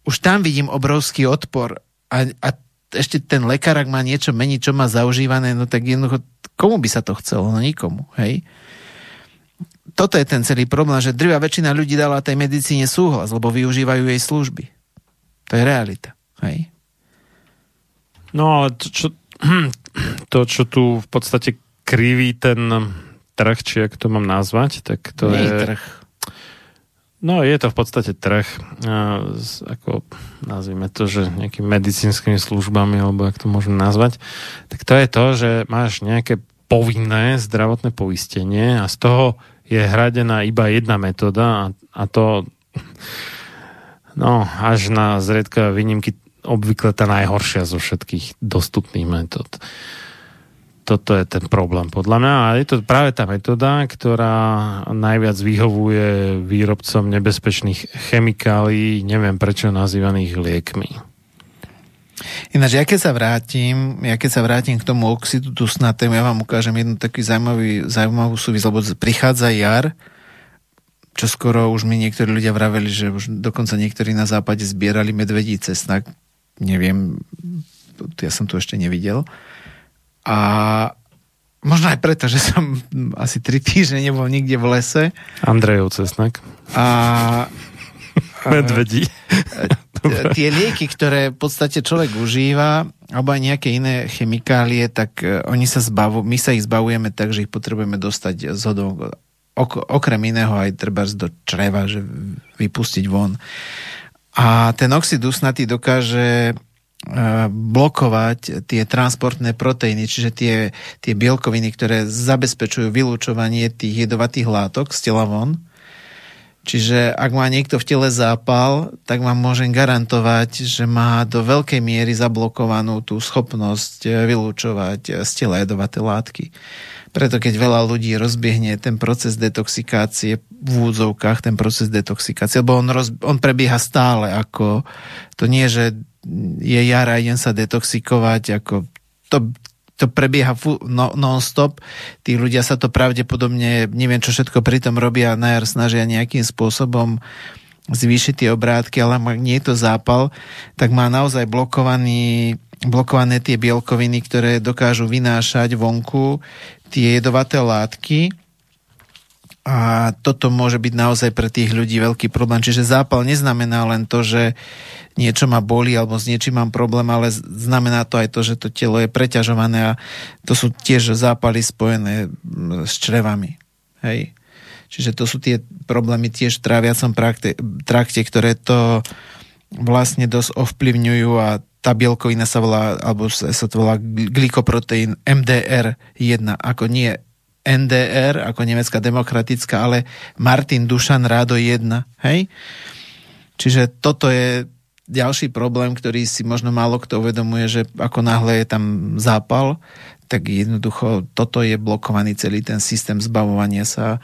už tam vidím obrovský odpor. A, a ešte ten lekár, ak má niečo meniť, čo má zaužívané, no tak jednoducho, komu by sa to chcelo? No nikomu, hej? Toto je ten celý problém, že drvá väčšina ľudí dala tej medicíne súhlas, lebo využívajú jej služby. To je realita, hej? No ale to, čo, *clears throat* to, čo tu v podstate kriví ten trh, či ak to mám nazvať, tak to Nie je trh. No je to v podstate trh, ako nazvime to, že nejakými medicínskymi službami, alebo ak to môžeme nazvať, tak to je to, že máš nejaké povinné zdravotné poistenie a z toho je hradená iba jedna metóda a, a to no, až na zriedkavé výnimky obvykle tá najhoršia zo všetkých dostupných metód. Toto je ten problém podľa mňa. A je to práve tá metóda, ktorá najviac vyhovuje výrobcom nebezpečných chemikálií, neviem prečo nazývaných liekmi. Ináč, ja keď sa vrátim, ja keď sa vrátim k tomu oxidu dusnatému, ja vám ukážem jednu taký zaujímavý, zaujímavú súvisť, lebo prichádza jar, čo skoro už mi niektorí ľudia vraveli, že už dokonca niektorí na západe zbierali medvedí cesnak. Neviem, ja som to ešte nevidel. A možno aj preto, že som asi tri týždne nebol nikde v lese. Andrejov cesnak. A, *laughs* Medvedí. *laughs* tie lieky, ktoré v podstate človek užíva, alebo aj nejaké iné chemikálie, tak e, oni sa zbavu, my sa ich zbavujeme tak, že ich potrebujeme dostať z hodou, ok, okrem iného aj treba do čreva, že vypustiť von. A ten oxid usnatý dokáže blokovať tie transportné proteíny, čiže tie, tie bielkoviny, ktoré zabezpečujú vylúčovanie tých jedovatých látok z tela von. Čiže ak má niekto v tele zápal, tak vám môžem garantovať, že má do veľkej miery zablokovanú tú schopnosť eh, vylúčovať eh, z tela jedovaté látky. Preto keď veľa ľudí rozbiehne ten proces detoxikácie v úvodzovkách, ten proces detoxikácie, lebo on, roz, on prebieha stále ako, to nie, že je jara, idem sa detoxikovať, ako to, to prebieha no, non-stop. Tí ľudia sa to pravdepodobne, neviem čo všetko pri tom robia, najar snažia nejakým spôsobom zvýšiť tie obrátky, ale ak nie je to zápal, tak má naozaj blokovaný, blokované tie bielkoviny, ktoré dokážu vynášať vonku tie jedovaté látky a toto môže byť naozaj pre tých ľudí veľký problém. Čiže zápal neznamená len to, že niečo ma boli alebo s niečím mám problém, ale znamená to aj to, že to telo je preťažované a to sú tiež zápaly spojené s črevami. Hej. Čiže to sú tie problémy tiež v tráviacom trakte, ktoré to vlastne dosť ovplyvňujú a tá bielkovina sa volá, alebo sa to volá glykoproteín MDR1, ako nie NDR, ako nemecká demokratická, ale Martin Dušan Rádo 1. Hej? Čiže toto je ďalší problém, ktorý si možno málo kto uvedomuje, že ako náhle je tam zápal, tak jednoducho toto je blokovaný celý ten systém zbavovania sa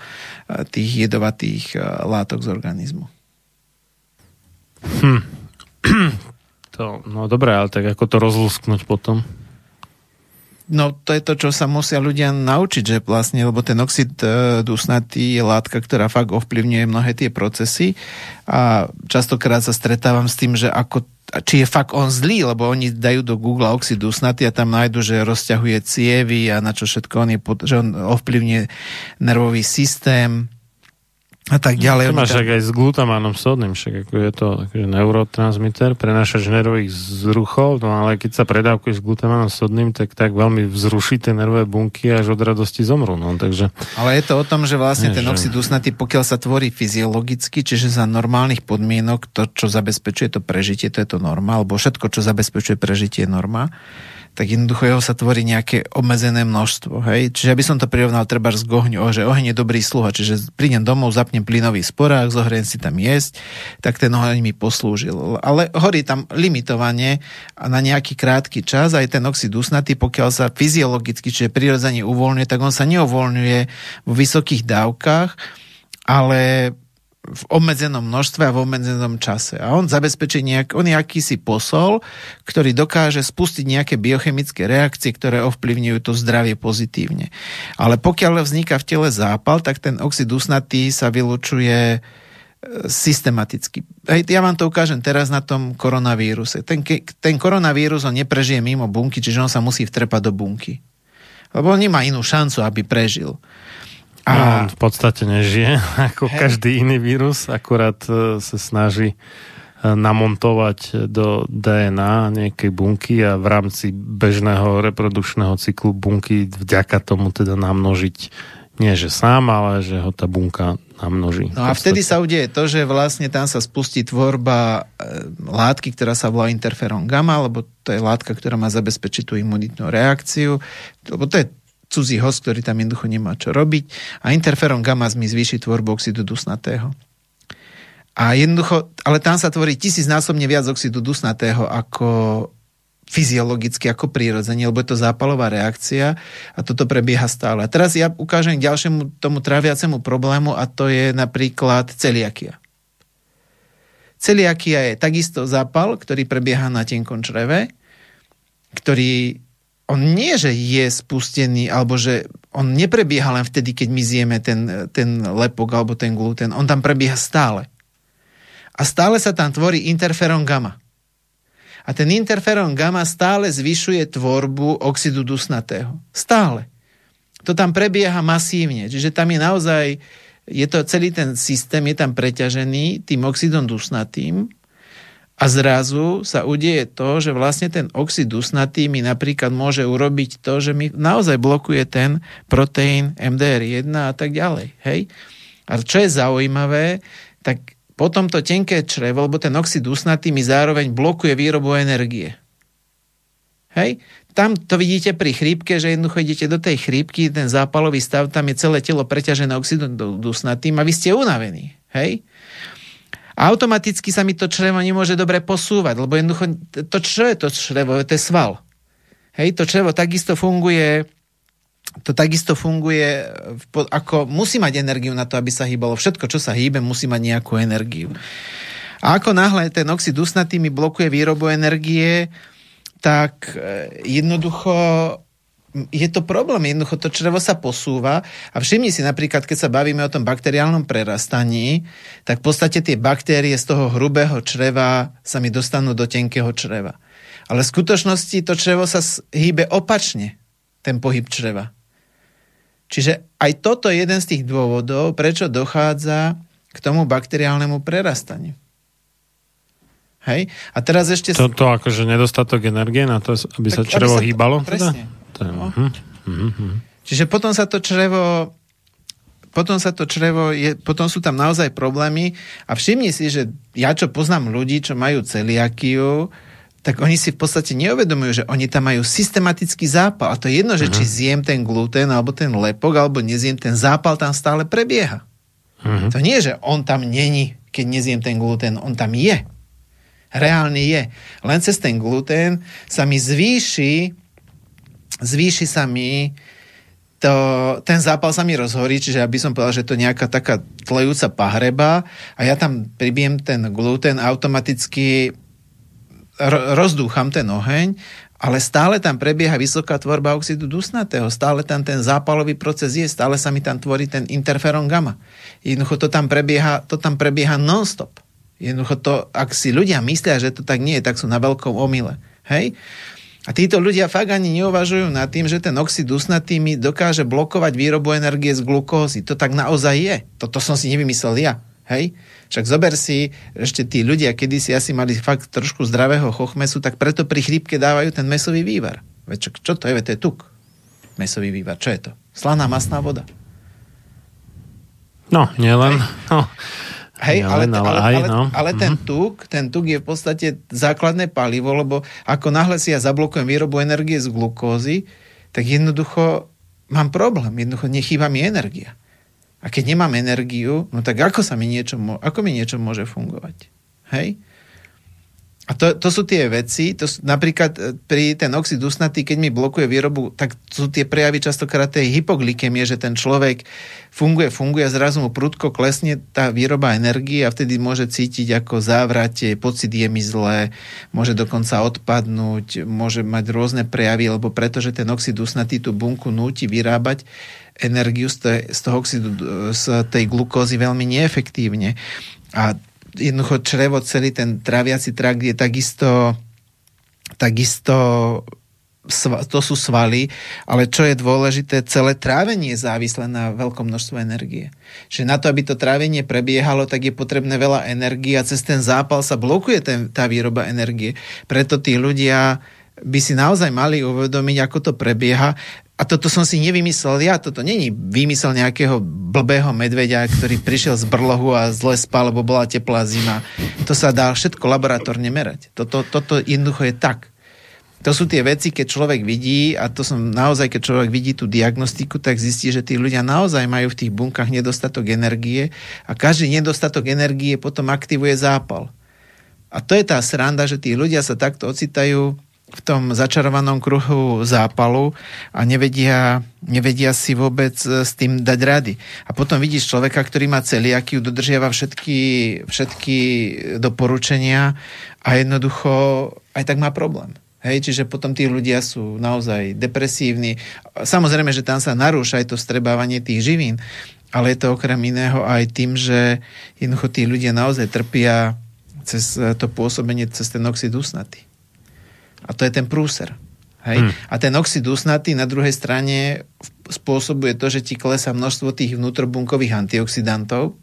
tých jedovatých látok z organizmu. Hm. To, no dobré, ale tak ako to rozlusknúť potom? No to je to, čo sa musia ľudia naučiť, že vlastne, lebo ten oxid e, dusnatý je látka, ktorá fakt ovplyvňuje mnohé tie procesy a častokrát sa stretávam s tým, že ako, či je fakt on zlý, lebo oni dajú do Google oxid dusnatý a tam nájdu, že rozťahuje cievy a na čo všetko on je, že on ovplyvňuje nervový systém, a tak ďalej. To máš aj s glutamánom sodným, však ako je to akože neurotransmiter, prenášač nervových zruchov, no ale keď sa predávkuješ s glutamánom sodným, tak tak veľmi vzruší tie nervové bunky až od radosti zomrú. No, takže... Ale je to o tom, že vlastne nie, ten oxid usnatý, pokiaľ sa tvorí fyziologicky, čiže za normálnych podmienok, to, čo zabezpečuje to prežitie, to je to norma, alebo všetko, čo zabezpečuje prežitie, je norma tak jednoducho jeho sa tvorí nejaké obmedzené množstvo. Hej? Čiže aby som to prirovnal treba z ohňu, že oheň je dobrý sluha, čiže prídem domov, zapnem plynový sporák, zohriem si tam jesť, tak ten oheň mi poslúžil. Ale horí tam limitovanie a na nejaký krátky čas aj ten oxid usnatý, pokiaľ sa fyziologicky, čiže prirodzene uvoľňuje, tak on sa neuvoľňuje vo vysokých dávkach, ale v obmedzenom množstve a v obmedzenom čase. A on zabezpečí nejak, on je akýsi posol, ktorý dokáže spustiť nejaké biochemické reakcie, ktoré ovplyvňujú to zdravie pozitívne. Ale pokiaľ vzniká v tele zápal, tak ten oxid usnatý sa vylučuje e, systematicky. Hej, ja vám to ukážem teraz na tom koronavíruse. Ten, ten koronavírus on neprežije mimo bunky, čiže on sa musí vtrepať do bunky. Lebo on nemá inú šancu, aby prežil. A... No, v podstate nežije *laughs* ako Hej. každý iný vírus, akurát e, sa snaží e, namontovať do DNA nejakej bunky a v rámci bežného reprodukčného cyklu bunky vďaka tomu teda namnožiť nie že sám, ale že ho tá bunka namnoží. No a vtedy sa udeje to, že vlastne tam sa spustí tvorba e, látky, ktorá sa volá interferon gamma, lebo to je látka, ktorá má zabezpečiť tú imunitnú reakciu, lebo to je cudzí host, ktorý tam jednoducho nemá čo robiť a interferon gamma mi zvýši tvorbu oxidu dusnatého. A jednoducho, ale tam sa tvorí tisícnásobne viac oxidu dusnatého ako fyziologicky ako prirodzenie, lebo je to zápalová reakcia a toto prebieha stále. A teraz ja ukážem k ďalšiemu tomu tráviacemu problému a to je napríklad celiakia. Celiakia je takisto zápal, ktorý prebieha na tenkom čreve, ktorý on nie, že je spustený, alebo že on neprebieha len vtedy, keď my zjeme ten, ten lepok alebo ten gluten. On tam prebieha stále. A stále sa tam tvorí interferón gamma. A ten interferón gamma stále zvyšuje tvorbu oxidu dusnatého. Stále. To tam prebieha masívne. Čiže tam je naozaj, je to celý ten systém, je tam preťažený tým oxidom dusnatým a zrazu sa udieje to, že vlastne ten oxid dusnatý mi napríklad môže urobiť to, že mi naozaj blokuje ten proteín MDR1 a tak ďalej. Hej? A čo je zaujímavé, tak potom to tenké črevo, lebo ten oxid usnatý mi zároveň blokuje výrobu energie. Hej? Tam to vidíte pri chrípke, že jednoducho idete do tej chrípky, ten zápalový stav, tam je celé telo preťažené oxidom dusnatým a vy ste unavení. Hej? Automaticky sa mi to črevo nemôže dobre posúvať, lebo jednoducho to, čo je to črevo? To je sval. Hej, to črevo takisto funguje to takisto funguje, ako musí mať energiu na to, aby sa hýbalo. Všetko, čo sa hýbe, musí mať nejakú energiu. A ako náhle ten oxid usnatý mi blokuje výrobu energie, tak e, jednoducho je to problém. Jednoducho to črevo sa posúva a všimni si napríklad, keď sa bavíme o tom bakteriálnom prerastaní, tak v podstate tie baktérie z toho hrubého čreva sa mi dostanú do tenkého čreva. Ale v skutočnosti to črevo sa hýbe opačne, ten pohyb čreva. Čiže aj toto je jeden z tých dôvodov, prečo dochádza k tomu bakteriálnemu prerastaniu. Hej? A teraz ešte... Toto akože nedostatok energie na to, aby tak, sa črevo aby sa hýbalo? To, presne. Teda? No. Uh-huh. Uh-huh. Čiže potom sa to črevo potom sa to črevo, je, potom sú tam naozaj problémy a všimni si, že ja čo poznám ľudí, čo majú celiakiu, tak oni si v podstate neuvedomujú, že oni tam majú systematický zápal. A to je jedno, že uh-huh. či zjem ten gluten, alebo ten lepok, alebo nezjem, ten zápal tam stále prebieha. Uh-huh. To nie je, že on tam není, keď nezjem ten gluten, on tam je. Reálne je. Len cez ten gluten sa mi zvýši, zvýši sa mi to, ten zápal sa mi rozhorí, čiže aby som povedal, že to nejaká taká tlejúca pahreba a ja tam pribijem ten gluten automaticky rozdúcham ten oheň, ale stále tam prebieha vysoká tvorba oxidu dusnatého, stále tam ten zápalový proces je, stále sa mi tam tvorí ten interferón gamma. Jednoducho to tam prebieha, to tam prebieha non-stop. Jednoducho to, ak si ľudia myslia, že to tak nie je, tak sú na veľkom omyle. Hej? A títo ľudia fakt ani neuvažujú nad tým, že ten oxid dusnatý mi dokáže blokovať výrobu energie z glukózy. To tak naozaj je. Toto som si nevymyslel ja. Hej? Však zober si, ešte tí ľudia, kedy si asi mali fakt trošku zdravého chochmesu, tak preto pri chrípke dávajú ten mesový vývar. Veď čo, čo to je? Veď to je tuk. Mesový vývar. Čo je to? Slaná masná voda. No, nielen. No. Hej, ale, ale, ale, ale, no. ale ten mhm. tuk, ten tuk je v podstate základné palivo, lebo ako náhle si ja zablokujem výrobu energie z glukózy, tak jednoducho mám problém. Jednoducho nechýba mi energia. A keď nemám energiu, no tak ako sa mi niečo, ako mi niečo môže fungovať? Hej? A to, to sú tie veci, to sú, napríklad e, pri ten oxid usnatý, keď mi blokuje výrobu, tak sú tie prejavy častokrát tej hypoglykemie, že ten človek funguje, funguje a zrazu mu prudko klesne tá výroba energie a vtedy môže cítiť ako závrate, pocit je mi zlé, môže dokonca odpadnúť, môže mať rôzne prejavy, lebo pretože ten oxid usnatý tú bunku núti vyrábať energiu z, tej, z toho oxidu, z tej glukózy veľmi neefektívne. A jednoducho črevo, celý ten traviaci trakt je takisto takisto to sú svaly, ale čo je dôležité, celé trávenie je závislé na veľkom množstve energie. Čiže na to, aby to trávenie prebiehalo, tak je potrebné veľa energie a cez ten zápal sa blokuje ten, tá výroba energie. Preto tí ľudia by si naozaj mali uvedomiť, ako to prebieha a toto som si nevymyslel ja, toto není vymysel nejakého blbého medveďa, ktorý prišiel z brlohu a zle spal, lebo bola teplá zima. To sa dá všetko laboratórne merať. Toto, toto jednoducho je tak. To sú tie veci, keď človek vidí, a to som naozaj, keď človek vidí tú diagnostiku, tak zistí, že tí ľudia naozaj majú v tých bunkách nedostatok energie a každý nedostatok energie potom aktivuje zápal. A to je tá sranda, že tí ľudia sa takto ocitajú v tom začarovanom kruhu zápalu a nevedia, nevedia si vôbec e, s tým dať rady. A potom vidíš človeka, ktorý má celiakiu, dodržiava všetky, všetky doporučenia a jednoducho aj tak má problém. Hej, čiže potom tí ľudia sú naozaj depresívni. Samozrejme, že tam sa narúša aj to strebávanie tých živín, ale je to okrem iného aj tým, že jednoducho tí ľudia naozaj trpia cez e, to pôsobenie, cez ten oxid usnatý. A to je ten prúser. Hej? Hmm. A ten oxid usnatý na druhej strane spôsobuje to, že ti klesá množstvo tých vnútrobunkových antioxidantov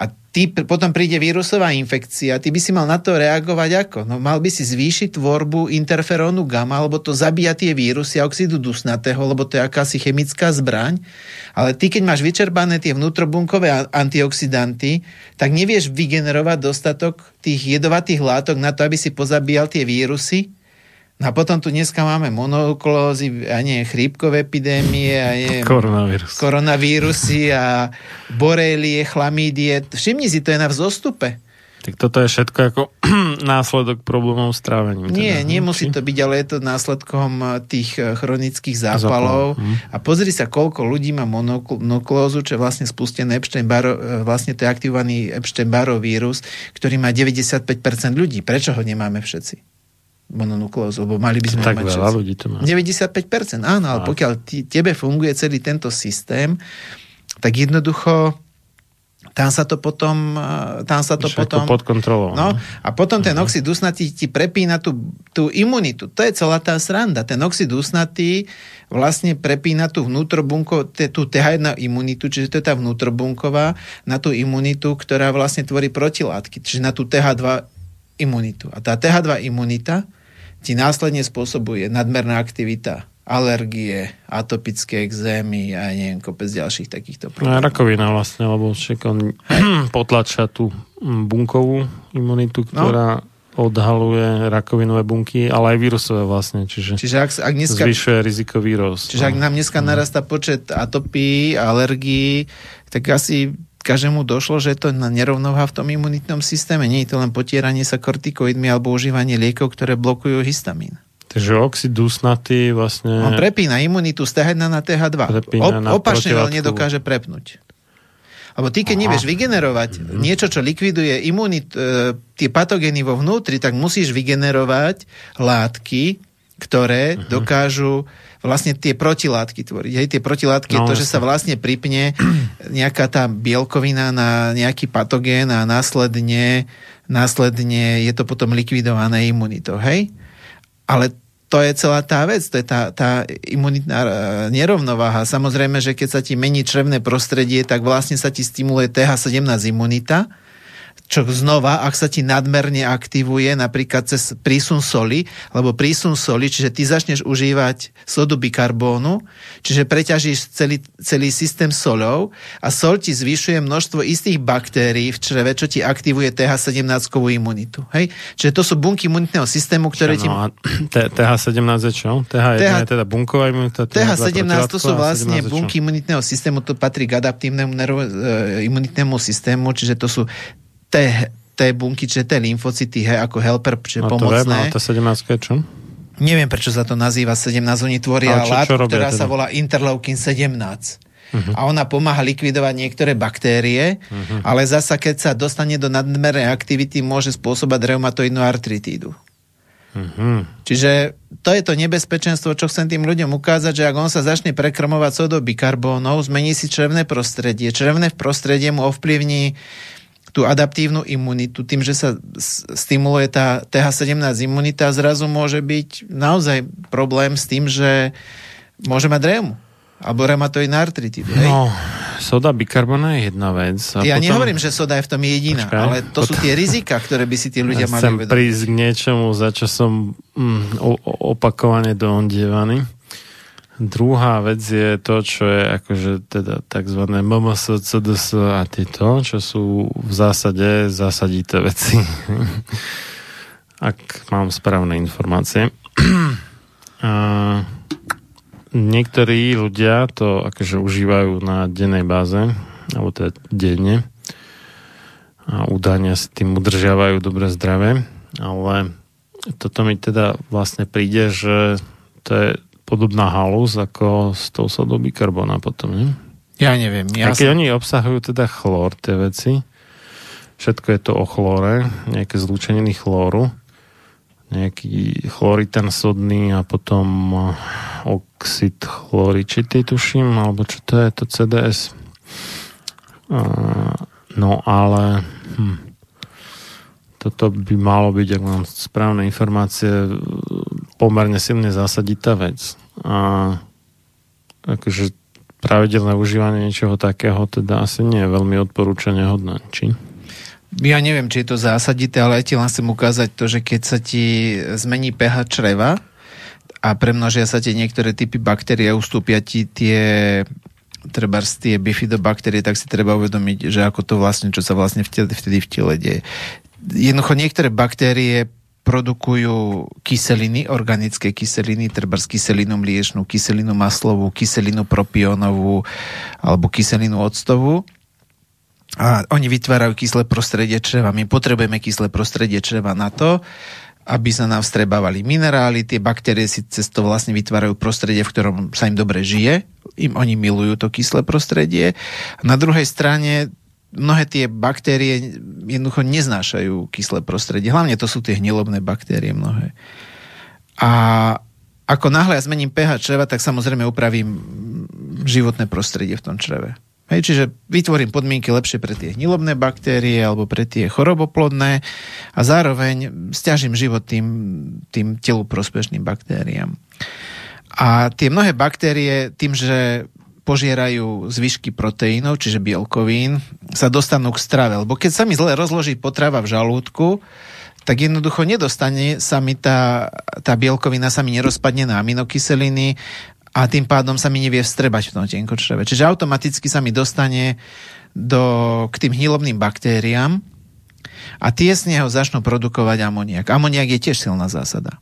a ty, potom príde vírusová infekcia, ty by si mal na to reagovať ako? No mal by si zvýšiť tvorbu interferónu gamma, lebo to zabíja tie vírusy a oxidu dusnatého, lebo to je akási chemická zbraň. Ale ty, keď máš vyčerpané tie vnútrobunkové antioxidanty, tak nevieš vygenerovať dostatok tých jedovatých látok na to, aby si pozabíjal tie vírusy, No a potom tu dneska máme monoklózy, a nie chrípkové epidémie, a nie Koronavírus. koronavírusy a borelie, chlamídie. Všimni si, to je na vzostupe. Tak toto je všetko ako *clears throat* následok problémov s trávením. Nie, teda, nemusí či? to byť, ale je to následkom eh, tých eh, chronických zápalov. Zápal, hm. A pozri sa, koľko ľudí má monokl- monoklózu, čo je vlastne spustený Epstein-Barr, eh, vlastne to je aktivovaný Epstein-Barrov vírus, ktorý má 95% ľudí. Prečo ho nemáme všetci? Mononuklózu, lebo mali by sme Tak mať veľa ľudí to má. 95%, áno, ale pokiaľ ti, tebe funguje celý tento systém, tak jednoducho tam sa to potom, eh, tam sa to Všetko potom... pod kontrolou. No, a potom ten oxid usnatý ti prepína tú, tú imunitu. To je celá tá sranda. Ten oxid usnatý vlastne prepína tú vnútrobunko, tú TH1 imunitu, čiže to je tá vnútrobunková, na tú imunitu, ktorá vlastne tvorí protilátky, čiže na tú TH2 imunitu. A tá TH2 imunita ti následne spôsobuje nadmerná aktivita, alergie, atopické exémy a neviem, kopec ďalších takýchto No problémov. aj rakovina vlastne, lebo však on *clears throat* potlača tú mm, bunkovú imunitu, No. ktorá odhaluje rakovinové bunky, ale aj vírusové vlastne, čiže, Čiže ak, ak dneska zvyšuje rizikový rost. Čiže ak no. nám dneska narastá počet atopí, alergií, tak asi každému došlo, že to na nerovnoha v tom imunitnom systéme. Nie je to len potieranie sa kortikoidmi alebo užívanie liekov, ktoré blokujú histamín. Takže oxid dusnatý vlastne... On prepína imunitu z TH1 na TH2. Prepína na opačne ale nedokáže prepnúť. Lebo ty, keď nevieš vygenerovať Mhm. niečo, čo likviduje imunit, e, tie patogény vo vnútri, tak musíš vygenerovať látky, ktoré Mhm. dokážu vlastne tie protilátky tvoriť. Hej, tie protilátky je No, to, že jasne. sa vlastne pripne *clears throat* nejaká tá bielkovina na nejaký patogén a následne, následne je to potom likvidované imunitou. Hej? Ale to je celá tá vec, to je tá, tá imunitná e, nerovnováha. Samozrejme, že keď sa ti mení črevné prostredie, tak vlastne sa ti stimuluje TH17 imunita, čo znova, ak sa ti nadmerne aktivuje napríklad cez prísun soli, alebo prísun soli, čiže ty začneš užívať sodu bikarbónu, čiže preťažíš celý, celý systém solov a sol ti zvyšuje množstvo istých baktérií v čreve, čo ti aktivuje TH17 imunitu. Hej? Čiže to sú bunky imunitného systému, ktoré ti... No a T- TH17 je čo? TH1 TH je teda bunková imunita. TH17 to sú vlastne bunky imunitného systému, to patrí k adaptívnemu e, imunitnému systému, čiže to sú T, T bunky, čiže T lymfocyty, he, ako helper, čiže No to viem, pomocné. ale tá 17 je čo? Neviem, prečo sa to nazýva 17, oni tvoria čo- čo látku, robia ktorá teda? sa volá interleukin 17. Uh-huh. A ona pomáha likvidovať niektoré baktérie, uh-huh. ale zasa keď sa dostane do nadmernej aktivity, môže spôsobať reumatoidnú artritídu. Mhm. Čiže to je to nebezpečenstvo, čo chcem tým ľuďom ukázať, že ak on sa začne prekrmovať sodou bikarbónov, zmení si črevné prostredie. Črevné prostredie mu ovplyvní tú adaptívnu imunitu, tým, že sa stimuluje tá TH17 imunita, zrazu môže byť naozaj problém s tým, že môže mať reumu alebo reumatoidná artritidu. Hej? No, soda bikarbona je jedna vec. A ja potom, nehovorím, že soda je v tom jediná, Počkaj, ale to sú potom- tie rizika, ktoré by si tí ľudia ja mali chcem uvedomiť. prísť k niečomu, za čo som mm, opakovane doondievaný. Druhá vec je to, čo je akože teda tzv. MMS, CDS a tieto, čo sú v zásade zásadité veci. *laughs* Ak mám správne informácie. *clears throat* a niektorí ľudia to akože užívajú na dennej báze, alebo teda denne a údajne si tým udržiavajú dobre zdravé, ale toto mi teda vlastne príde, že to je podobná halus ako s tou sodou bikarbona potom, nie? Ja neviem. Ja Ja keď som... oni obsahujú teda chlór, tie veci, všetko je to o chlóre, nejaké zlúčeniny chlóru, nejaký chloritan sodný a potom eh, oxid chloričitý, tuším, alebo čo to je, to CDS. Eh, No ale hm, toto by malo byť, ak mám správne informácie, pomerne silne zásaditá vec. A akože pravidelné užívanie niečoho takého teda asi nie je veľmi odporúčania hodné, či? Ja neviem, či je to zásadité, ale ja ti len chcem ukázať to, že keď sa ti zmení pH čreva a premnožia sa ti niektoré typy baktérie ustúpia ti tie treba tie bifidobaktérie, tak si treba uvedomiť, že ako to vlastne, čo sa vlastne vtedy v tele deje. Jednoducho niektoré baktérie produkujú kyseliny, organické kyseliny, treba z kyselinu mliečnú, kyselinu maslovú, kyselinu propionovú alebo kyselinu octovú a oni vytvárajú kyslé prostredie čreva. My potrebujeme kyslé prostredie čreva na to, aby sa nám vstrebávali minerály, tie baktérie si cez to vlastne vytvárajú prostredie, v ktorom sa im dobre žije, im oni milujú to kyslé prostredie. Na druhej strane mnohé tie baktérie jednoducho neznášajú kyslé prostredie. Hlavne to sú tie hnilobné baktérie mnohé. A ako náhle ja zmením pH čreva, tak samozrejme upravím životné prostredie v tom čreve. Hej, čiže vytvorím podmienky lepšie pre tie hnilobné baktérie alebo pre tie choroboplodné a zároveň stiažím život tým, tým telu prospešným baktériám. A tie mnohé baktérie tým, že požierajú zvyšky proteínov, čiže bielkovín, sa dostanú k strave. Lebo keď sa mi zle rozloží potrava v žalúdku, tak jednoducho nedostane sa mi tá, tá bielkovina sa mi nerozpadne na aminokyseliny a tým pádom sa mi nevie vstrebať v tom tenkočreve. Čiže automaticky sa mi dostane do, k tým hnilobným baktériám a tie z neho začnú produkovať amoniak. Amoniak je tiež silná zásada.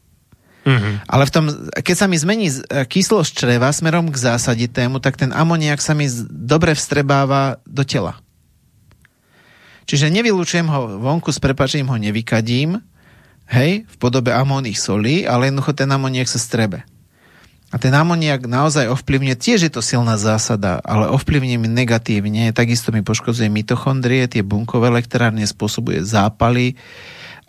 Mm-hmm. Ale v tom, keď sa mi zmení kyslosť čreva smerom k zásaditému, tak ten amoniak sa mi dobre vstrebáva do tela. Čiže nevylučujem ho vonku, s prepačením ho nevykadím, hej, v podobe amónnych solí, ale jednoducho ten amoniak sa strebe. A ten amoniak naozaj ovplyvňuje, tiež je to silná zásada, ale ovplyvňuje mi negatívne, takisto mi poškodzuje mitochondrie, tie bunkové elektrárne spôsobuje zápaly.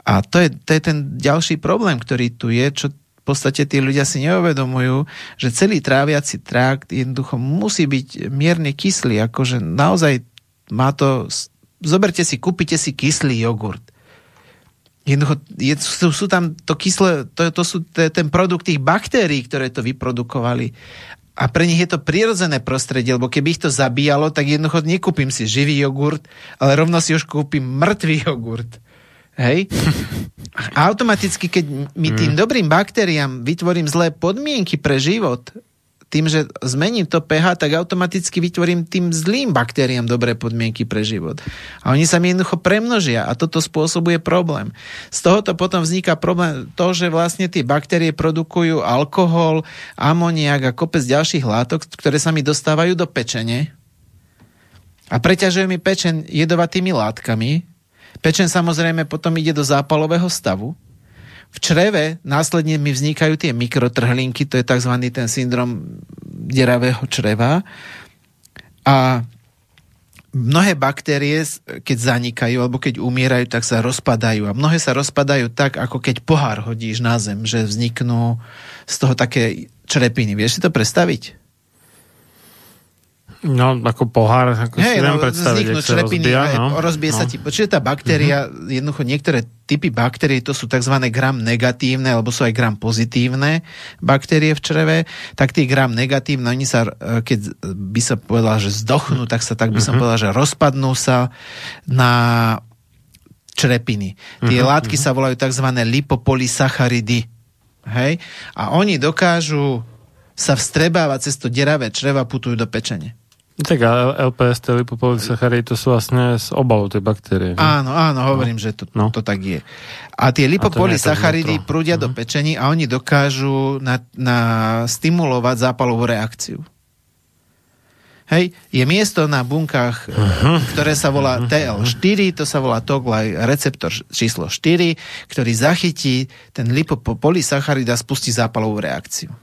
A to je, to je ten ďalší problém, ktorý tu je, čo podstate tí ľudia si neuvedomujú, že celý tráviaci trakt jednoducho musí byť mierne kyslý, akože naozaj má to... Zoberte si, kúpite si kyslý jogurt. Jednoducho, je, sú, sú tam to kyslé, to, to sú to je ten produkt tých baktérií, ktoré to vyprodukovali. A pre nich je to prirodzené prostredie, lebo keby ich to zabíjalo, tak jednoducho nekúpim si živý jogurt, ale rovno si už kúpim mŕtvý jogurt. Hej? Automaticky, keď mi tým dobrým baktériám vytvorím zlé podmienky pre život, tým, že zmením to pH, tak automaticky vytvorím tým zlým baktériám dobré podmienky pre život. A oni sa mi jednoducho premnožia a toto spôsobuje problém. Z tohoto potom vzniká problém to, že vlastne tie baktérie produkujú alkohol, amoniak a kopec ďalších látok, ktoré sa mi dostávajú do pečene a preťažuje mi pečen jedovatými látkami. Pečen samozrejme potom ide do zápalového stavu. V čreve následne mi vznikajú tie mikrotrhlinky, to je tzv. ten syndrom deravého čreva. A mnohé baktérie, keď zanikajú alebo keď umierajú, tak sa rozpadajú. A mnohé sa rozpadajú tak, ako keď pohár hodíš na zem, že vzniknú z toho také črepiny. Vieš si to predstaviť? No, ako pohár, ako si Hej, viem no, predstaviť, vzniknú sa črepiny, rozbíja, aj, no. rozbije sa no. ti. Čiže tá baktéria, mm-hmm. jednoducho niektoré typy baktérií, to sú tzv. gram negatívne, alebo sú aj gram pozitívne baktérie v čreve, tak tie gram negatívne, oni sa, e, keď by sa povedal, že zdochnú, tak sa tak by som Mhm. povedal, že rozpadnú sa na črepiny. Tie Mhm, látky sa volajú tzv. lipopolysacharidy. Hej? A oni dokážu sa vstrebávať cez to deravé čreva, putujú do pečene. Tak a LPS, tie lipopolysacharidy, to sú vlastne z obalu tej baktérie. Áno, áno, hovorím, no. že to, no. To tak je. A tie lipopolysacharidy prúdia do Mhm. pečení a oni dokážu na, na stimulovať zápalovú reakciu. Hej, je miesto na bunkách, uh-huh. ktoré sa volá TL4, to sa volá Toglaj receptor číslo 4, ktorý zachytí ten lipopolysacharida a spustí zápalovú reakciu.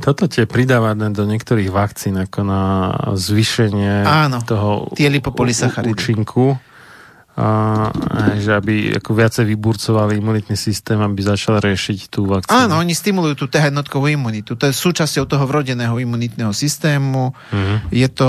Toto tie pridáva do niektorých vakcín ako na zvýšenie Áno, toho tie účinku. A, že aby ako viacej vyburcovali imunitný systém, aby začal riešiť tú vakcínu. Áno, oni stimulujú tú T imunitu. To je súčasťou toho vrodeného imunitného systému. Mhm. Je to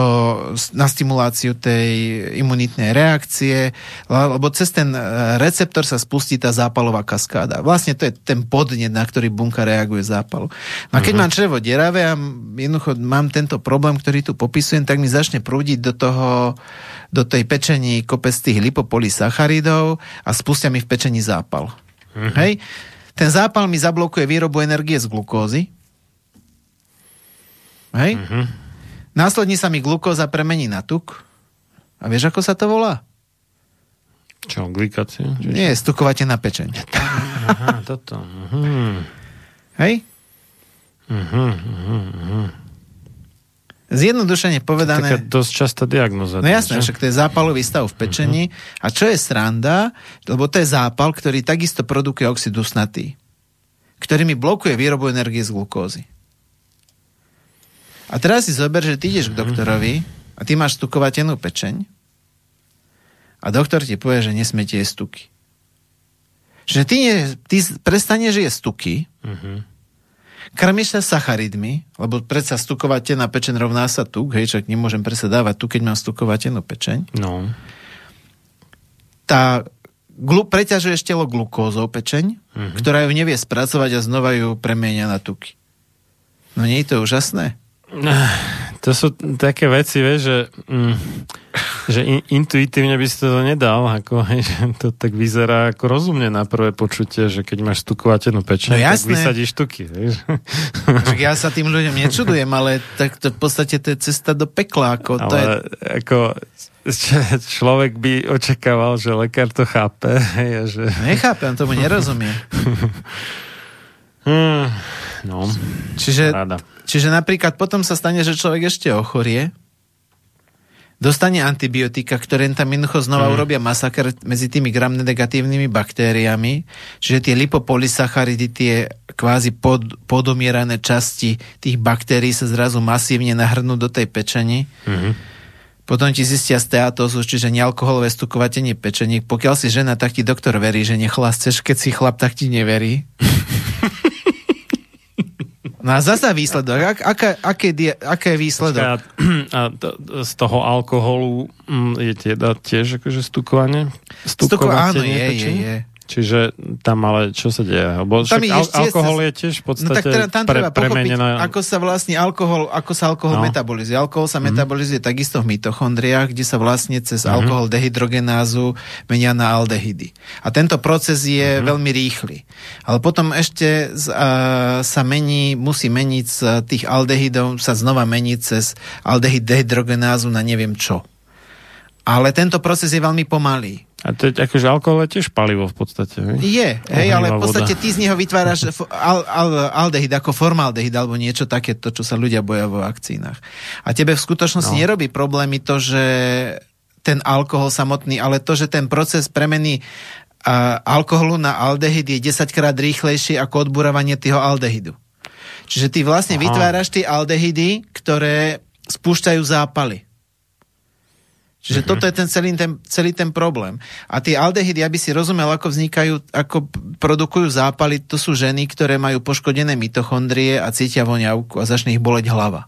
na stimuláciu tej imunitnej reakcie, le- lebo cez ten e, receptor sa spustí tá zápalová kaskáda. Vlastne to je ten podnet, na ktorý bunka reaguje zápalu. No a keď mám črevo deravé a jednoducho mám tento problém, ktorý tu popisujem, tak mi začne prúdiť do toho do tej pečení kopec tých lipopolysacharidov a spustia mi v pečení zápal. Hej? Ten zápal mi zablokuje výrobu energie z glukózy. Hej? Následne sa mi glukóza premení na tuk. A vieš, ako sa to volá? Čo, glikácia? Čiže... Nie, stukovate na pečeň. Aha, toto. Mhm. Hej? Mhm, mhm, mhm. Zjednodušene Taká povedané... dosť častá diagnoza. No jasné, však to je zápalový stav v pečení. A čo je sranda, lebo to je zápal, ktorý takisto produkuje oxid dusnatý, ktorý mi blokuje výrobu energie z glukózy. A teraz si zober, že ty ideš k doktorovi a ty máš stukovatenú pečeň a doktor ti povie, že nesmiete jesť tuky. Že ty, nie, ty prestaneš jesť tuky, Mhm. Krmiš sa sacharidmi, lebo predsa stukovateľná pečeň rovná sa tuk, hej, čak nemôžem predsa dávať tu, keď mám stukovateľnú pečeň. No. Tá glu, preťažuješ telo glukózou pečeň, Mhm. mm-hmm. ktorá ju nevie spracovať a znova ju premenia na tuky. No nie je to úžasné? *laughs* To sú také veci, vieš, že, mm, že in, intuitívne by si to nedal, ako, že to tak vyzerá ako rozumne na prvé počutie, že keď máš stukovatenú pečeň, No tak jasné. vysadíš tuky, vieš. Ja sa tým ľuďom nečudujem, ale tak to v podstate to je cesta do pekla. Ako to je, Ale ako človek by očakával, že lekár to chápe, a že... nechápem, tomu nerozumiem. *laughs* Hmm, no, Čiže, rada. čiže napríklad potom sa stane, že človek ešte ochorie, dostane antibiotika, ktoré tam jednoducho znova mm. urobia masaker medzi tými gram-negatívnymi baktériami, čiže tie lipopolysacharidy, tie kvázi pod, podomierané časti tých baktérií sa zrazu masívne nahrnú do tej pečení. Mhm. Potom ti zistia steatózu, čiže nealkoholové stukovatenie pečení. Pokiaľ si žena, tak ti doktor verí, že nechlasceš, keď si chlap, tak ti neverí. *laughs* No a zasa výsledok. Ak, aká, aké, die, aké je výsledok? A, *clears throat* a to, z toho alkoholu mm, je teda tiež akože stukovanie? Stuko, áno, je, je, je. Čiže tam ale čo sa deje? Lebo Tam však al- alkohol je tiež v No podstate tak teda tam pre, treba pochopiť, premenená... ako sa vlastne alkohol, ako sa alkohol No. metabolizuje. Alkohol sa metabolizuje takisto v mitochondriách, kde sa vlastne cez alkohol dehydrogenázu menia na aldehydy. A tento proces je veľmi rýchly. Ale potom ešte z, a, sa mení, musí meniť z tých aldehydov, sa znova mení cez aldehyd dehydrogenázu na neviem čo. Ale tento proces je veľmi pomalý. A to je, akože alkohol je tiež palivo v podstate. hej? Je, hej, ale v Ohnivá podstate voda. ty z neho vytváraš al, al, aldehyd ako formaldehyd alebo niečo také, to, čo sa ľudia boja vo vakcínach. A tebe v skutočnosti No. no. nerobí problémy to, že ten alkohol samotný, ale to, že ten proces premeny a, alkoholu na aldehyd je 10 krát rýchlejší ako odburávanie toho aldehydu. Čiže ty vlastne Aha. vytváraš tie aldehydy, ktoré spúšťajú zápaly. Čiže toto je ten celý, ten celý ten problém. A tie aldehydy, aby si rozumel, ako vznikajú, ako produkujú zápaly, to sú ženy, ktoré majú poškodené mitochondrie a cítia voňavku a začne ich boleť hlava.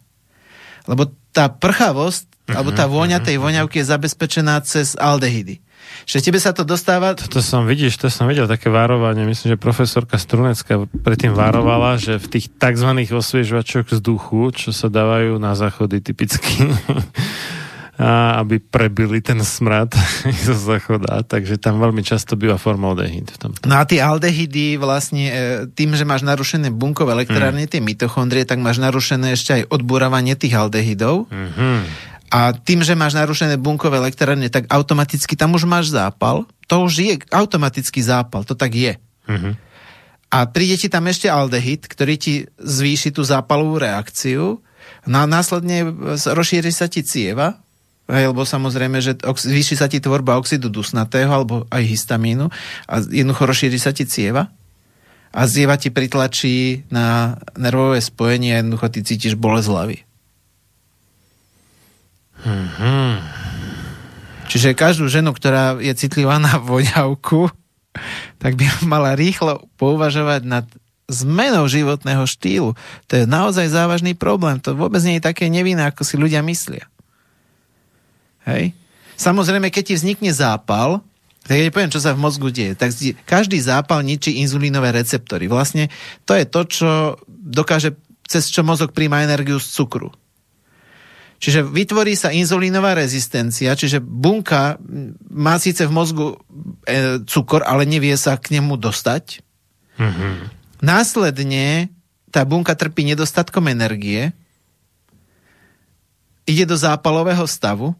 Lebo tá prchavosť, alebo tá vôňa tej voňavky je zabezpečená cez aldehydy. Že tebe sa to dostáva... To som, vidíš, to som videl také varovanie. Myslím, že profesorka Strunecká predtým varovala, že v tých tzv. osviežovačoch vzduchu, čo sa dávajú na záchody typicky, *laughs* aby prebili ten smrad *laughs* zo záchoda, takže tam veľmi často býva formaldehyd. V tom. No a tie aldehydy vlastne e, tým, že máš narušené bunkové elektrárne, tie mitochondrie, tak máš narušené ešte aj odbúravanie tých aldehydov. Mhm. A tým, že máš narušené bunkové elektrárne, tak automaticky tam už máš zápal. To už je automatický zápal, to tak je. Mhm. A príde ti tam ešte aldehyd, ktorý ti zvýši tú zápalovú reakciu. No a následne rozšíri sa ti cieva, hej, lebo samozrejme, že ox- zvýši sa ti tvorba oxidu dusnatého alebo aj histamínu a jednoducho rozšíri sa ti cieva a zieva ti pritlačí na nervové spojenie a jednoducho ty cítiš bolesť hlavy. Čiže každú ženu, ktorá je citlivá na voňavku, tak by mala rýchlo pouvažovať nad zmenou životného štýlu. To je naozaj závažný problém. To vôbec nie je také nevinné, ako si ľudia myslia. Hej? Samozrejme, keď ti vznikne zápal, tak ja poviem, čo sa v mozgu deje. Tak každý zápal ničí inzulínové receptory. Vlastne to je to, čo dokáže, cez čo mozog príjma energiu z cukru. Čiže vytvorí sa inzulínová rezistencia, čiže bunka má síce v mozgu e, cukor, ale nevie sa k nemu dostať. Následne tá bunka trpí nedostatkom energie, ide do zápalového stavu,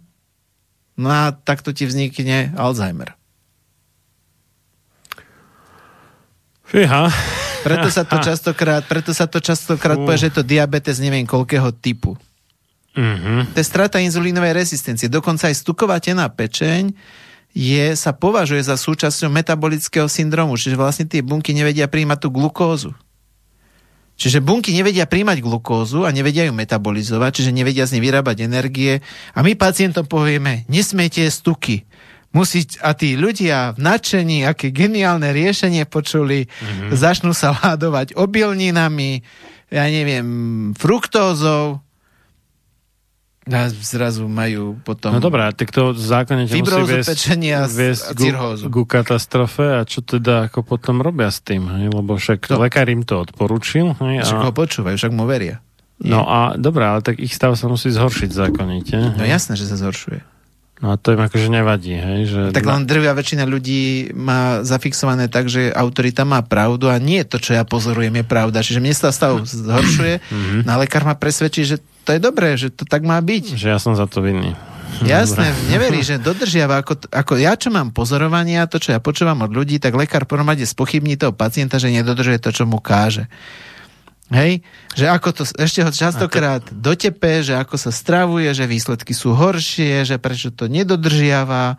no a takto ti vznikne Alzheimer. Fíha. Preto sa to *laughs* častokrát, preto sa to častokrát povie, že je to diabetes neviem koľkého typu. Mhm. To je strata inzulínovej rezistencie. Dokonca aj stukovatená pečeň je, sa považuje za súčasťou metabolického syndromu, čiže vlastne tie bunky nevedia príjmať tú glukózu. Čiže bunky nevedia príjmať glukózu a nevedia ju metabolizovať, čiže nevedia z nej vyrábať energie. A my pacientom povieme, nesmiete jesť tuky. Musí, a tí ľudia v nadšení, aké geniálne riešenie počuli, mm-hmm. začnú sa *laughs* ládovať obilninami, ja neviem, fruktózou, a zrazu majú potom... No dobré, tak to v zákone ťa musí viesť, pečenia viesť a ku, ku katastrofe a čo teda ako potom robia s tým, hej? lebo však To- lekár im to odporučil. Hej? Však A, ho počúvajú, však mu veria. no a dobré, ale tak ich stav sa musí zhoršiť zákonite. No jasné, že sa zhoršuje. No a to im akože nevadí, hej? Že Tak len drvia väčšina ľudí má zafixované tak, že autorita má pravdu a nie to, čo ja pozorujem, je pravda. Čiže mne sa stav zhoršuje, Mhm. no a lekár ma presvedčí, že to je dobré, že to tak má byť. Že ja som za to vinný. *laughs* Jasné, neverí, že dodržiava, ako, ako ja, čo mám pozorovania, to, čo ja počúvam od ľudí, tak lekár rade spochybní toho pacienta, že nedodržuje to, čo mu káže. Hej? Že ako to, ešte ho častokrát dotepe, že ako sa stravuje, že výsledky sú horšie, že prečo to nedodržiava.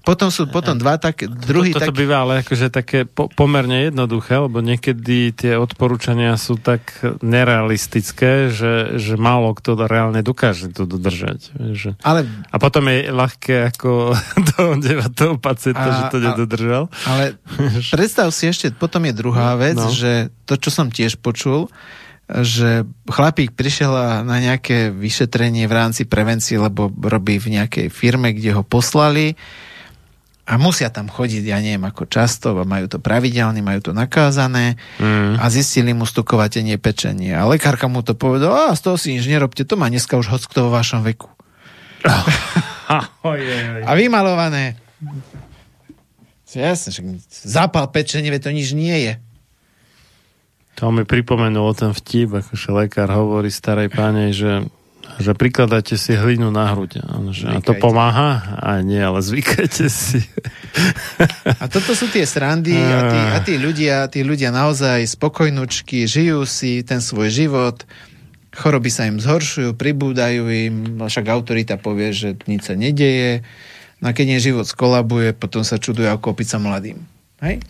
Potom sú potom dva také, druhý Toto taký... býva ale akože také po, pomerne jednoduché, lebo niekedy tie odporúčania sú tak nerealistické, že, že málo kto reálne dokáže to dodržať. Že... Ale, A potom je ľahké ako *laughs* dohodevať toho pacienta, A- že to nedodržal. ale *laughs* predstav si ešte, potom je druhá vec, No. že to, čo som tiež počul, že chlapík prišiel na nejaké vyšetrenie v rámci prevencie, lebo robí v nejakej firme, kde ho poslali a musia tam chodiť, ja neviem ako často, majú to pravidelne, majú to nakázané Mm. a zistili mu stukovatenie pečenie. A lekárka mu to povedala, a z toho si nič nerobte, to má dneska už hoc kto vo vašom veku. *laughs* A vymalované. Jasne, zápal pečenie, to nič nie je. To mi pripomenulo ten vtip, akože lekár hovorí starej páne, že že prikladajte si hlinu na hruď. Že, a to pomáha? A nie, ale zvykajte si. A toto sú tie srandy a tí, a tí ľudia, tí ľudia naozaj spokojnučky, žijú si ten svoj život, choroby sa im zhoršujú, pribúdajú im, však autorita povie, že nič sa nedeje, no a keď nie život skolabuje, potom sa čudujú ako opica mladým. Hej?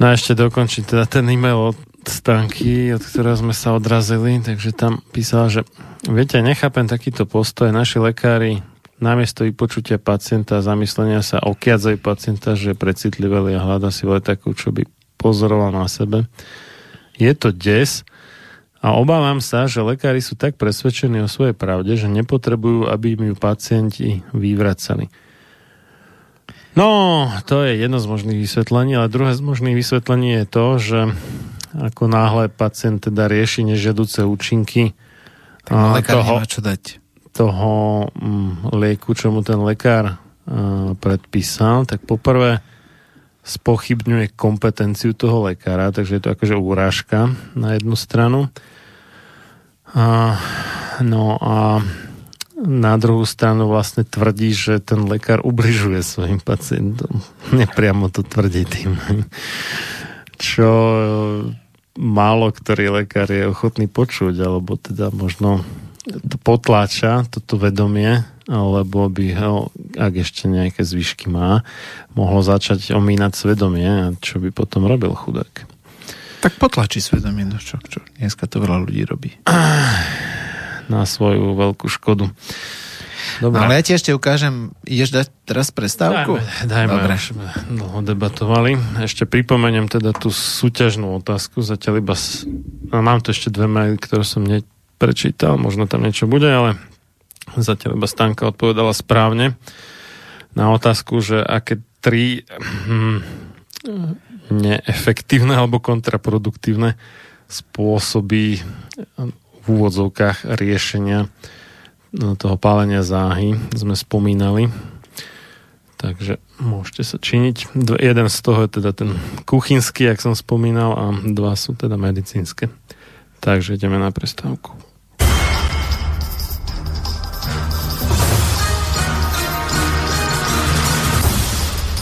No a ešte dokončiť teda ten e-mail od Stanky, od ktorého sme sa odrazili, takže tam písala, že viete, nechápem takýto postoj, naši lekári namiesto vypočutia pacienta a zamyslenia sa okiadzajú pacienta, že je precitliveli a hľada si takú, čo by pozoroval na sebe. Je to des a obávam sa, že lekári sú tak presvedčení o svojej pravde, že nepotrebujú, aby im ju pacienti vyvracali. No, to je jedno z možných vysvetlení, ale druhé z možných vysvetlení je to, že ako náhle pacient teda rieši nežiaduce účinky Lekár toho, čo dať. toho mm, lieku, čo mu ten lekár a, predpísal, tak poprvé spochybňuje kompetenciu toho lekára, takže je to akože úrážka na jednu stranu. A, no a na druhú stranu vlastne tvrdí, že ten lekár ubližuje svojim pacientom. *laughs* Nepriamo to tvrdí tým. Čo málo ktorý lekár je ochotný počuť, alebo teda možno to potláča, toto vedomie, alebo by ho, ak ešte nejaké zvyšky má, mohlo začať omínať svedomie, čo by potom robil chudák. Tak potlačí svedomie, no čo, čo dneska to veľa ľudí robí. Na svoju veľkú škodu. No, ale ja ti ešte ukážem, ideš dať teraz prestávku? Dajme, dajme Dobre. už dlho debatovali. Ešte pripomeniem teda tú súťažnú otázku, zatiaľ iba s... no, mám tu ešte dve maily, ktoré som neprečítal, možno tam niečo bude, ale zatiaľ iba Stanka odpovedala správne na otázku, že aké tri hm, neefektívne alebo kontraproduktívne spôsoby v úvodzovkách riešenia toho pálenia záhy sme spomínali. Takže môžete sa činiť. Dve- Jeden z toho je teda ten kuchynský, jak som spomínal, a dva sú teda medicínske. Takže ideme na prestávku.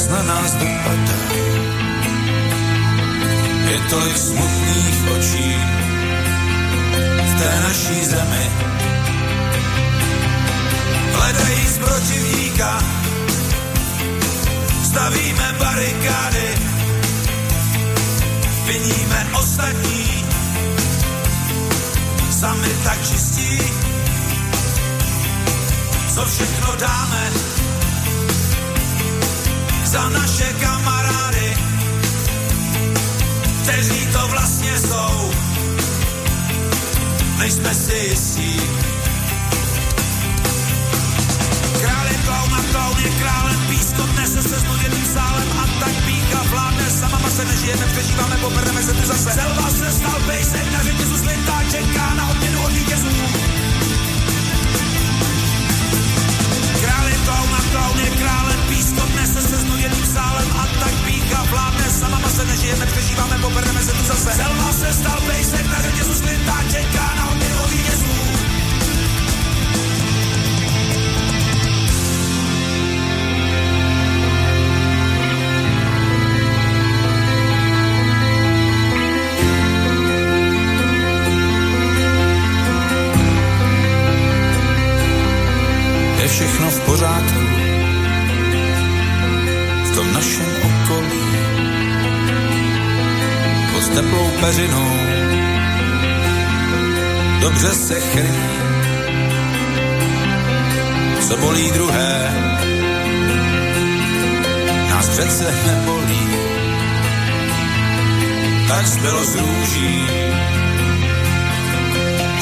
Zas na nás dopadá. Je tolik smutných očí v té naší zemi, hledají z protivníka, stavíme barikády, viníme ostatní, sami tak čistí, co všechno dáme za naše kamarády, kteří to vlastně jsou, nejsme si jistí. Král je klaun a klaun je králem, písko nese se znuděným sálem a tak píka vládne, sama se nežijeme, přežíváme, poprdeme se tu zase. Selva se stal pejsek, na řetězu slintá, čeká na odměnu od vítězů. Král je klaun a klaun je králem, písko nese se sálem a tak píka vládne, sama se nežijeme, přežíváme, poprdeme se tu zase. Selva se stal pejsek, na řetězu slintá, čeká na odměnu teplou peřinou. Dobře se chrlí, co bolí druhé, nás přece nebolí, tak zbylo z růží,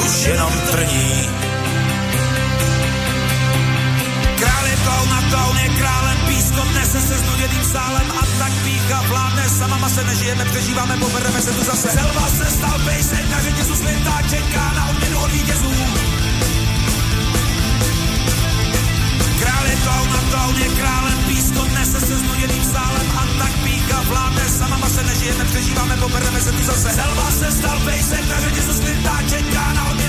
už jenom trní. A klaun je králem, pískom nese se znuděným sálem a tak pícha vládne, sama ma se nežijeme, přežíváme, pobereme se tu zase. Selva se stal pejsek, na řetězu světa, čeká na odměnu od vítězů. Král je klaun a klaun je králem, pískom nese se znuděným sálem a tak pícha vládne, sama ma se nežijeme, přežíváme, pobereme se tu zase. Selva se stal pejsek, na řetězu světa, čeká na odměnu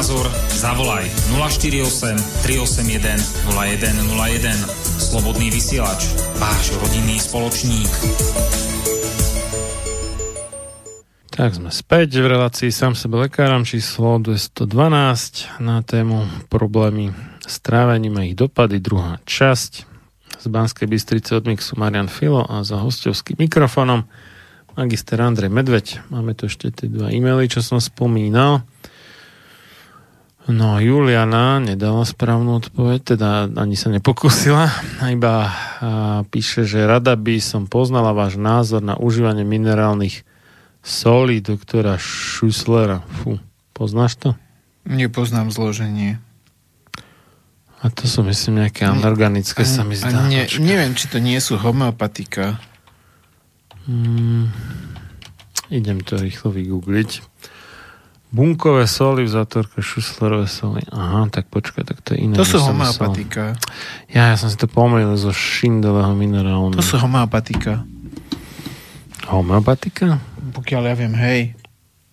Názor, zavolaj 048 381 0101. Slobodný vysielač, váš rodinný spoločník. Tak sme späť v relácii sám sebe lekárom číslo 212 na tému problémy s trávením a ich dopady, druhá časť. Z Banskej Bystrice od Mixu Marian Filo a za hostovským mikrofónom magister Andrej Medveď. Máme tu ešte tie dva e-maily, čo som spomínal. No, Juliana nedala správnu odpoveď, teda ani sa nepokúsila, iba a, píše, že rada by som poznala váš názor na užívanie minerálnych solí doktora Schusslera. Fú, poznáš to? Nepoznám zloženie. A to sú myslím nejaké anorganické, sa mi zdá. ne, Počkaj. neviem, či to nie sú homeopatika. Mm, idem to rýchlo vygoogliť. Bunkové soli v zátorke, šuslerové soli. Aha, tak počkaj, tak to je iné. To sú homeopatika. Myslel. Ja, ja som si to pomýlil zo šindelového minerálu. To sú homeopatika. Homeopatika? Pokiaľ ja viem, hej.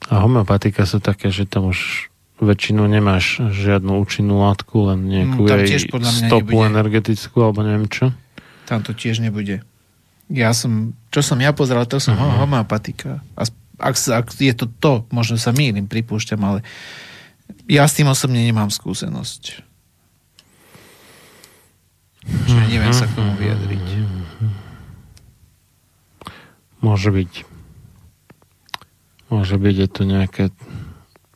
A homeopatika sú také, že tam už väčšinou nemáš žiadnu účinnú látku, len nejakú Mm, tam tiež podľa mňa stopu nebude. energetickú, alebo neviem čo. Tam to tiež nebude. Ja som, čo som ja pozeral, to som uh-huh. homeopatika. A ak, ak je to to, možno sa mýlim, pripúšťam, ale ja s tým osobne nemám skúsenosť. Čiže neviem sa k tomu vyjadriť. Môže byť. Môže byť, je to nejaké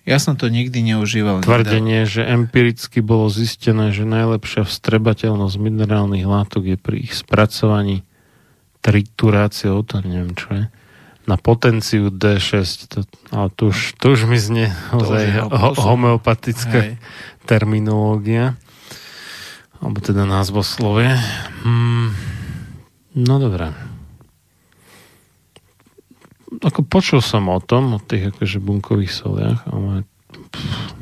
Ja som to nikdy neužíval. tvrdenie, že empiricky bolo zistené, že najlepšia vstrebateľnosť minerálnych látok je pri ich spracovaní trituráciou, to neviem čo je, na potenciu D6. To, ale to už, to už mi znie ozaj ho, homeopatická Hej. terminológia. Alebo teda názvoslovie. Hmm, no dobré. Ako počul som o tom, o tých akože bunkových soliach, ale pff,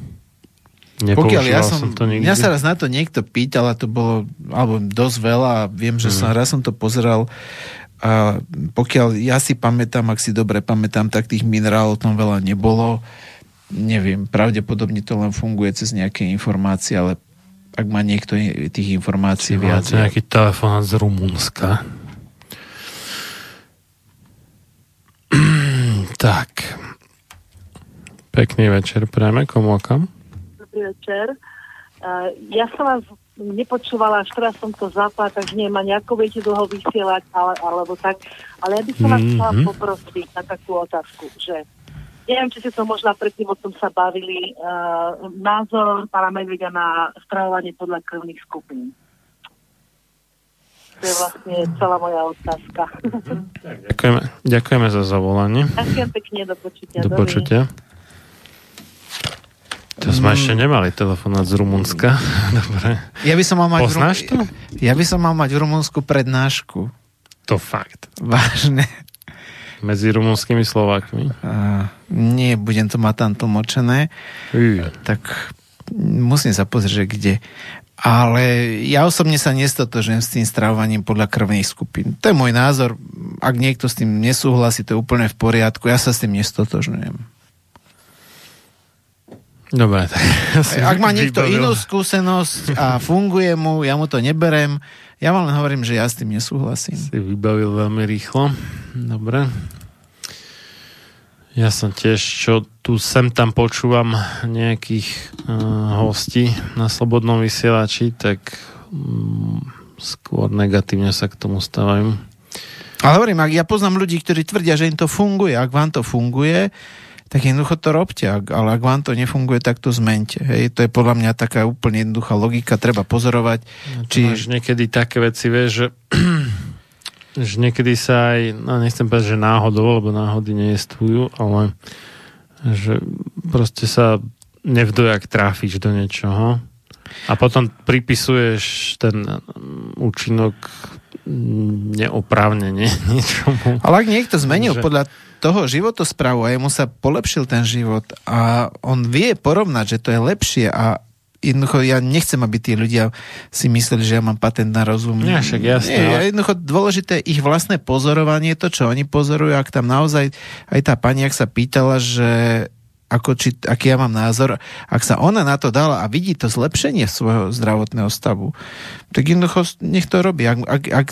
Pokiaľ ja som, som to nikdy. mňa sa raz na to niekto pýtal a to bolo, alebo dosť veľa a viem, že som, raz som to pozeral a pokiaľ ja si pamätám, ak si dobre pamätám, tak tých minerálov tam veľa nebolo. Neviem, pravdepodobne to len funguje cez nejaké informácie, ale ak má niekto tých informácií viac. Máte nejaký telefonát z Rumunska. *clears throat* tak. Pekný večer prajeme, komu a kam? Dobrý večer. Uh, ja som vás nepočúvala, až teraz som to zapla, takže neviem ani ako viete dlho vysielať, ale, alebo tak. Ale ja by som vás Mhm. chcela poprosiť na takú otázku, že neviem, či ste to možno predtým o tom sa bavili, uh, názor pána Medvedia na stravovanie podľa krvných skupín. To je vlastne celá moja otázka. Ďakujeme, ďakujeme za zavolanie. Ďakujem pekne, do počutia. Do počutia. To sme ešte nemali telefonát z Rumunska. *laughs* Dobre. Ja by som mal mať Rum- Poznáš to? Ja by som mal mať v Rumunsku prednášku. To fakt. Vážne. medzi rumunskými Slovákmi. A nie, budem to mať tam tlmočené. Uj. tak musím sa pozrieť, že kde. Ale ja osobne sa nestotožujem s tým stravovaním podľa krvných skupín. To je môj názor. Ak niekto s tým nesúhlasí, to je úplne v poriadku. Ja sa s tým nestotožňujem. Dobre, tak Ak má niekto vybavil. inú skúsenosť a funguje mu, ja mu to neberem, ja vám len hovorím, že ja s tým nesúhlasím. si vybavil veľmi rýchlo. Dobre. Ja som tiež, čo tu sem tam počúvam nejakých uh, hostí na Slobodnom vysielači, tak um, skôr negatívne sa k tomu stávajú. Ale hovorím, ak ja poznám ľudí, ktorí tvrdia, že im to funguje, ak vám to funguje, tak jednoducho to robte, ale ak vám to nefunguje, tak to zmente. Hej, to je podľa mňa taká úplne jednoduchá logika, treba pozorovať, Či... či... Máš niekedy také veci, vieš, že, *clears throat* že niekedy sa aj, no nechcem povedať, že náhodou, lebo náhody nejestujú, ale že proste sa nevdojak tráfiš do niečoho a potom pripisuješ ten mm, účinok neoprávnene *laughs* niečomu. Ale ak niekto zmenil Že- podľa toho životosprávu a jemu sa polepšil ten život a on vie porovnať, že to je lepšie a jednoducho ja nechcem, aby tí ľudia si mysleli, že ja mám patent na rozum. Nie, však jasné, Nie, ale- jednoducho dôležité ich vlastné pozorovanie, to, čo oni pozorujú, ak tam naozaj aj tá pani, ak sa pýtala, že ako či, aký ja mám názor, ak sa ona na to dala a vidí to zlepšenie svojho zdravotného stavu, tak jednoducho nech to robí. Ak, ak, ak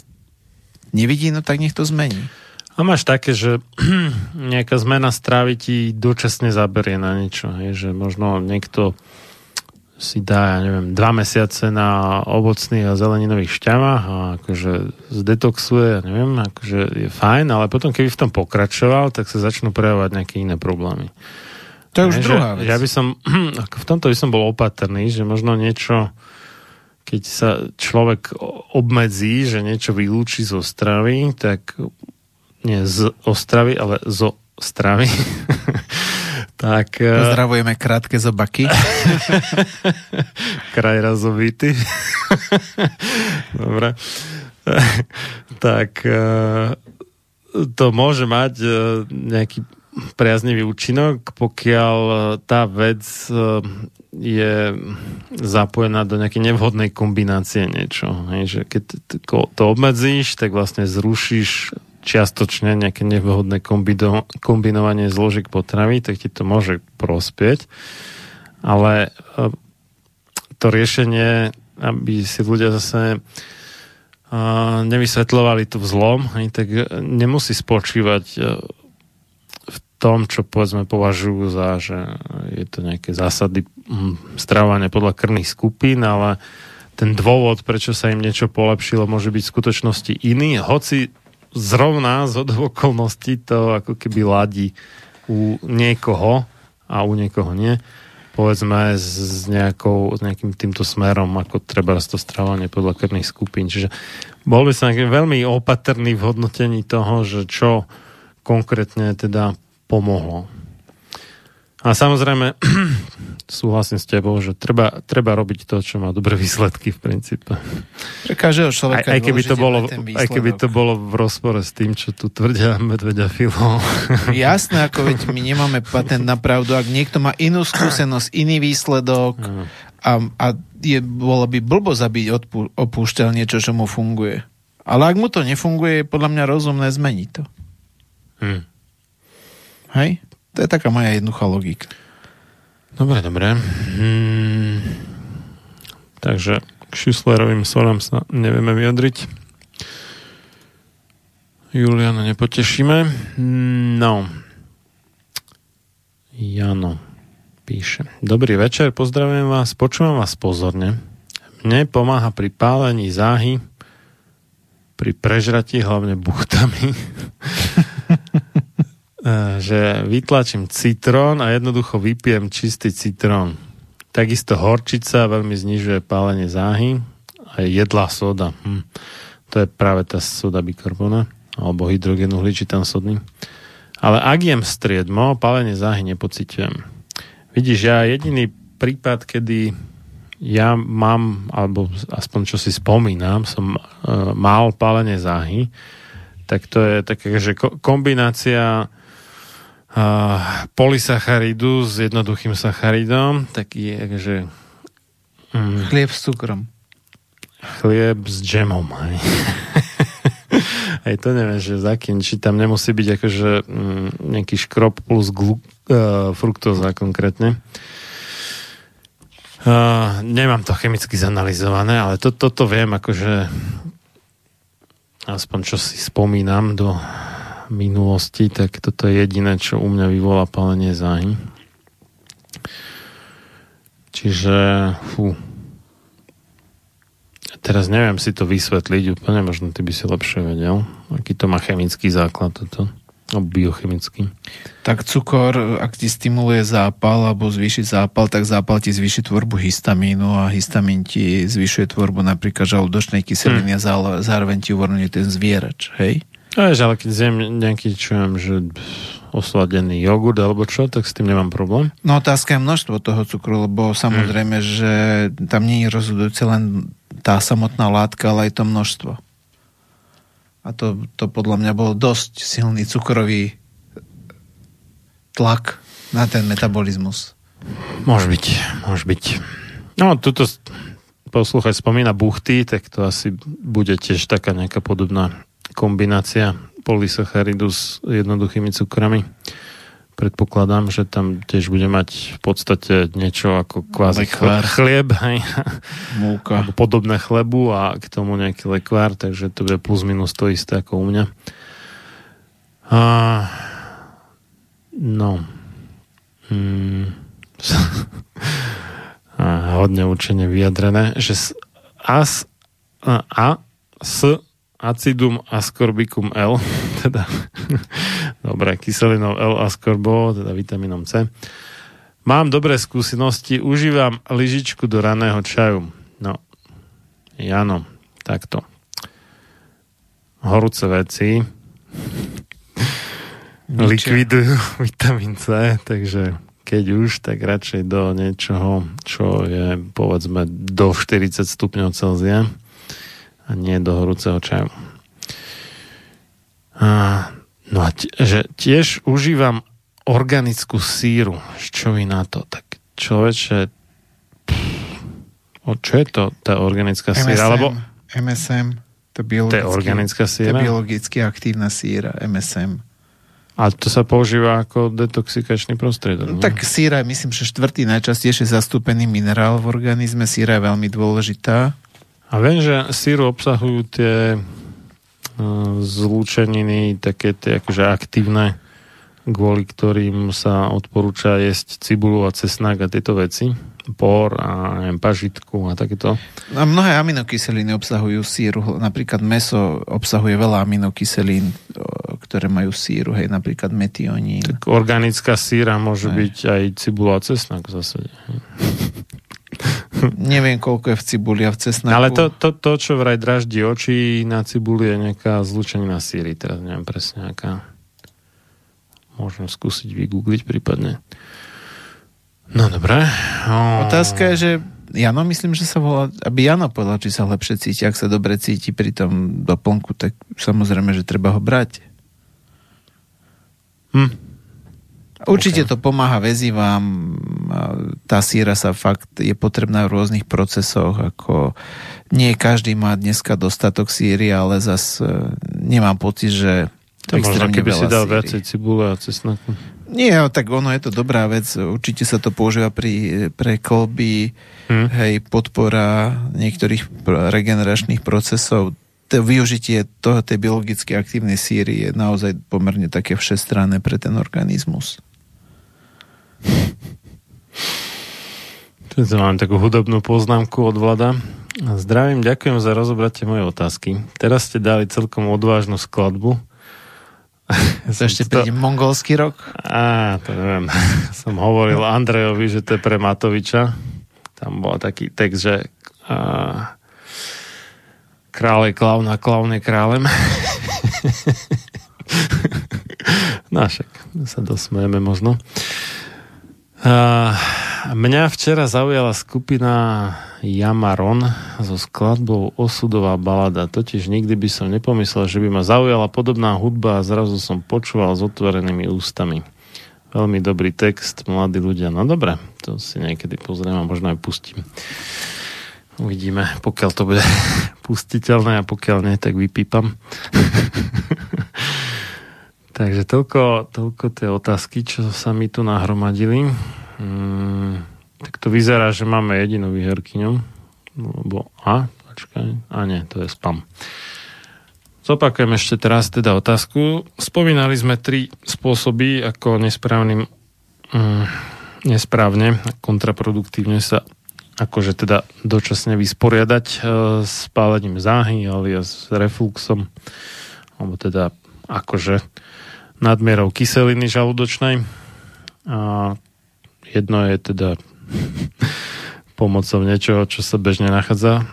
nevidí, no tak nech to zmení. A máš také, že *clears throat* nejaká zmena strávy ti dočasne zaberie na niečo. Hej, že možno niekto si dá, ja neviem, dva mesiace na ovocných a zeleninových šťavách a akože zdetoxuje, ja neviem, akože je fajn, ale potom keby v tom pokračoval, tak sa začnú prejavovať nejaké iné problémy. To je už Hej, druhá že, vec. Ja by som, *clears throat* v tomto by som bol opatrný, že možno niečo, keď sa človek obmedzí, že niečo vylúči zo stravy, tak nie z ostravy, ale zo stravy, *laughs* tak eh, Pozdravujeme krátke zobaky. *laughs* kraj razovity. *laughs* Dobre. tak eh, to môže mať eh, nejaký priaznivý účinok, pokiaľ tá vec je zapojená do nejakej nevhodnej kombinácie niečo. Hej, že keď to obmedzíš, tak vlastne zrušíš čiastočne nejaké nevhodné kombido- kombinovanie zložiek potravy, tak ti to môže prospieť. Ale eh, to riešenie, aby si ľudia zase uh, nevysvetľovali to vzlom, hej, tak nemusí spočívať uh, v tom, čo povedzme považujú za, že je to nejaké zásady stravovania podľa krvných skupín, ale ten dôvod, prečo sa im niečo polepšilo, môže byť v skutočnosti iný, hoci zrovna z okolností to ako keby ladí u niekoho a u niekoho nie povedzme s, nejakou, s nejakým týmto smerom, ako treba to stravovanie podľa krvných skupín. Čiže bol by som veľmi opatrný v hodnotení toho, že čo konkrétne teda pomohlo. A samozrejme, *clears throat* súhlasím s tebou, že treba, treba robiť to, čo má dobré výsledky v princípe. Pre každého Aj, človeka aj, keby to bolo, aj keby to bolo v rozpore s tým, čo tu tvrdia medvedia Filo. *laughs* Jasné, ako veď my nemáme patent na pravdu. Ak niekto má inú skúsenosť, iný výsledok a, a je, bolo by blbosť, aby odpú, opúšťal niečo, čo mu funguje. Ale ak mu to nefunguje, je podľa mňa rozumné zmeniť to. Hm. Hej? To je taká moja jednoduchá logika. Dobre, dobre. Hmm. Takže k Šuslerovým solám sa nevieme vyjadriť. Juliana nepotešíme. No. Jano píše. Dobrý večer, pozdravujem vás, počúvam vás pozorne. Mne pomáha pri pálení záhy, pri prežratí hlavne buchtami, *laughs* že vytlačím citrón a jednoducho vypijem čistý citrón. Takisto horčica veľmi znižuje pálenie záhy a je jedlá soda. Hm. To je práve tá soda bikarbona alebo hydrogen uhličitan sodný. Ale ak jem striedmo, pálenie záhy nepociťujem. Vidíš, ja jediný prípad, kedy ja mám, alebo aspoň čo si spomínam, som uh, mal pálenie záhy, tak to je taká, že ko- kombinácia uh, polysacharidu s jednoduchým sacharidom, taký že mm, Chlieb s cukrom. chlieb s džemom. Hej. *laughs* Hej, to neviem, že za kým, či tam nemusí byť akože mm, nejaký škrob plus glu, uh, fruktóza konkrétne. Uh, nemám to chemicky zanalizované, ale to, toto viem, akože aspoň čo si spomínam do minulosti, tak toto je jediné, čo u mňa vyvolá palenie záhy. Čiže, fú. Teraz neviem si to vysvetliť úplne, možno ty by si lepšie vedel, aký to má chemický základ toto, alebo biochemický. Tak cukor, ak ti stimuluje zápal alebo zvýši zápal, tak zápal ti zvýši tvorbu histamínu a histamín ti zvyšuje tvorbu napríklad žalúdočnej kyseliny a zále- zároveň ti uvoľňuje ten zvierač, hej? A vieš, ale keď zjem nejaký, čo viem, že osladený jogurt alebo čo, tak s tým nemám problém. No otázka je množstvo toho cukru, lebo samozrejme, že tam nie je rozhodujúce len tá samotná látka, ale aj to množstvo. A to, to podľa mňa bol dosť silný cukrový tlak na ten metabolizmus. Môže byť, môže byť. No, tuto poslúchať spomína buchty, tak to asi bude tiež taká nejaká podobná kombinácia polysacharidu s jednoduchými cukrami. Predpokladám, že tam tiež bude mať v podstate niečo ako kvázi Lekvár. chl- chlieb, hej, Múka. alebo podobné chlebu a k tomu nejaký lekvár, takže to bude plus minus to isté ako u mňa. A, no. Mm, *laughs* a hodne učene vyjadrené, že s, as, a, a s acidum ascorbicum L, *laughs* teda dobre, kyselinou L ascorbo, teda vitamínom C. Mám dobré skúsenosti, užívam lyžičku do raného čaju. No, Jano, takto. Horúce veci likvidujú *laughs* vitamín C, takže keď už, tak radšej do niečoho, čo je povedzme do 40 stupňov Celzia a nie do horúceho čaju. A, no a t- že tiež užívam organickú síru. Čo vy na to? Tak človeče, o čo je to tá organická síra? Lebo MSM, to, to je organická to je síra? biologicky aktívna síra, MSM. A to sa používa ako detoxikačný prostriedok. No, tak síra je, myslím, že štvrtý najčastejšie zastúpený minerál v organizme. Síra je veľmi dôležitá. A viem, že síru obsahujú tie uh, zlúčeniny, také tie akože aktívne, kvôli ktorým sa odporúča jesť cibulu a cesnak a tieto veci. Por a neviem, pažitku a takéto. A mnohé aminokyseliny obsahujú síru. Napríklad meso obsahuje veľa aminokyselín, o, ktoré majú síru. Hej, napríklad metionín. Tak organická síra môže Hej. byť aj cibula a cesnak v zásade. *laughs* Neviem, koľko je v cibuli a v cesnaku. Ale to, to, to, čo vraj draždí oči na cibuli je nejaká zlúčenina síry. Teraz neviem presne aká. Môžem skúsiť vygoogliť prípadne. No dobré. O... Otázka je, že Jano, myslím, že sa volá, aby Jano povedal, či sa lepšie cíti. Ak sa dobre cíti pri tom doplnku, tak samozrejme, že treba ho brať. Hm. Určite to pomáha väzivám. Tá síra sa fakt je potrebná v rôznych procesoch, ako nie každý má dneska dostatok síry, ale zas e, nemám pocit, že To možno, keby si dal síry. viacej cibule a cesnaku. Nie, tak ono je to dobrá vec. Určite sa to používa pri, pre kolby, Hm. hej, podpora niektorých regeneračných procesov. To využitie toho, tej biologicky aktívnej síry je naozaj pomerne také všestranné pre ten organizmus. *laughs* Tu mám takú hudobnú poznámku od Vlada. Zdravím, ďakujem za rozobratie mojej otázky. Teraz ste dali celkom odvážnu skladbu. To *laughs* ešte príde mongolský rok? Á, to neviem. *laughs* Som hovoril Andrejovi, že to je pre Matoviča. Tam bol taký text, že a, král je klaun a klaun je králem. no však sa dosmejeme možno. Mňa včera zaujala skupina Jamaron so skladbou Osudová balada. Totiž nikdy by som nepomyslel, že by ma zaujala podobná hudba a zrazu som počúval s otvorenými ústami. Veľmi dobrý text, mladí ľudia. No dobre, to si niekedy pozriem a možno aj pustím. Uvidíme, pokiaľ to bude *laughs* pustiteľné a pokiaľ nie, tak vypípam. *laughs* Takže toľko, toľko tie otázky, čo sa mi tu nahromadili. Mm, tak to vyzerá, že máme jedinú výherkyňu. Lebo, a, počkaj, a nie, to je spam. Zopakujem ešte teraz teda otázku. Spomínali sme tri spôsoby, ako nesprávnym, mm, nesprávne, kontraproduktívne sa akože teda dočasne vysporiadať e, s pálením záhy alias s refluxom, alebo teda akože nadmierou kyseliny žalúdočnej. A jedno je teda *laughs* pomocou niečoho, čo sa bežne nachádza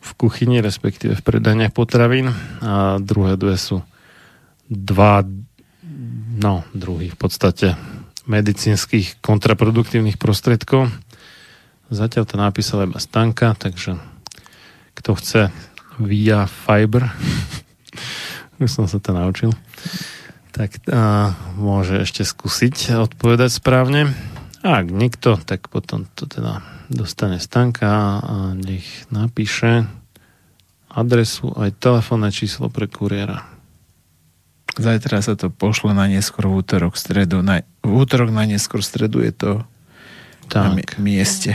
v kuchyni, respektíve v predaniach potravín. A druhé dve sú dva, no, druhých v podstate medicínskych kontraproduktívnych prostriedkov. Zatiaľ to napísala iba Stanka, takže kto chce via Fiber, *laughs* už som sa to naučil, tak a, môže ešte skúsiť odpovedať správne. A ak nikto, tak potom to teda dostane Stanka a nech napíše adresu aj telefónne číslo pre kuriéra. Zajtra sa to pošle na neskôr v útorok, stredu. Na, v útorok na neskôr stredu je to na mi- Tak. mieste.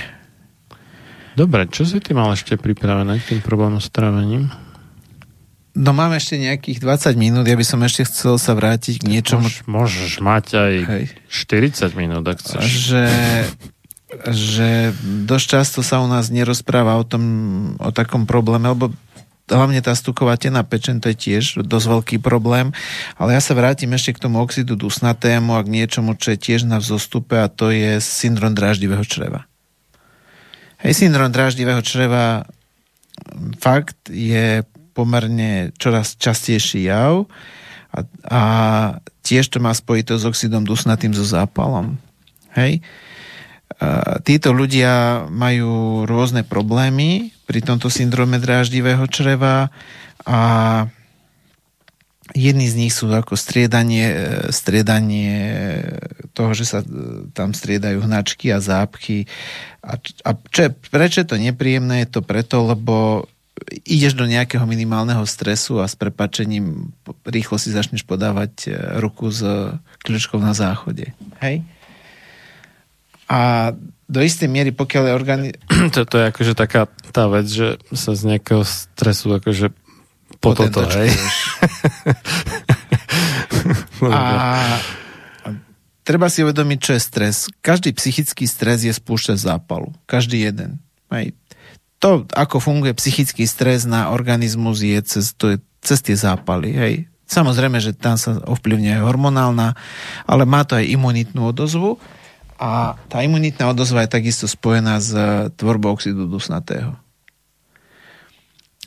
Dobre, čo si ty mal ešte pripravené k tým problémom s trávením? No máme ešte nejakých 20 minút, ja by som ešte chcel sa vrátiť k niečomu, Môž, môžeš mať aj Hej. 40 minút, ak chceš. že, že dosť často sa u nás nerozpráva o tom, o takom probléme, lebo hlavne tá stuková tená pečen, to je tiež dosť veľký problém, ale ja sa vrátim ešte k tomu oxidu dusnatému a k niečomu, čo je tiež na vzostupe a to je syndrom dráždivého čreva. Hej, syndrom dráždivého čreva fakt je pomerne čoraz častejší jav a, a tiež to má spojito s oxidom dusnatým so zápalom. Hej? Títo ľudia majú rôzne problémy pri tomto syndrome dráždivého čreva a jedni z nich sú ako striedanie, e, striedanie toho, že sa e, tam striedajú hnačky a zápchy. A, a čo, prečo je to nepríjemné? Je to preto, lebo ideš do nejakého minimálneho stresu a s prepačením po- rýchlo si začneš podávať e, ruku s kľúčkou na záchode. Hej? A do istej miery, pokiaľ je organi... *clears throat* to, to je akože taká tá vec, že sa z nejakého stresu akože po toto, hej. A a treba si uvedomiť, čo je stres. Každý psychický stres je spúšťač zápalu. Každý jeden. Hej. To, ako funguje psychický stres na organizmus, je cez, to je cez tie zápaly. Hej. Samozrejme, že tam sa ovplyvňuje hormonálna, ale má to aj imunitnú odozvu. A tá imunitná odozva je takisto spojená s eh, tvorbou oxidu dusnatého.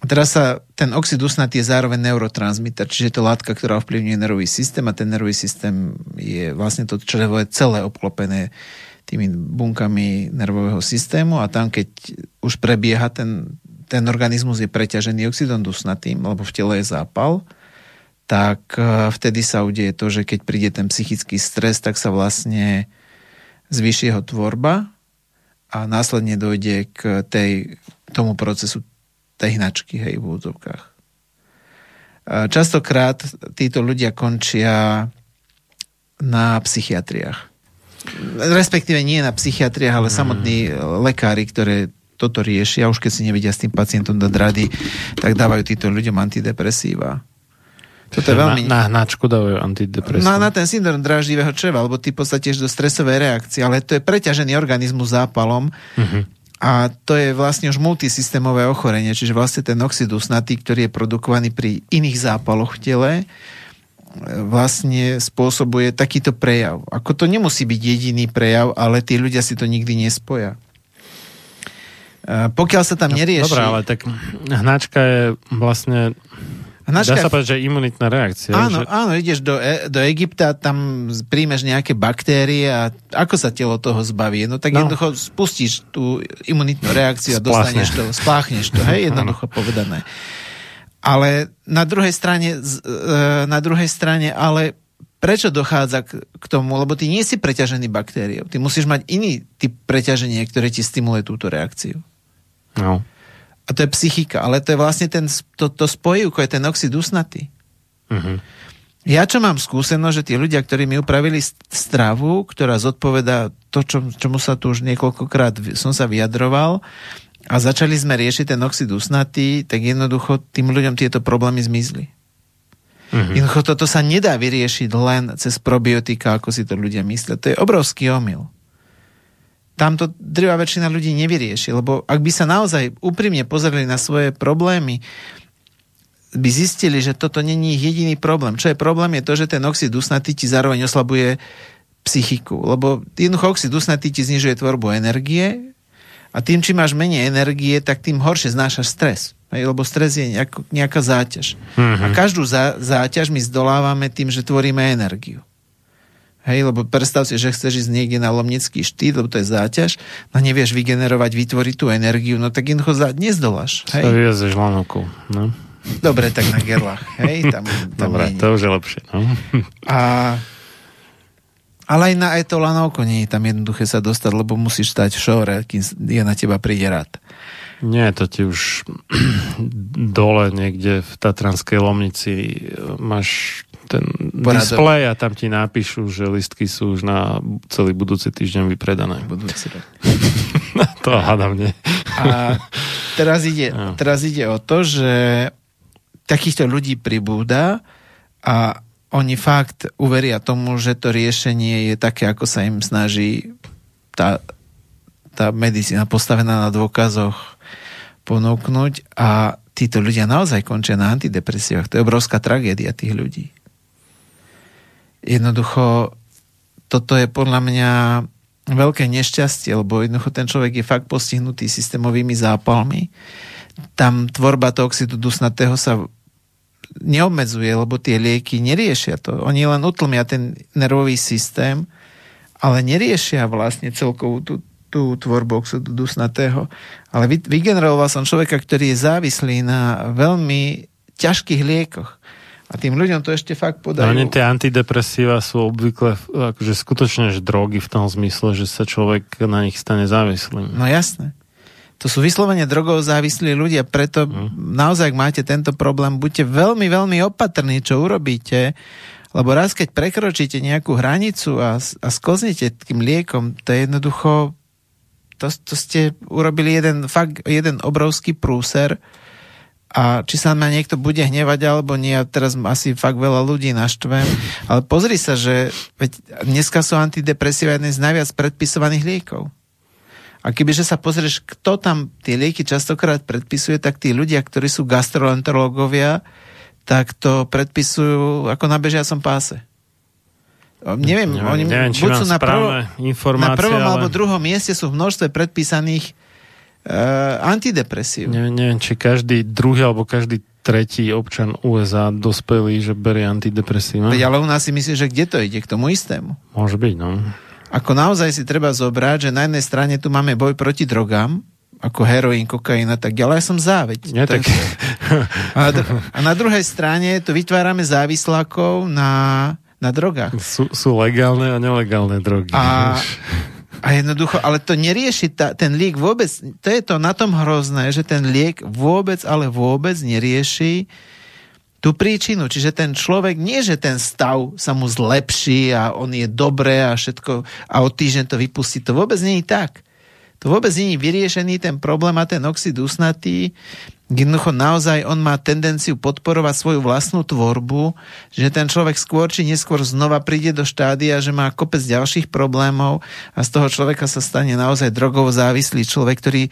Teraz sa, ten oxid dusnatý je zároveň neurotransmitter, čiže je to látka, ktorá ovplyvňuje nervový systém a ten nervový systém je vlastne to črevo je celé obklopené tými bunkami nervového systému a tam, keď už prebieha ten, ten organizmus je preťažený oxidom dusnatým, lebo v tele je zápal, tak eh, vtedy sa udeje to, že keď príde ten psychický stres, tak sa vlastne zvýši jeho tvorba a následne dojde k tej, tomu procesu tej hnačky, hej, v úzovkách. Častokrát títo ľudia končia na psychiatriách. Respektíve nie na psychiatriách, ale samotní lekári, ktoré toto riešia, už keď si nevedia s tým pacientom dať rady, tak dávajú títo ľuďom antidepresíva. Toto je veľmi... Na, na hnačku dávajú antidepresíva. No na ten syndrom dráždivého čreva, lebo ty v podstate do stresové reakcie, ale to je preťažený organizmus zápalom Mhm. a to je vlastne už multisystémové ochorenie, čiže vlastne ten oxid dusnatý, ktorý je produkovaný pri iných zápaloch v tele, e, vlastne spôsobuje takýto prejav. Ako to nemusí byť jediný prejav, ale tí ľudia si to nikdy nespoja. Pokiaľ sa tam nerieši... Dobre, ale tak hnačka je vlastne A na Dá sa povedať, že imunitná reakcia. Áno, že... áno, ideš do, e, do Egypta, tam príjmeš nejaké baktérie a ako sa telo toho zbaví? No tak No. jednoducho spustíš tú imunitnú reakciu a Spláchne. dostaneš to, spláchneš to, hej, *laughs* jednoducho povedané. Ale na druhej strane, e, na druhej strane, ale prečo dochádza k, k tomu? Lebo ty nie si preťažený baktériou. Ty musíš mať iný typ preťaženia, ktoré ti stimuluje túto reakciu. No. A to je psychika, ale to je vlastne ten, to, to spojivko, je ten oxid usnatý. Mhm. Ja čo mám skúsenosť, že tí ľudia, ktorí mi upravili st- stravu, ktorá zodpoveda to, čo, čomu sa tu už niekoľkokrát som sa vyjadroval a začali sme riešiť ten oxid usnatý, tak jednoducho tým ľuďom tieto problémy zmizli. Mhm. Jednoducho toto sa nedá vyriešiť len cez probiotika, ako si to ľudia myslia. To je obrovský omyl. Tam to drvá väčšina ľudí nevyrieši, lebo ak by sa naozaj úprimne pozreli na svoje problémy, by zistili, že toto není ich jediný problém. Čo je problém, je to, že ten oxid usnatý ti zároveň oslabuje psychiku. Lebo jednoducho oxid usnatý ti znižuje tvorbu energie a tým, čím máš menej energie, tak tým horšie znášaš stres. Hej, lebo stres je nejako, nejaká záťaž. Mhm. A každú zá, záťaž my zdolávame tým, že tvoríme energiu. Hej, lebo predstav si, že chceš ísť niekde na lomnický štít, lebo to je záťaž, no nevieš vygenerovať, vytvoriť tú energiu, no tak jednoducho za, nezdoláš. Hej? vyvezeš lanovkou. No. Dobre, tak na gerlach. Hej, tam, tam Dobre, nie. to už je lepšie. No. A, ale aj na etolanovko nie je tam jednoduché sa dostať, lebo musíš stať v šore, kým je na teba príde rád. Nie, to ti už *clears throat* dole niekde v Tatranskej Lomnici e, máš ten Poradok. displej a tam ti napíšu, že listky sú už na celý budúci týždeň vypredané. Budúci rok. *laughs* to hádam nie. A teraz ide, *laughs* teraz ide o to, že takýchto ľudí pribúda a oni fakt uveria tomu, že to riešenie je také, ako sa im snaží tá, tá medicína postavená na dôkazoch ponúknuť a títo ľudia naozaj končia na antidepresívach. To je obrovská tragédia tých ľudí. Jednoducho, toto je podľa mňa veľké nešťastie, lebo jednoducho ten človek je fakt postihnutý systémovými zápalmi. Tam tvorba toho oxidu dusnatého sa neobmedzuje, lebo tie lieky neriešia to. Oni len utlmia ten nervový systém, ale neriešia vlastne celkovú tú, tú tvorbu oxidu dusnatého. Ale vy, vygeneroval som človeka, ktorý je závislý na veľmi ťažkých liekoch. A tým ľuďom to ešte fakt No, podajú. oni tie antidepresíva sú obvykle akože skutočne že drogy v tom zmysle, že sa človek na nich stane závislým. No jasné. To sú vyslovene drogov závislí ľudia, preto naozaj, ak máte tento problém, buďte veľmi, veľmi opatrní, čo urobíte, lebo raz, keď prekročíte nejakú hranicu a, a sklznete tým liekom, to je jednoducho, to, to ste urobili jeden, fakt, jeden obrovský prúser a či sa ma niekto bude hnevať alebo nie, ja teraz asi fakt veľa ľudí naštvem, ale pozri sa, že veď dneska sú antidepresíva jedné z najviac predpisovaných liekov. A kebyže sa pozrieš, kto tam tie lieky častokrát predpisuje, tak tí ľudia, ktorí sú gastroenterológovia, tak to predpisujú ako na bežiacom páse. Neviem, Neviem, oni neviem, buď sú na, informácie, na prvom ale- alebo druhom mieste sú v množstve predpísaných uh, antidepresív. Neviem, neviem, či každý druhý alebo každý tretí občan USA dospelý, že berie antidepresíva. Veď ale u nás si myslíš, že kde to ide? K tomu istému. Môže byť, no. Ako naozaj si treba zobrať, že na jednej strane tu máme boj proti drogám, ako heroín, kokain a tak ďalej. Ja som záveď. Nie, tak... A, a na druhej strane tu vytvárame závislákov na, na drogách. Sú, sú legálne a nelegálne drogy. A, a jednoducho, ale to nerieši ta, ten liek vôbec, to je to na tom hrozné, že ten liek vôbec, ale vôbec nerieši tú príčinu. Čiže ten človek, nie že ten stav sa mu zlepší a on je dobré a všetko a o týždeň to vypustí. To vôbec nie je tak. To vôbec nie je vyriešený ten problém a ten oxid usnatý. Jednoducho naozaj on má tendenciu podporovať svoju vlastnú tvorbu, že ten človek skôr či neskôr znova príde do štádia, že má kopec ďalších problémov a z toho človeka sa stane naozaj drogovo závislý človek, ktorý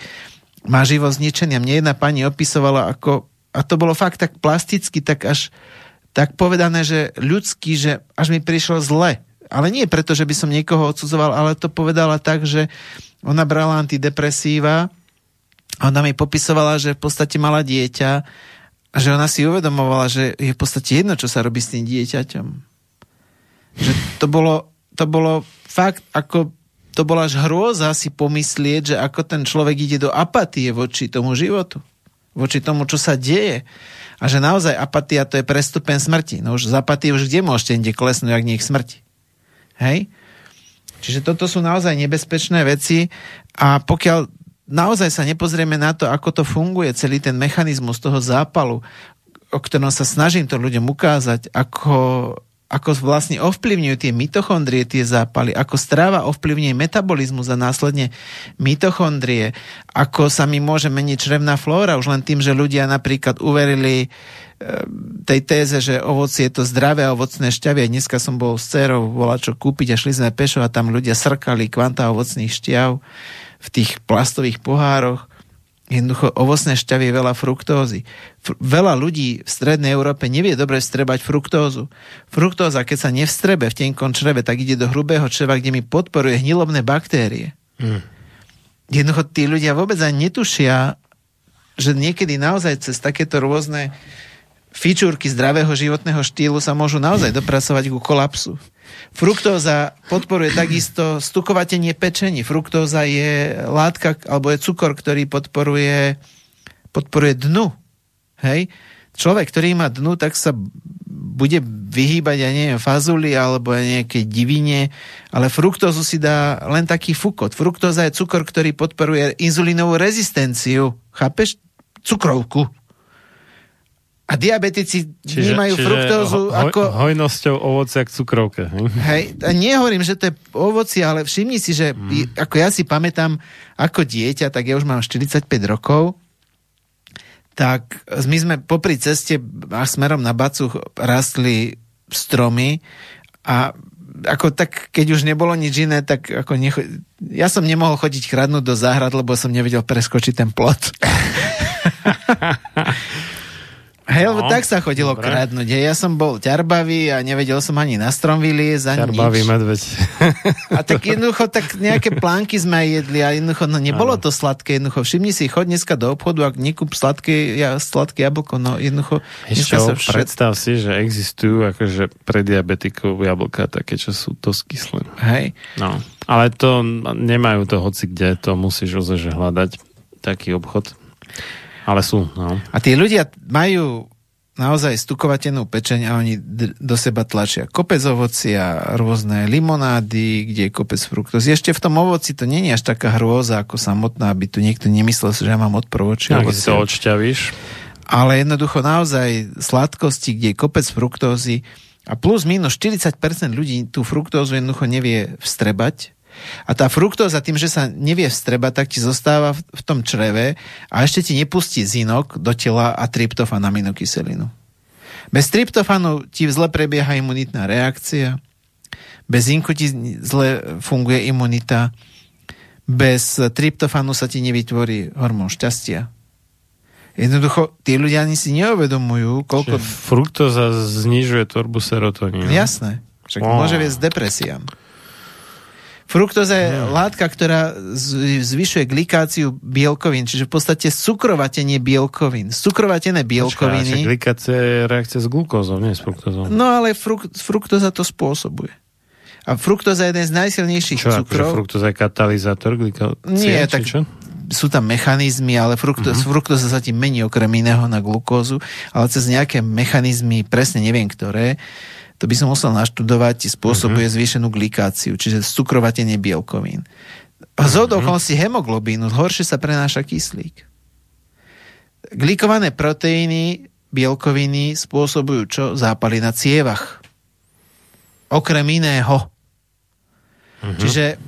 má život zničený. Mne jedna pani opisovala ako, a to bolo fakt tak plasticky, tak až tak povedané, že ľudský, že až mi prišlo zle. Ale nie preto, že by som niekoho odsudzoval, ale to povedala tak, že ona brala antidepresíva a ona mi popisovala, že v podstate mala dieťa A že ona si uvedomovala, že je v podstate jedno, čo sa robí s tým dieťaťom. Že to bolo, to bolo fakt ako to bola až hrôza si pomyslieť, že ako ten človek ide do apatie voči tomu životu. Voči tomu, čo sa deje. A že naozaj apatia to je prestupen smrti. No už z apatie už kde môžete inde klesnúť, ak nie k smrti. Hej? Čiže toto sú naozaj nebezpečné veci a pokiaľ naozaj sa nepozrieme na to, ako to funguje, celý ten mechanizmus toho zápalu, o ktorom sa snažím to ľuďom ukázať, ako, ako vlastne ovplyvňujú tie mitochondrie, tie zápaly, ako stráva ovplyvňuje metabolizmus a následne mitochondrie, ako sa mi môže meniť črevná flóra, už len tým, že ľudia napríklad uverili e, tej téze, že ovocie je to zdravé a ovocné šťavie. Dneska som bol s dcerou, bola čo kúpiť a šli sme pešo a tam ľudia srkali kvanta ovocných šťav v tých plastových pohároch. Jednoducho ovocné šťavie je veľa fruktózy. Fr- veľa ľudí v strednej Európe nevie dobre vstrebať fruktózu. Fruktóza, keď sa nevstrebe v tenkom čreve, tak ide do hrubého čreva, kde mi podporuje hnilobné baktérie. Mm. Jednoducho tí ľudia vôbec ani netušia, že niekedy naozaj cez takéto rôzne fičúrky zdravého životného štýlu sa môžu naozaj dopracovať ku kolapsu. Fruktóza podporuje takisto stukovatenie pečení. Fruktóza je látka, alebo je cukor, ktorý podporuje, podporuje dnu. Hej? Človek, ktorý má dnu, tak sa bude vyhýbať, ja neviem, fazuli alebo nejaké divine, ale fruktózu si dá len taký fukot. Fruktóza je cukor, ktorý podporuje inzulínovú rezistenciu. Chápeš? Cukrovku. A diabetici vnímajú fruktózu ho, ako... Hojnosťou ovocia k cukrovke. hej? A nehovorím, že to je ovoci, ale všimni si, že mm. ako ja si pamätám ako dieťa, tak ja už mám 45 rokov, tak my sme popri ceste až smerom na Bacuch rastli stromy a ako tak, keď už nebolo nič iné, tak ako necho... ja som nemohol chodiť chradnúť do záhrad, lebo som nevedel preskočiť ten plot. *laughs* Hej, lebo No, tak sa chodilo dobre. kradnúť. Ja som bol ťarbavý a nevedel som ani na strom vyliezť, ani Ťarbavý nič. medveď. A tak *laughs* jednoducho, tak nejaké plánky sme aj jedli a jednoducho, no nebolo to sladké, jednoducho, všimni si, chod dneska do obchodu, ak nekúp sladké, ja, sladké jablko, no jednoducho, Ešte sa všet... predstav si, že existujú akože pre diabetikov jablka také, čo sú dosť kyslé. Hej, No. Ale to nemajú to hoci kde, to musíš ozaj hľadať taký obchod. Ale sú, no. A tí ľudia majú naozaj stukovatenú pečeň a oni do seba tlačia kopec ovocia, rôzne limonády, kde je kopec fruktózy. Ešte v tom ovoci to je až taká hrôza ako samotná, aby tu niekto nemyslel, že ja mám odprovočie. Ak si to odšťavíš. ale jednoducho naozaj sladkosti, kde je kopec fruktózy a plus minus 40% ľudí tú fruktózu jednoducho nevie vstrebať. A tá fruktóza tým, že sa nevie vstrebať, tak ti zostáva v, tom čreve a ešte ti nepustí zinok do tela a tryptofan aminokyselinu. Bez tryptofanu ti zle prebieha imunitná reakcia, bez zinku ti zle funguje imunita, bez tryptofanu sa ti nevytvorí hormón šťastia. Jednoducho, tí ľudia ani si neuvedomujú, koľko... Čiže fruktóza znižuje tvorbu serotonínu. Jasné. Však Wow. môže viesť depresiám. Fruktóza je látka, ktorá zvyšuje glikáciu bielkovín, čiže v podstate cukrovatenie bielkovín. Cukrovatené bielkoviny... však glikácia je reakcia s glukózou, nie s fruktózou. No ale fruk- fruktóza to spôsobuje. A fruktóza je jeden z najsilnejších Čo, akože cukrov. fruktóza je katalizátor glikácie? Nie, tak čo? sú tam mechanizmy, ale frukto, uh-huh. fruktóza sa ti mení okrem iného na glukózu, ale cez nejaké mechanizmy, presne neviem ktoré, to by som musel naštudovať, ti spôsobuje uh-huh. zvýšenú glikáciu, čiže cukrovatenie bielkovín. A z okolností hemoglobínu horšie sa prenáša kyslík. Glikované proteíny, bielkoviny spôsobujú čo? Zápaly na cievach. Okrem iného. Uh-huh. Čiže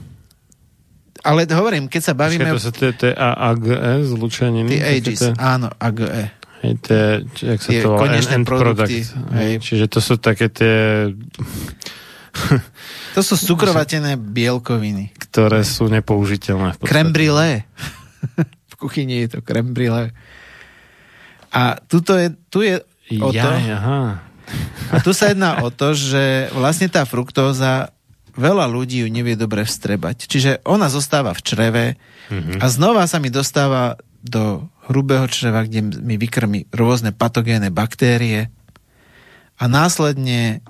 ale hovorím, keď sa bavíme... Počkaj, to to, to je AAGE zlučeniny? Tie Také ages, tie- áno, AGE. Hej, tie, či- jak sa to volá, konečné end, end product. hej. Hej. Čiže to sú také tie, To sú cukrovatené bielkoviny. ktoré sú nepoužiteľné. Crème brûlée. v kuchyni je to crème brûlée. A tuto je, tu je o to, Jaj, aha. a tu sa jedná o to, že vlastne tá fruktóza veľa ľudí ju nevie dobre vstrebať. Čiže ona zostáva v čreve Mhm. a znova sa mi dostáva do hrubého čreva, kde mi vykrmi rôzne patogénne baktérie a následne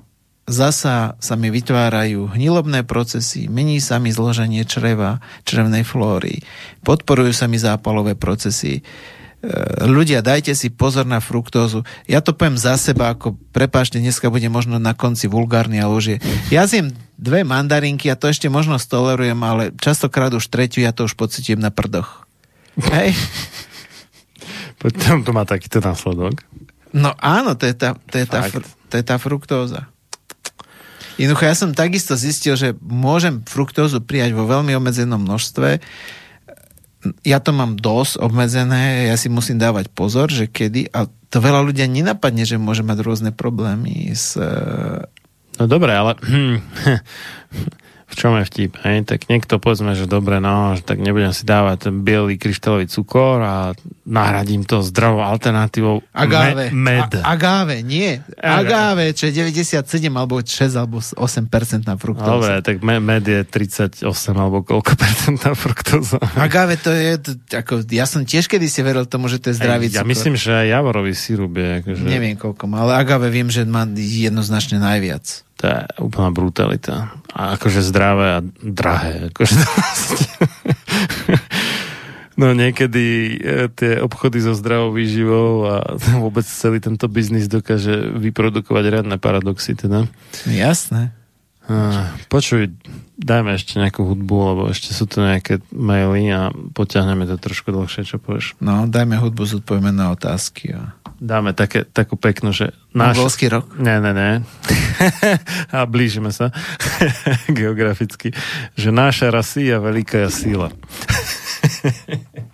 zasa sa mi vytvárajú hnilobné procesy, mení sa mi zloženie čreva, črevnej flóry, podporujú sa mi zápalové procesy. E, ľudia, dajte si pozor na fruktózu. Ja to poviem za seba, ako prepáčte, dneska bude možno na konci vulgárny, ale už je. Ja zjem dve mandarinky a to ešte možno stolerujem, ale častokrát už tretiu ja to už pocitím na prdoch. Hej? *laughs* Potom to má takýto následok. No áno, to je tá, to je tá, fr- to je tá fruktóza. Jednoducho, ja som takisto zistil, že môžem fruktózu prijať vo veľmi obmedzenom množstve. Ja to mám dosť obmedzené, ja si musím dávať pozor, že kedy, a to veľa ľudia nenapadne, že môže mať rôzne problémy s... e, No dobre, ale *laughs* v čom je vtip? Hej? Tak niekto povedzme, že dobre, no, že tak nebudem si dávať ten biely kryštálový cukor a nahradím to zdravou alternatívou Agáve. Me- med. A, agáve, nie. Agáve, čo je 97 alebo 6 alebo 8% na fruktózu. Dobre, tak me- med je 38 alebo koľko percentná fruktóza. Agáve to je, to, ako, ja som tiež kedy si veril tomu, že to je zdravý Ja cukor. myslím, že aj javorový sirup je. Akože, Neviem koľko ale agave viem, že má jednoznačne najviac. To je úplná brutalita. A akože zdravé a drahé. Akože *laughs* No niekedy e, tie obchody so zdravou výživou a *laughs* vôbec celý tento biznis dokáže vyprodukovať riadne paradoxy teda. Jasné. A, počuj, dajme ešte nejakú hudbu, lebo ešte sú tu nejaké maily a potiahneme to trošku dlhšie, čo povieš. No, dajme hudbu, zodpovieme na otázky. A... Dáme také, takú peknú, že... Mongolský rok? Ne, ne, ne. *laughs* a blížime sa *laughs* geograficky. Že náša Rasija veľká síla. *laughs*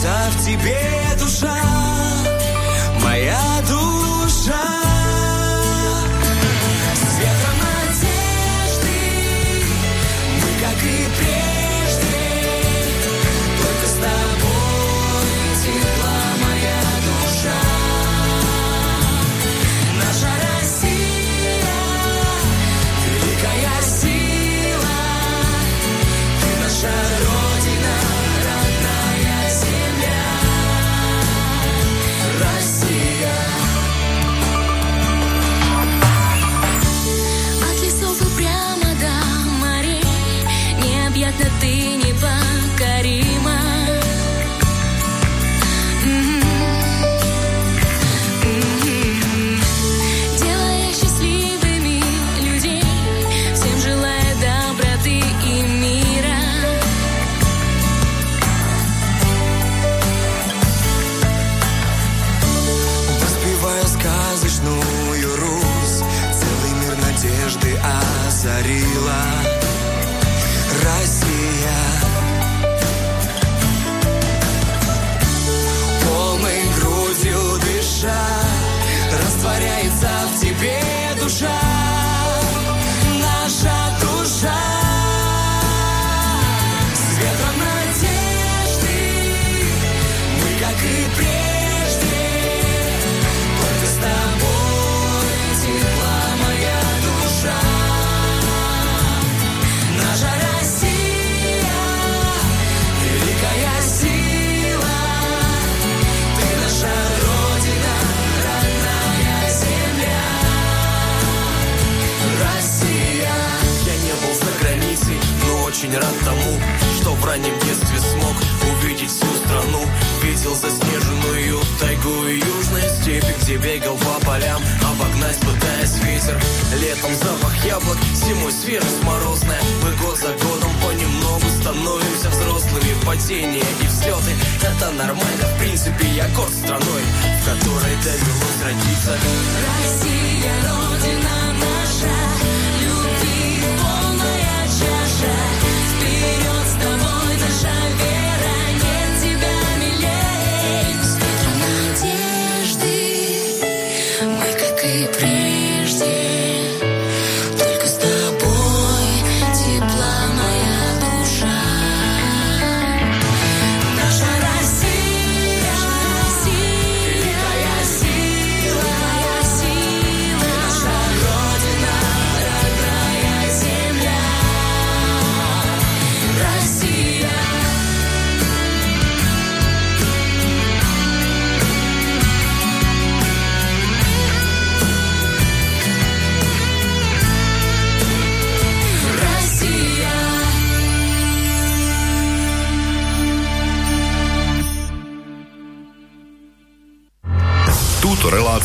Растворяется в тебе очень рад тому, что в раннем детстве смог увидеть всю страну. Видел заснеженную тайгу и южные степи, где бегал по полям, обогнать пытаясь ветер. Летом запах яблок, зимой свежесть морозная. Мы год за годом понемногу становимся взрослыми. Падения и взлеты, это нормально. В принципе, я горд страной, в которой довелось родиться. Россия, родина наша.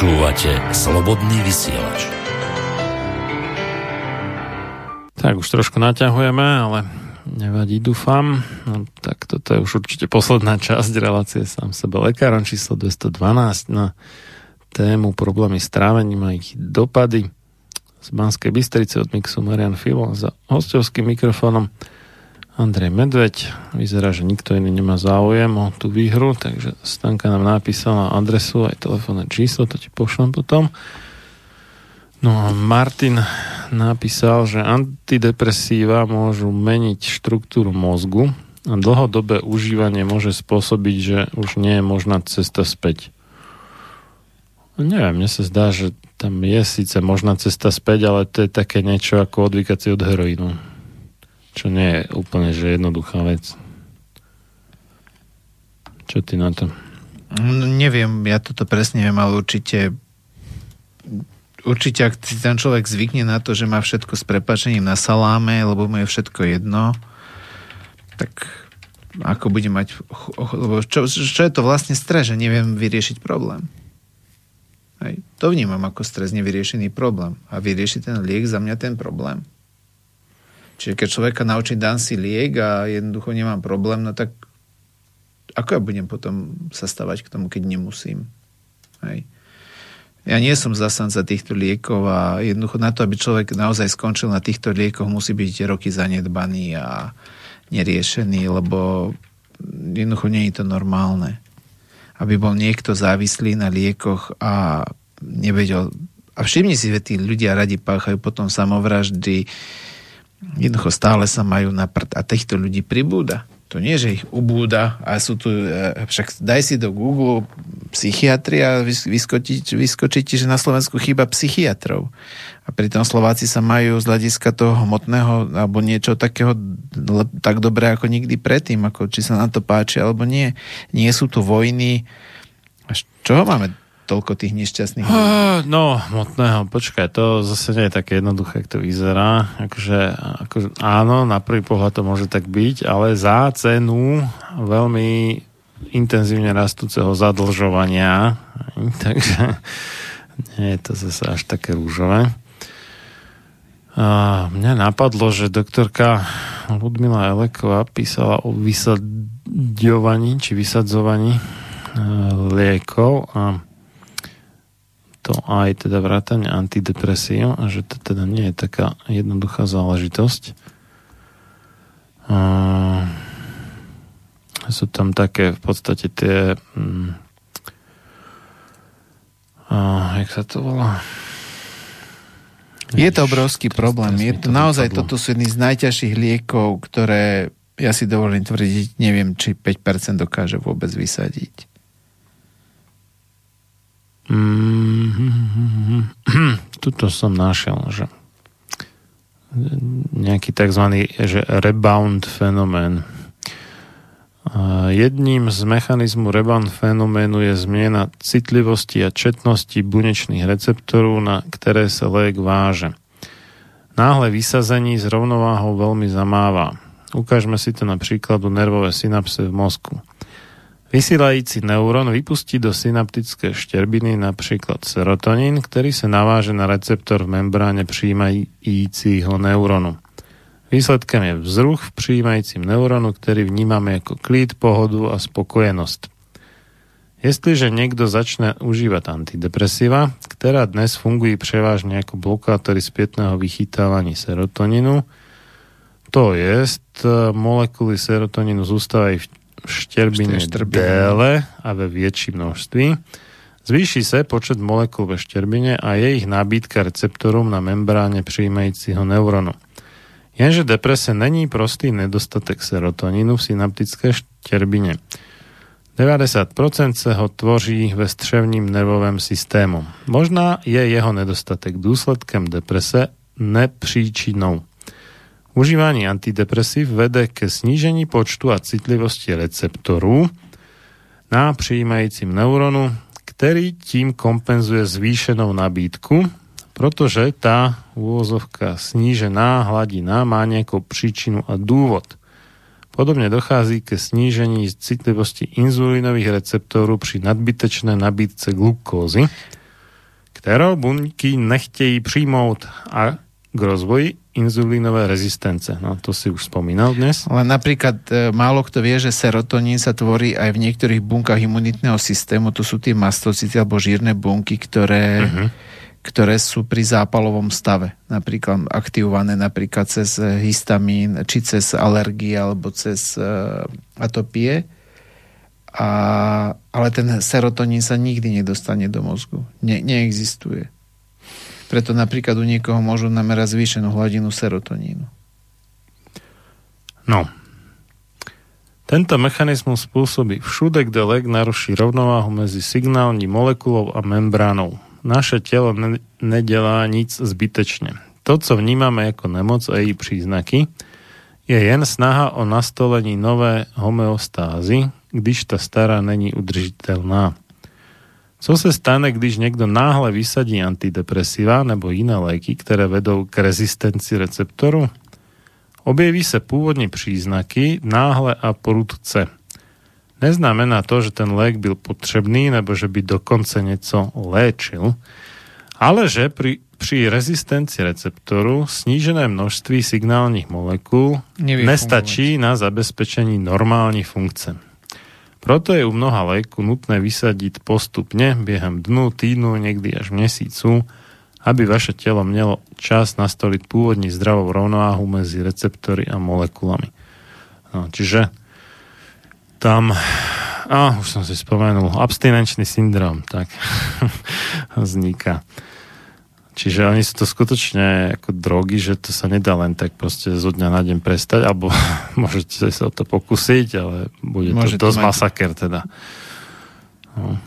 Počúvate Slobodný vysielač. Tak už trošku naťahujeme, ale nevadí, dúfam. No, tak toto je už určite posledná časť relácie sám sebe lekárom číslo 212 na tému problémy s trávením a ich dopady z Banskej Bystrice od Mixu Marian Filo za hostovským mikrofónom Andrej Medveď. Vyzerá, že nikto iný nemá záujem o tú výhru, takže Stanka nám napísala adresu aj telefónne číslo, to ti pošlem potom. No a Martin napísal, že antidepresíva môžu meniť štruktúru mozgu a dlhodobé užívanie môže spôsobiť, že už nie je možná cesta späť. Neviem, mne sa zdá, že tam je síce možná cesta späť, ale to je také niečo ako odvykať si od heroínu. Čo nie je úplne že jednoduchá vec. Čo ty na to? No, neviem, ja toto presne viem, ale určite určite ak si ten človek zvykne na to, že má všetko s prepačením na saláme, lebo mu je všetko jedno, tak ako bude mať... Lebo čo, čo je to vlastne stres, že neviem vyriešiť problém? Hej. To vnímam ako stres, nevyriešený problém. A vyrieši ten liek za mňa ten problém. Čiže keď človeka naučí dám si liek a jednoducho nemám problém, no tak ako ja budem potom sa stavať k tomu, keď nemusím? Hej. Ja nie som zastanca týchto liekov a jednoducho na to, aby človek naozaj skončil na týchto liekoch, musí byť roky zanedbaný a neriešený, lebo jednoducho nie je to normálne. Aby bol niekto závislý na liekoch a nevedel... A všimni si, že tí ľudia radi páchajú potom samovraždy, Jednoducho stále sa majú na prd a týchto ľudí pribúda. To nie, že ich ubúda a sú tu, e, však daj si do Google psychiatria a vyskočí, ti, že na Slovensku chýba psychiatrov. A pritom Slováci sa majú z hľadiska toho hmotného alebo niečo takého tak dobré ako nikdy predtým, ako či sa nám to páči alebo nie. Nie sú tu vojny. Až čoho máme toľko tých nešťastných ľudí? No, motného, počkaj, to zase nie je také jednoduché, ako to vyzerá. Akože, akože, áno, na prvý pohľad to môže tak byť, ale za cenu veľmi intenzívne rastúceho zadlžovania, *laughs* takže nie je to zase až také rúžové. A mňa napadlo, že doktorka Ludmila Eleková písala o vysadňovaní či vysadzovaní liekov a to aj teda vrátanie antidepresív a že to teda nie je taká jednoduchá záležitosť. Uh, sú tam také v podstate tie um, uh, jak sa to volá? Je to obrovský problém. Je to, naozaj toto sú jedny z najťažších liekov, ktoré ja si dovolím tvrdiť, neviem, či 5% dokáže vôbec vysadiť. Mm-hmm. Tuto som našiel, že nejaký tzv. Že rebound fenomén. Jedným z mechanizmu rebound fenoménu je zmiena citlivosti a četnosti bunečných receptorov, na ktoré sa lék váže. Náhle vysazení s rovnováhou veľmi zamáva. Ukážme si to na príkladu nervové synapse v mozku. Vysielajíci neurón vypustí do synaptické šterbiny napríklad serotonín, ktorý sa naváže na receptor v membráne príjmajícího neurónu. Výsledkom je vzruch v príjmajícim neurónu, ktorý vnímame ako klid, pohodu a spokojenosť. Jestliže niekto začne užívať antidepresíva, ktorá dnes fungujú prevažne ako blokátory spätného vychytávaní serotoninu, to je, molekuly serotoninu zústavajú v šterbine dele a ve väčším množství. Zvýši sa počet molekúl ve šterbine a je ich nabídka receptorom na membráne přijímajícího neuronu. Jenže deprese není prostý nedostatek serotonínu v synaptické šterbine. 90% sa ho tvoří ve střevním nervovém systému. Možná je jeho nedostatek důsledkem deprese, nepříčinou. Užívání antidepresív vede ke snížení počtu a citlivosti receptorů na přijímajícím neuronu, který tím kompenzuje zvýšenou nabídku, protože tá úvozovka snížená hladina má nejakú príčinu a dôvod. Podobne dochází ke snížení citlivosti inzulínových receptorů pri nadbytečné nabídce glukózy, kterou bunky nechtějí přijmout a k rozvoji inzulínové rezistence. No to si už spomínal dnes. Ale napríklad e, málo kto vie, že serotonín sa tvorí aj v niektorých bunkách imunitného systému. To sú tie mastocity alebo žírne bunky, ktoré, uh-huh. ktoré sú pri zápalovom stave. Napríklad aktivované napríklad cez histamín, či cez alergie alebo cez uh, atopie. A, ale ten serotonín sa nikdy nedostane do mozgu. Ne, neexistuje. Preto napríklad u niekoho môžu namerať zvýšenú hladinu serotonínu. No. Tento mechanizmus spôsobí všude, kde lek naruší rovnováhu medzi signálni molekulou a membránou. Naše telo ne- nedelá nic zbytečne. To, co vnímame ako nemoc a jej príznaky, je jen snaha o nastolení nové homeostázy, když ta stará není udržiteľná. Co se stane, když někdo náhle vysadí antidepresíva nebo jiné léky, které vedou k rezistenci receptoru? Objeví se původní příznaky náhle a prudce. Neznamená to, že ten lék byl potřebný nebo že by dokonce něco léčil, ale že pri, pri rezistenci receptoru snížené množství signálních molekúl nestačí na zabezpečení normální funkce. Proto je u mnoha léku nutné vysadiť postupne biehem dnu, týdnu, niekdy až měsícu, aby vaše telo mělo čas nastoliť pôvodní zdravou rovnováhu medzi receptory a molekulami. No, čiže tam, a už som si spomenul, abstinenčný syndrom, tak *laughs* vzniká. Čiže oni sú to skutočne ako drogy, že to sa nedá len tak proste zo dňa na deň prestať, alebo *laughs* môžete sa o to pokúsiť, ale bude Môže to dosť mať- masaker teda. No.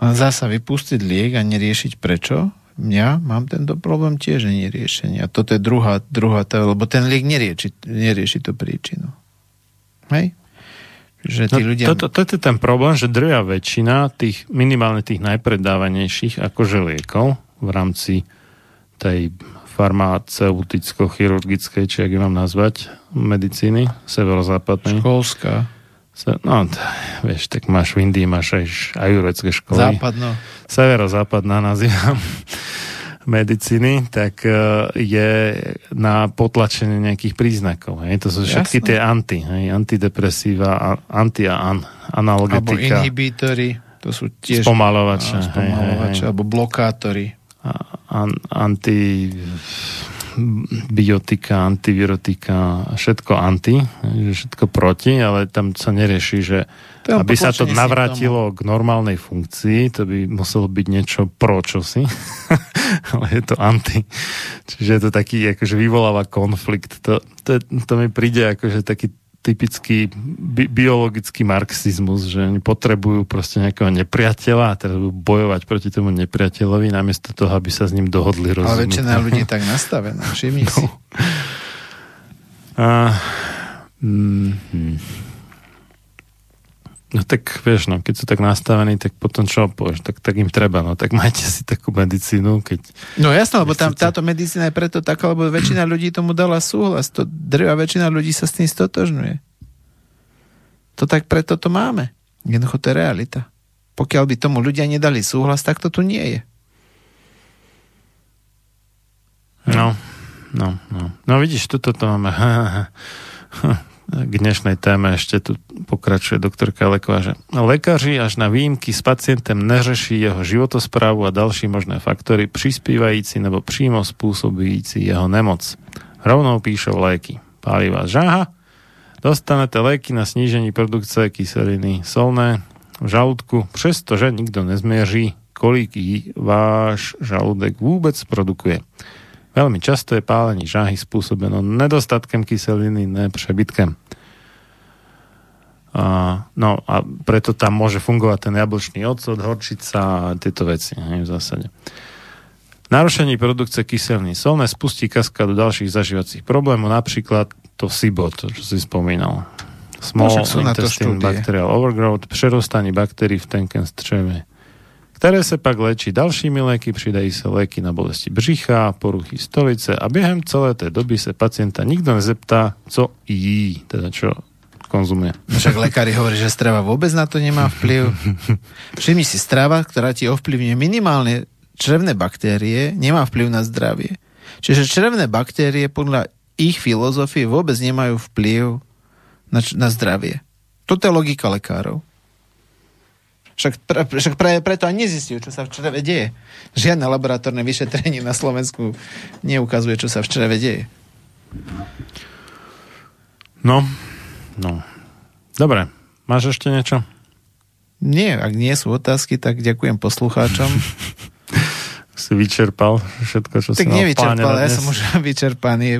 Len zasa vypustiť liek a neriešiť prečo? Ja mám tento problém tiež nie riešenia. Toto je druhá, druhá tá, lebo ten liek nerieši, nerieši tú príčinu. Hej? Že tí No, ľudia... toto, toto je ten problém, že drvia väčšina tých, minimálne tých najpredávanejších akože liekov v rámci tej farmaceuticko-chirurgickej, či ak ju mám nazvať, medicíny severozápadnej. Školská. No, vieš, tak máš v Indii, máš aj ajurvedské školy. Západno. Severozápadná nazývam medicíny, tak e, je na potlačenie nejakých príznakov. Hej. To sú všetky Jasné. tie anti, hej, antidepresíva, anti a an, Alebo analgetika, inhibítory, to sú tiež... spomalovače, Á, hej, hej, spomalovače, hej. alebo blokátory. a- an, anti biotika, antivirotika, všetko anti, všetko proti, ale tam sa nerieši, že To aby sa to navrátilo k normálnej funkcii, to by muselo byť niečo pro čosi, *laughs* ale je to anti. Čiže je to taký, akože vyvoláva konflikt. To, to, to mi príde akože taký typický bi- biologický marxizmus, že oni potrebujú proste nejakého nepriateľa a teraz budú bojovať proti tomu nepriateľovi namiesto toho, aby sa s ním dohodli Ale rozumieť. väčšina *laughs* ľudí je tak nastavená. Všimni si. A, mm, no tak vieš, no, keď sú tak nastavení, tak potom čo povieš, tak, tak im treba, no tak majte si takú medicínu, keď No jasno, lebo tam táto medicína je preto taká, lebo väčšina ľudí tomu dala súhlas. To drvá väčšina ľudí sa s tým stotožňuje. To tak preto to máme. Jednoducho to je realita. Pokiaľ by tomu ľudia nedali súhlas, tak to tu nie je. No, no, no. No vidíš, toto to máme. *laughs* K dnešnej téme ešte tu pokračuje doktorka Leková, že lekári až na výjimky s pacientem neřeší jeho životosprávu a další možné faktory prispívající nebo přímo spôsobujúci jeho nemoc. Rovnou píšou léky. Páli vás žáha, dostanete léky na snížení produkcie kyseliny solné, v žalúdku, přestože nikto nezmieří, kolik váš žalúdek vôbec produkuje. Veľmi často je pálenie žáhy spôsobeno nedostatkem kyseliny, ne přebytkem. A, no a preto tam môže fungovať ten jablčný ocot, horčica a tieto veci hej, v zásade. Narušení produkce kyseliny solné spustí kaskádu ďalších zažívacích problémov, napríklad to SIBO, to, čo si spomínal. Small sú na to intestine bacterial overgrowth, přerostanie baktérií v tenkém střeve ktoré sa pak léčí dalšími léky, pridají sa léky na bolesti břicha, poruchy stolice a během celé té doby sa pacienta nikto nezeptá, co jí, teda čo konzumuje. Však lekári hovorí, že strava vôbec na to nemá vplyv. *laughs* Všimni si, strava, ktorá ti ovplyvňuje minimálne črevné baktérie, nemá vplyv na zdravie. Čiže črevné baktérie podľa ich filozofie vôbec nemajú vplyv na, na zdravie. Toto je logika lekárov. Však, pre, však pre, preto ani nezistujú, čo sa v čreve deje. Žiadne laboratórne vyšetrenie na Slovensku neukazuje, čo sa v čreve deje. No, no. Dobre, máš ešte niečo? Nie, ak nie sú otázky, tak ďakujem poslucháčom. *laughs* Si vyčerpal všetko, čo tak si mal nevyčerpal, ja som už *laughs* vyčerpaný.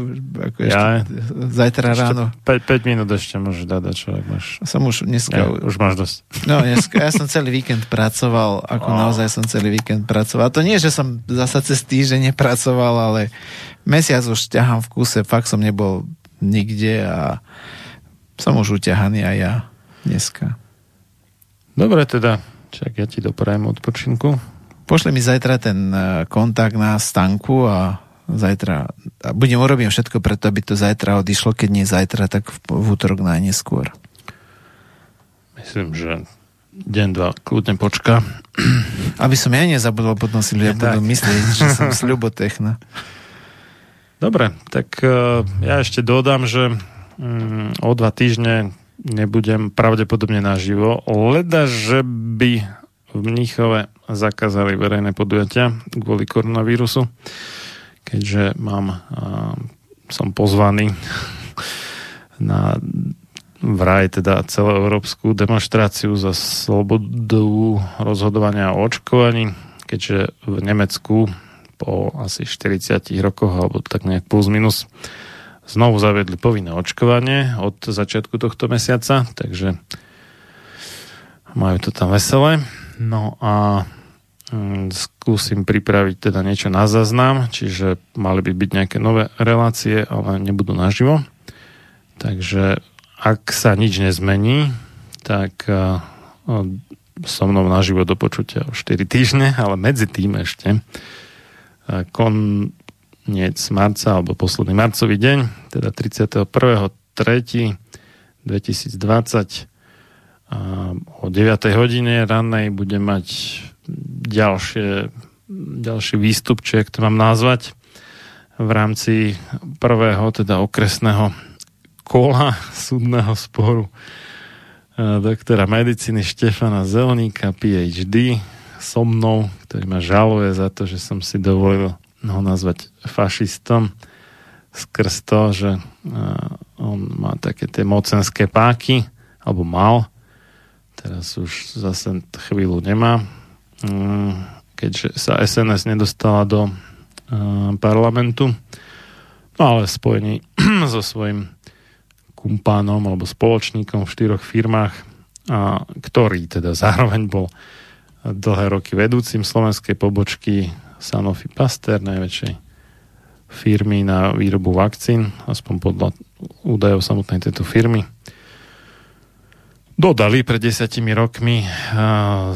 Ako ešte, Ja? zajtra ráno. 5, 5 minút ešte môžeš dať, čo ak máš. Som už dneska... Ja, už máš dosť. No, dneska, ja som celý víkend pracoval, ako Oh. naozaj som celý víkend pracoval. A to nie, že som zasa cez týždeň nepracoval, ale mesiac už ťahám v kúse, fakt som nebol nikde a som už uťahaný aj ja dneska. Dobre teda, čak ja ti doprajem odpočinku. Pošli mi zajtra ten eh, kontakt na stanku a zajtra a budem urobím všetko preto, aby to zajtra odišlo, keď nie zajtra, tak v, v útorok najneskôr. Myslím, že deň, dva, kľudne počka. Aby som ja nezabudol, potom si ľudia budú myslieť, že som sľubotechna. Dobre, tak uh, ja ešte dodám, že um, o dva týždne nebudem pravdepodobne naživo, leda, že by v Mníchove zakázali verejné podujatia kvôli koronavírusu, keďže mám, uh, som pozvaný *laughs* na vraj teda celoeurópsku demonstráciu za slobodu rozhodovania o očkovaní, keďže v Nemecku po asi 40 rokoch, alebo tak nejak plus minus, znovu zaviedli povinné očkovanie od začiatku tohto mesiaca, takže majú to tam veselé. No a mm, skúsim pripraviť teda niečo na zaznam, čiže mali by byť nejaké nové relácie, ale nebudú naživo. Takže ak sa nič nezmení, tak so mnou naživo do počutia o 4 týždne, ale medzi tým ešte koniec marca alebo posledný marcový deň, teda 31.3.2020 a o 9. hodine rannej budem mať ďalšie, ďalší výstup, či to mám nazvať, v rámci prvého, teda okresného kola *laughs* súdneho sporu doktora medicíny Štefana Zelníka, PhD, so mnou, ktorý ma žaluje za to, že som si dovolil ho nazvať fašistom skrz to, že on má také tie mocenské páky, alebo mal, teraz už zase chvíľu nemá, Mm, keďže sa SNS nedostala do e, parlamentu, no ale v spojení *clears throat* so svojím kumpánom alebo spoločníkom v štyroch firmách, a, ktorý teda *laughs* zároveň bol dlhé roky vedúcim slovenskej pobočky Sanofi Pasteur, najväčšej firmy na výrobu vakcín, aspoň podľa údajov samotnej tejto firmy. Dodali pred desiatimi rokmi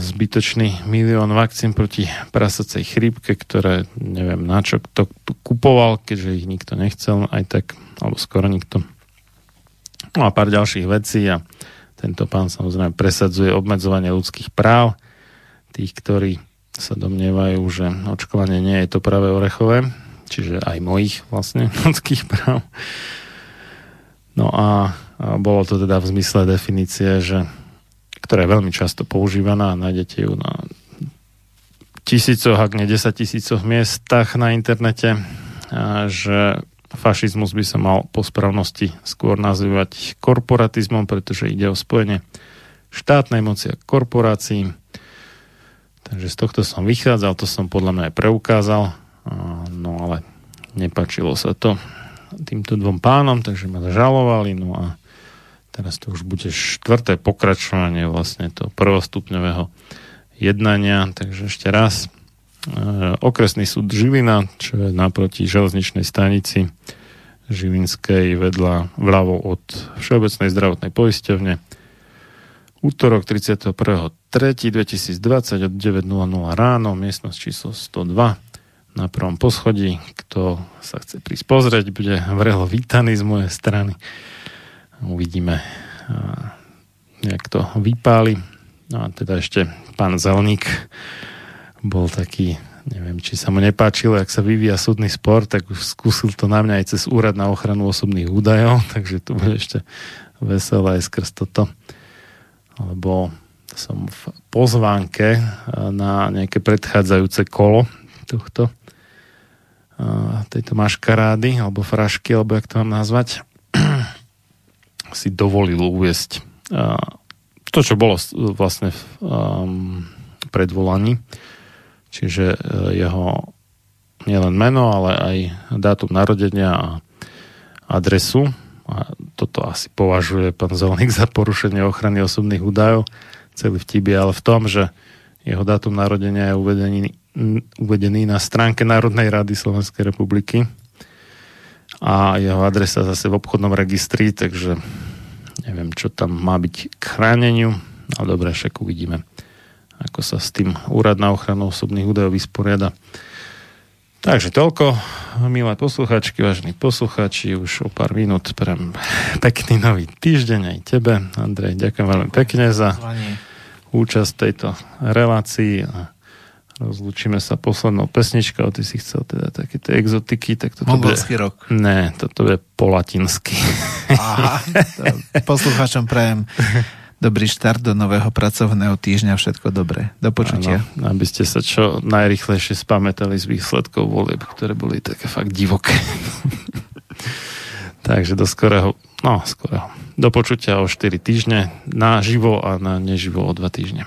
zbytočný milión vakcín proti prasacej chrípke, ktoré neviem na čo kto kupoval, keďže ich nikto nechcel, aj tak, alebo skoro nikto. No a pár ďalších vecí a tento pán samozrejme presadzuje obmedzovanie ľudských práv tých, ktorí sa domnievajú, že očkovanie nie je to práve orechové, čiže aj mojich vlastne *laughs* ľudských práv. No a bolo to teda v zmysle definície, že, ktorá je veľmi často používaná a nájdete ju na tisícoch, ak nie desať tisícoch miestach na internete, že fašizmus by sa mal po správnosti skôr nazývať korporatizmom, pretože ide o spojenie štátnej moci a korporácií. Takže z tohto som vychádzal, to som podľa mňa aj preukázal, no ale nepačilo sa to týmto dvom pánom, takže ma žalovali, no a teraz to už bude štvrté pokračovanie vlastne toho prvostupňového jednania, takže ešte raz e, okresný súd Žilina, čo je naproti železničnej stanici Žilinskej vedľa vľavo od Všeobecnej zdravotnej poisťovne útorok 31.3.2020 od 9.00 ráno, miestnosť číslo 102 na prvom poschodí. Kto sa chce prísť pozrieť, bude vrelo vítaný z mojej strany. Uvidíme, jak to vypáli. No a teda ešte pán Zelník bol taký, neviem, či sa mu nepáčilo, ak sa vyvíja súdny spor, tak už skúsil to na mňa aj cez úrad na ochranu osobných údajov, *laughs* takže to bude ešte veselé aj skrz toto lebo som v pozvánke na nejaké predchádzajúce kolo tohto tejto maškarády alebo frašky, alebo jak to mám nazvať si dovolil uviesť to, čo bolo vlastne v predvolaní čiže e, jeho nielen meno, ale aj dátum narodenia a adresu a toto asi považuje pán Zelník za porušenie ochrany osobných údajov. Celý vtip je ale v tom, že jeho dátum narodenia je uvedený, uvedený na stránke Národnej rady Slovenskej republiky a jeho adresa zase v obchodnom registri, takže neviem, čo tam má byť k chráneniu, ale dobre, však uvidíme, ako sa s tým úrad na ochranu osobných údajov vysporiada. Takže toľko, milé posluchačky, vážení posluchači, už o pár minút prem pekný nový týždeň aj tebe. Andrej, ďakujem veľmi pekne za účasť v tejto relácii a rozlúčime sa poslednou pesničkou. Ty si chcel teda také tie exotiky, tak toto Mongolský bude... rok. Ne, toto bude po latinsky. Aha, poslucháčom prajem dobrý štart do nového pracovného týždňa, všetko dobré. Do počutia. Ano, aby ste sa čo najrychlejšie spamätali z výsledkov volieb, ktoré boli také fakt divoké. *laughs* Takže do skorého, no skorého, do počutia o 4 týždne, na živo a na neživo o 2 týždne.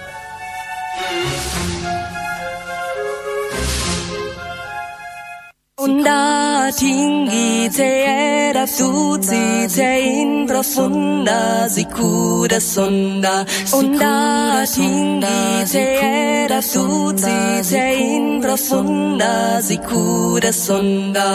Onda tinggi te era tuzi te in profunda sicura sonda Onda tinggi te era tuzi te in profunda sicura sonda